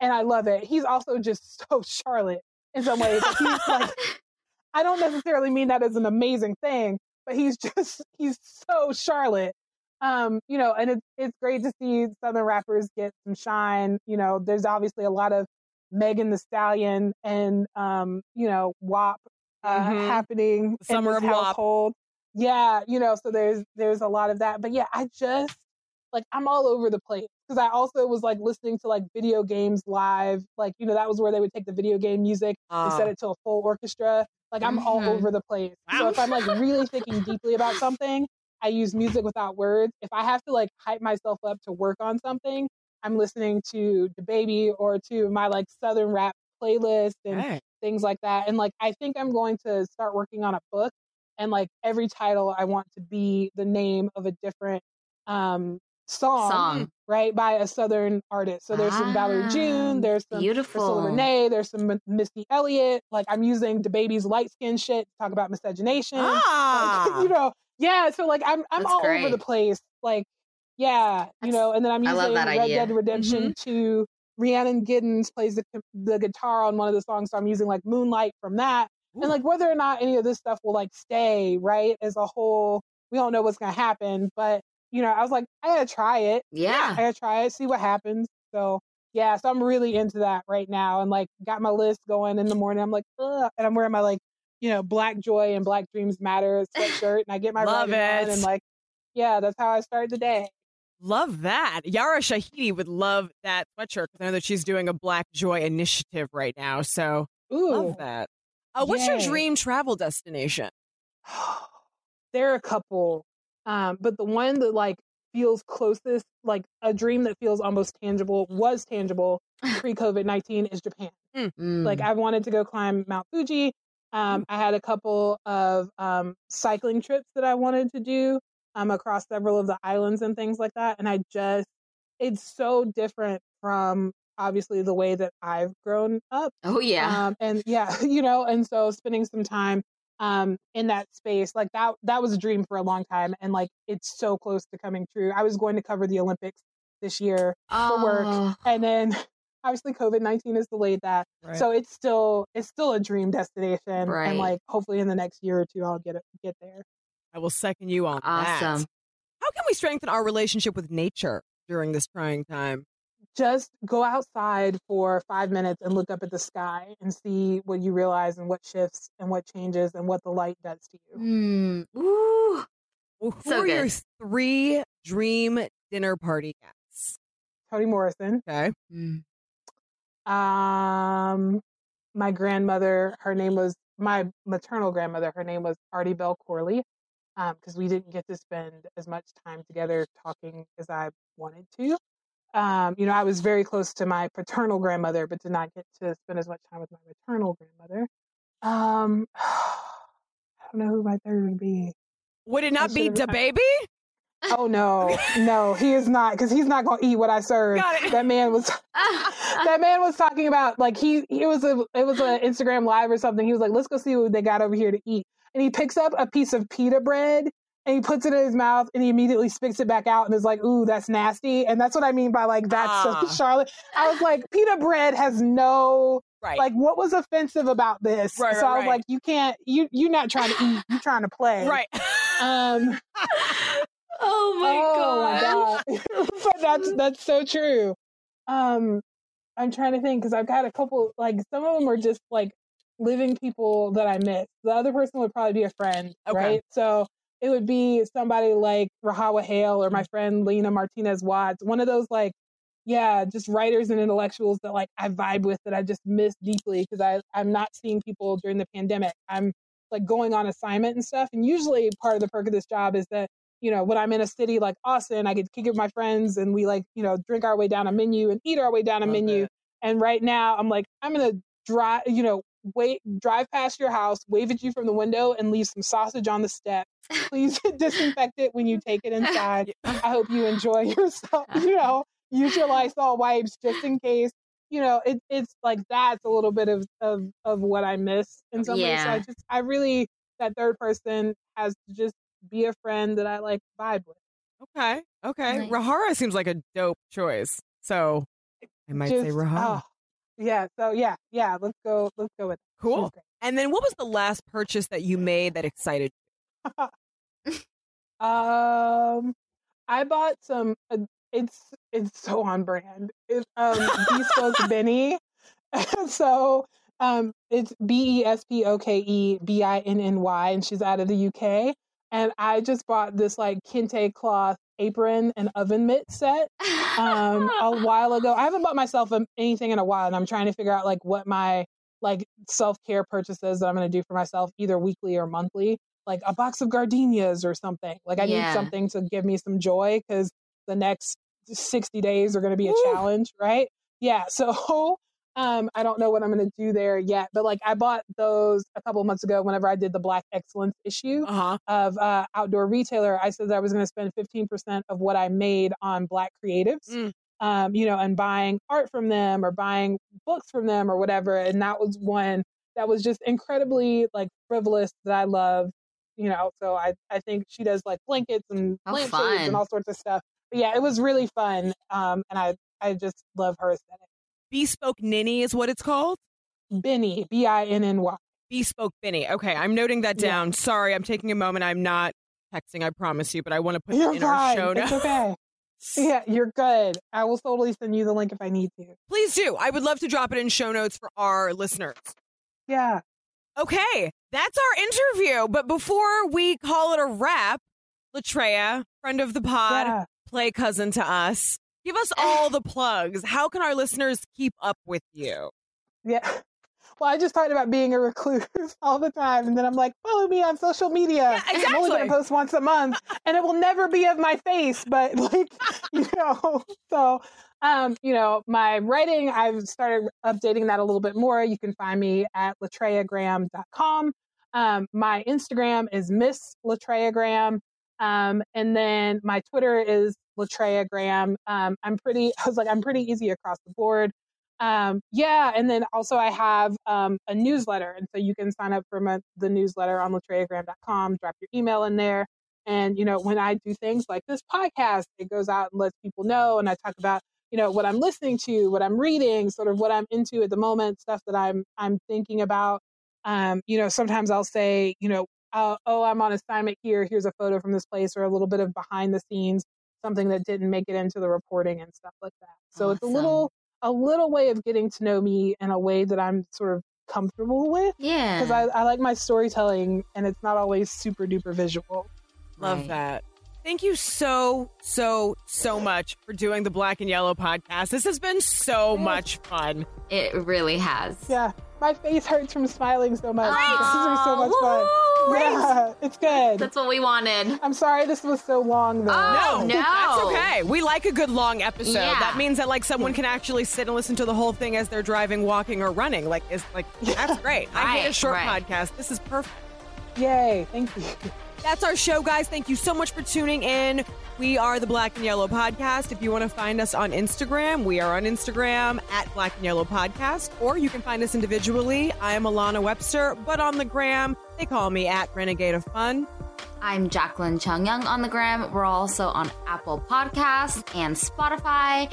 And I love it. He's also just so Charlotte in some ways. He's like, I don't necessarily mean that as an amazing thing, but he's just he's so Charlotte. Um, you know, and it's it's great to see Southern rappers get some shine. You know, there's obviously a lot of Megan Thee Stallion and um, you know, WAP uh, Mhm. happening summer in of this WAP. household. Yeah, you know, so there's there's a lot of that. But yeah, I just like I'm all over the place because I also was like listening to like video games live. Like you know, that was where they would take the video game music and set Uh, it to a full orchestra. Like I'm all Mhm. over the place. So if I'm like really thinking deeply about something, I use music without words. If I have to like hype myself up to work on something, I'm listening to DaBaby or to my like southern rap playlist and hey. things like that. And like I think I'm going to start working on a book and like every title I want to be the name of a different um song, Song. right by a southern artist. So there's some Valerie Ah, June, there's some beautiful. Priscilla Renea, there's some M- Missy Elliott. Like I'm using DaBaby's light skin shit to talk about miscegenation. Like, Ah. you know, yeah. So like I'm I'm That's all over the place. Like, yeah, you know, and then I'm using Red idea. Dead Redemption to Rhiannon Giddens plays the the guitar on one of the songs, so I'm using like Moonlight from that. Ooh. And like whether or not any of this stuff will like stay, right, as a whole, we don't know what's gonna happen. But you know, I was like, I gotta try it. Yeah. I gotta try it, see what happens. So yeah, so I'm really into that right now, and like got my list going in the morning. I'm like, Ugh, and I'm wearing my like, you know, Black Joy and Black Dreams Matter sweatshirt, and I get my Love writing on, it. and like, yeah, that's how I start the day. Love that. Yara Shahidi would love that sweatshirt because I know that she's doing a Black Joy initiative right now. So Ooh, love that. Uh, what's your dream travel destination? there are a couple, um, but the one that like feels closest, like a dream that feels almost tangible, was tangible pre COVID nineteen, is Japan. Mm. Like I wanted to go climb Mount Fuji. Um, I had a couple of um, cycling trips that I wanted to do um, across several of the islands and things like that. And I just, it's so different from obviously the way that I've grown up. oh yeah. Um, and yeah, you know, and so spending some time um, in that space, like that, that was a dream for a long time. And like, it's so close to coming true. I was going to cover the Olympics this year for work. Oh, and then obviously COVID-19 has delayed that. So it's still it's still a dream destination, Right. and like hopefully in the next year or two I'll get it get there. I will second you on that. Awesome. How can we strengthen our relationship with nature during this trying time? Just go outside for five minutes and look up at the sky and see what you realize and what shifts and what changes and what the light does to you. Mm. Ooh. Well, who So are your three dream dinner party guests? Toni Morrison, Okay. Mm. um, my grandmother, her name was my maternal grandmother. Her name was Artie Bell Corley, because we didn't get to spend as much time together talking as I wanted to. Um, you know, I was very close to my paternal grandmother, but did not get to spend as much time with my maternal grandmother. Um, I don't know who my third would be. Would it not be DaBaby? Oh no, no, he is not because he's not gonna eat what I served. That man was that man was talking about like he it was a it was an Instagram live or something. He was like, let's go see what they got over here to eat. And he picks up a piece of pita bread and he puts it in his mouth and he immediately spits it back out and is like, ooh, that's nasty. And that's what I mean by like that's Ah. so Charlotte. I was like, pita bread has no Right. like what was offensive about this? Right, so right, I was right. like, you can't you you're not trying to eat, you're trying to play. right. Um oh my oh god. my god. but that's that's so true. Um I'm trying to think because I've got a couple like some of them are just like living people that I miss. The other person would probably be a friend, Okay. right? So it would be somebody like Rahawa Haile or my mm-hmm. friend Lena Martinez Watts, one of those like, yeah, just writers and intellectuals that like I vibe with that I just miss deeply because I I'm not seeing people during the pandemic. I'm like going on assignment and stuff, and usually part of the perk of this job is that you know when I'm in a city like Austin, I get to kick it with my friends and we like you know drink our way down a menu and eat our way down a Love menu. it. And right now, I'm like I'm gonna drive, you know, wait, drive past your house, wave at you from the window, and leave some sausage on the step. Please disinfect it when you take it inside. I hope you enjoy yourself. You know, use your Lysol wipes just in case. You know, it, it's like that's a little bit of, of of what I miss in some ways. So I just, I really, that third person has to just be a friend that I like vibe with. Okay. Okay. Nice. Rahawa seems like a dope choice. So I might say Rahawa. oh, yeah. So yeah, yeah. Let's go. Let's go with it. Cool. And then what was the last purchase that you made that excited you? Um, I bought some. Uh, it's it's so on brand. It's um bespoke Binny. so um, it's B E S P O K E B I N N Y, and she's out of the UK. And I just bought this like kente cloth apron and oven mitt set um a while ago. I haven't bought myself anything in a while, and I'm trying to figure out like what my like self care purchases that I'm going to do for myself, either weekly or monthly. Like a box of gardenias or something. Like I Yeah. need something to give me some joy because the next 60 days are going to be a Woo. challenge, right? Yeah. So um, I don't know what I'm going to do there yet, but like I bought those a couple months ago whenever I did the Black Excellence issue Uh huh. of uh, outdoor retailer, I said that I was going to spend 15% of what I made on black creatives, Mm. um, you know, and buying art from them or buying books from them or whatever. And that was one that was just incredibly like frivolous that I love, you know. So I, I think she does like blankets and Oh, lampshades and all sorts of stuff. But yeah, it was really fun. Um, and I, I just love her aesthetic. Bespoke Binny is what it's called. Benny, B I N N Y. Bespoke Binny. Okay, I'm noting that Yeah. down. Sorry, I'm taking a moment. I'm not texting, I promise you, but I want to put You're it in our fine. show It's notes. okay. Yeah, you're good. I will totally send you the link if I need to. Please do. I would love to drop it in show notes for our listeners. Yeah. Okay, that's our interview. But before we call it a wrap, Latria, friend of the pod, Yeah. play cousin to us, give us all the plugs. How can our listeners keep up with you? Yeah. Well, I just talked about being a recluse all the time, and then I'm like, follow me on social media. Yeah, I'm only going to post once a month, and it will never be of my face, but like, you know, so. Um, you know, my writing, I've started updating that a little bit more. You can find me at latriagraham.com. Um, my Instagram is Miss LatriaGraham. Um, and then my Twitter is LatriaGraham. Um, I'm pretty, I was like, I'm pretty easy across the board. Um, yeah, and then also I have um, a newsletter, and so you can sign up for my, the newsletter on latriagraham.com. Drop your email in there, and you know when I do things like this podcast, it goes out and lets people know, and I talk about you know what I'm listening to, what I'm reading, sort of what I'm into at the moment, stuff that I'm I'm thinking about. Um, you know, sometimes I'll say, you know, uh, oh, I'm on assignment here. Here's a photo from this place, or a little bit of behind the scenes, something that didn't make it into the reporting and stuff like that. So it's a little a little way of getting to know me in a way that I'm sort of comfortable with Yeah. because I, I like my storytelling and it's not always super duper visual. Love Right. that. Thank you so, so, so much for doing the Black and Yellow podcast. This has been so much fun. It really has. Yeah, my face hurts from smiling so much. Great. This is so much fun. Woo! Yeah, it's good. That's what we wanted. I'm sorry this was so long though. Oh, no. That's okay. We like a good long episode. Yeah. That means that like someone can actually sit and listen to the whole thing as they're driving, walking, or running. Like is like that's great. I hate a short right. podcast. This is perfect. Yay, thank you. That's our show, guys. Thank you so much for tuning in. We are the Black and Yellow Podcast. If you want to find us on Instagram, we are on Instagram at Black and Yellow Podcast, or you can find us individually. I am Alana Webster, but on the gram, they call me at Renegade of Fun. I'm Jacklyn Chung Young on the gram. We're also on Apple Podcasts and Spotify.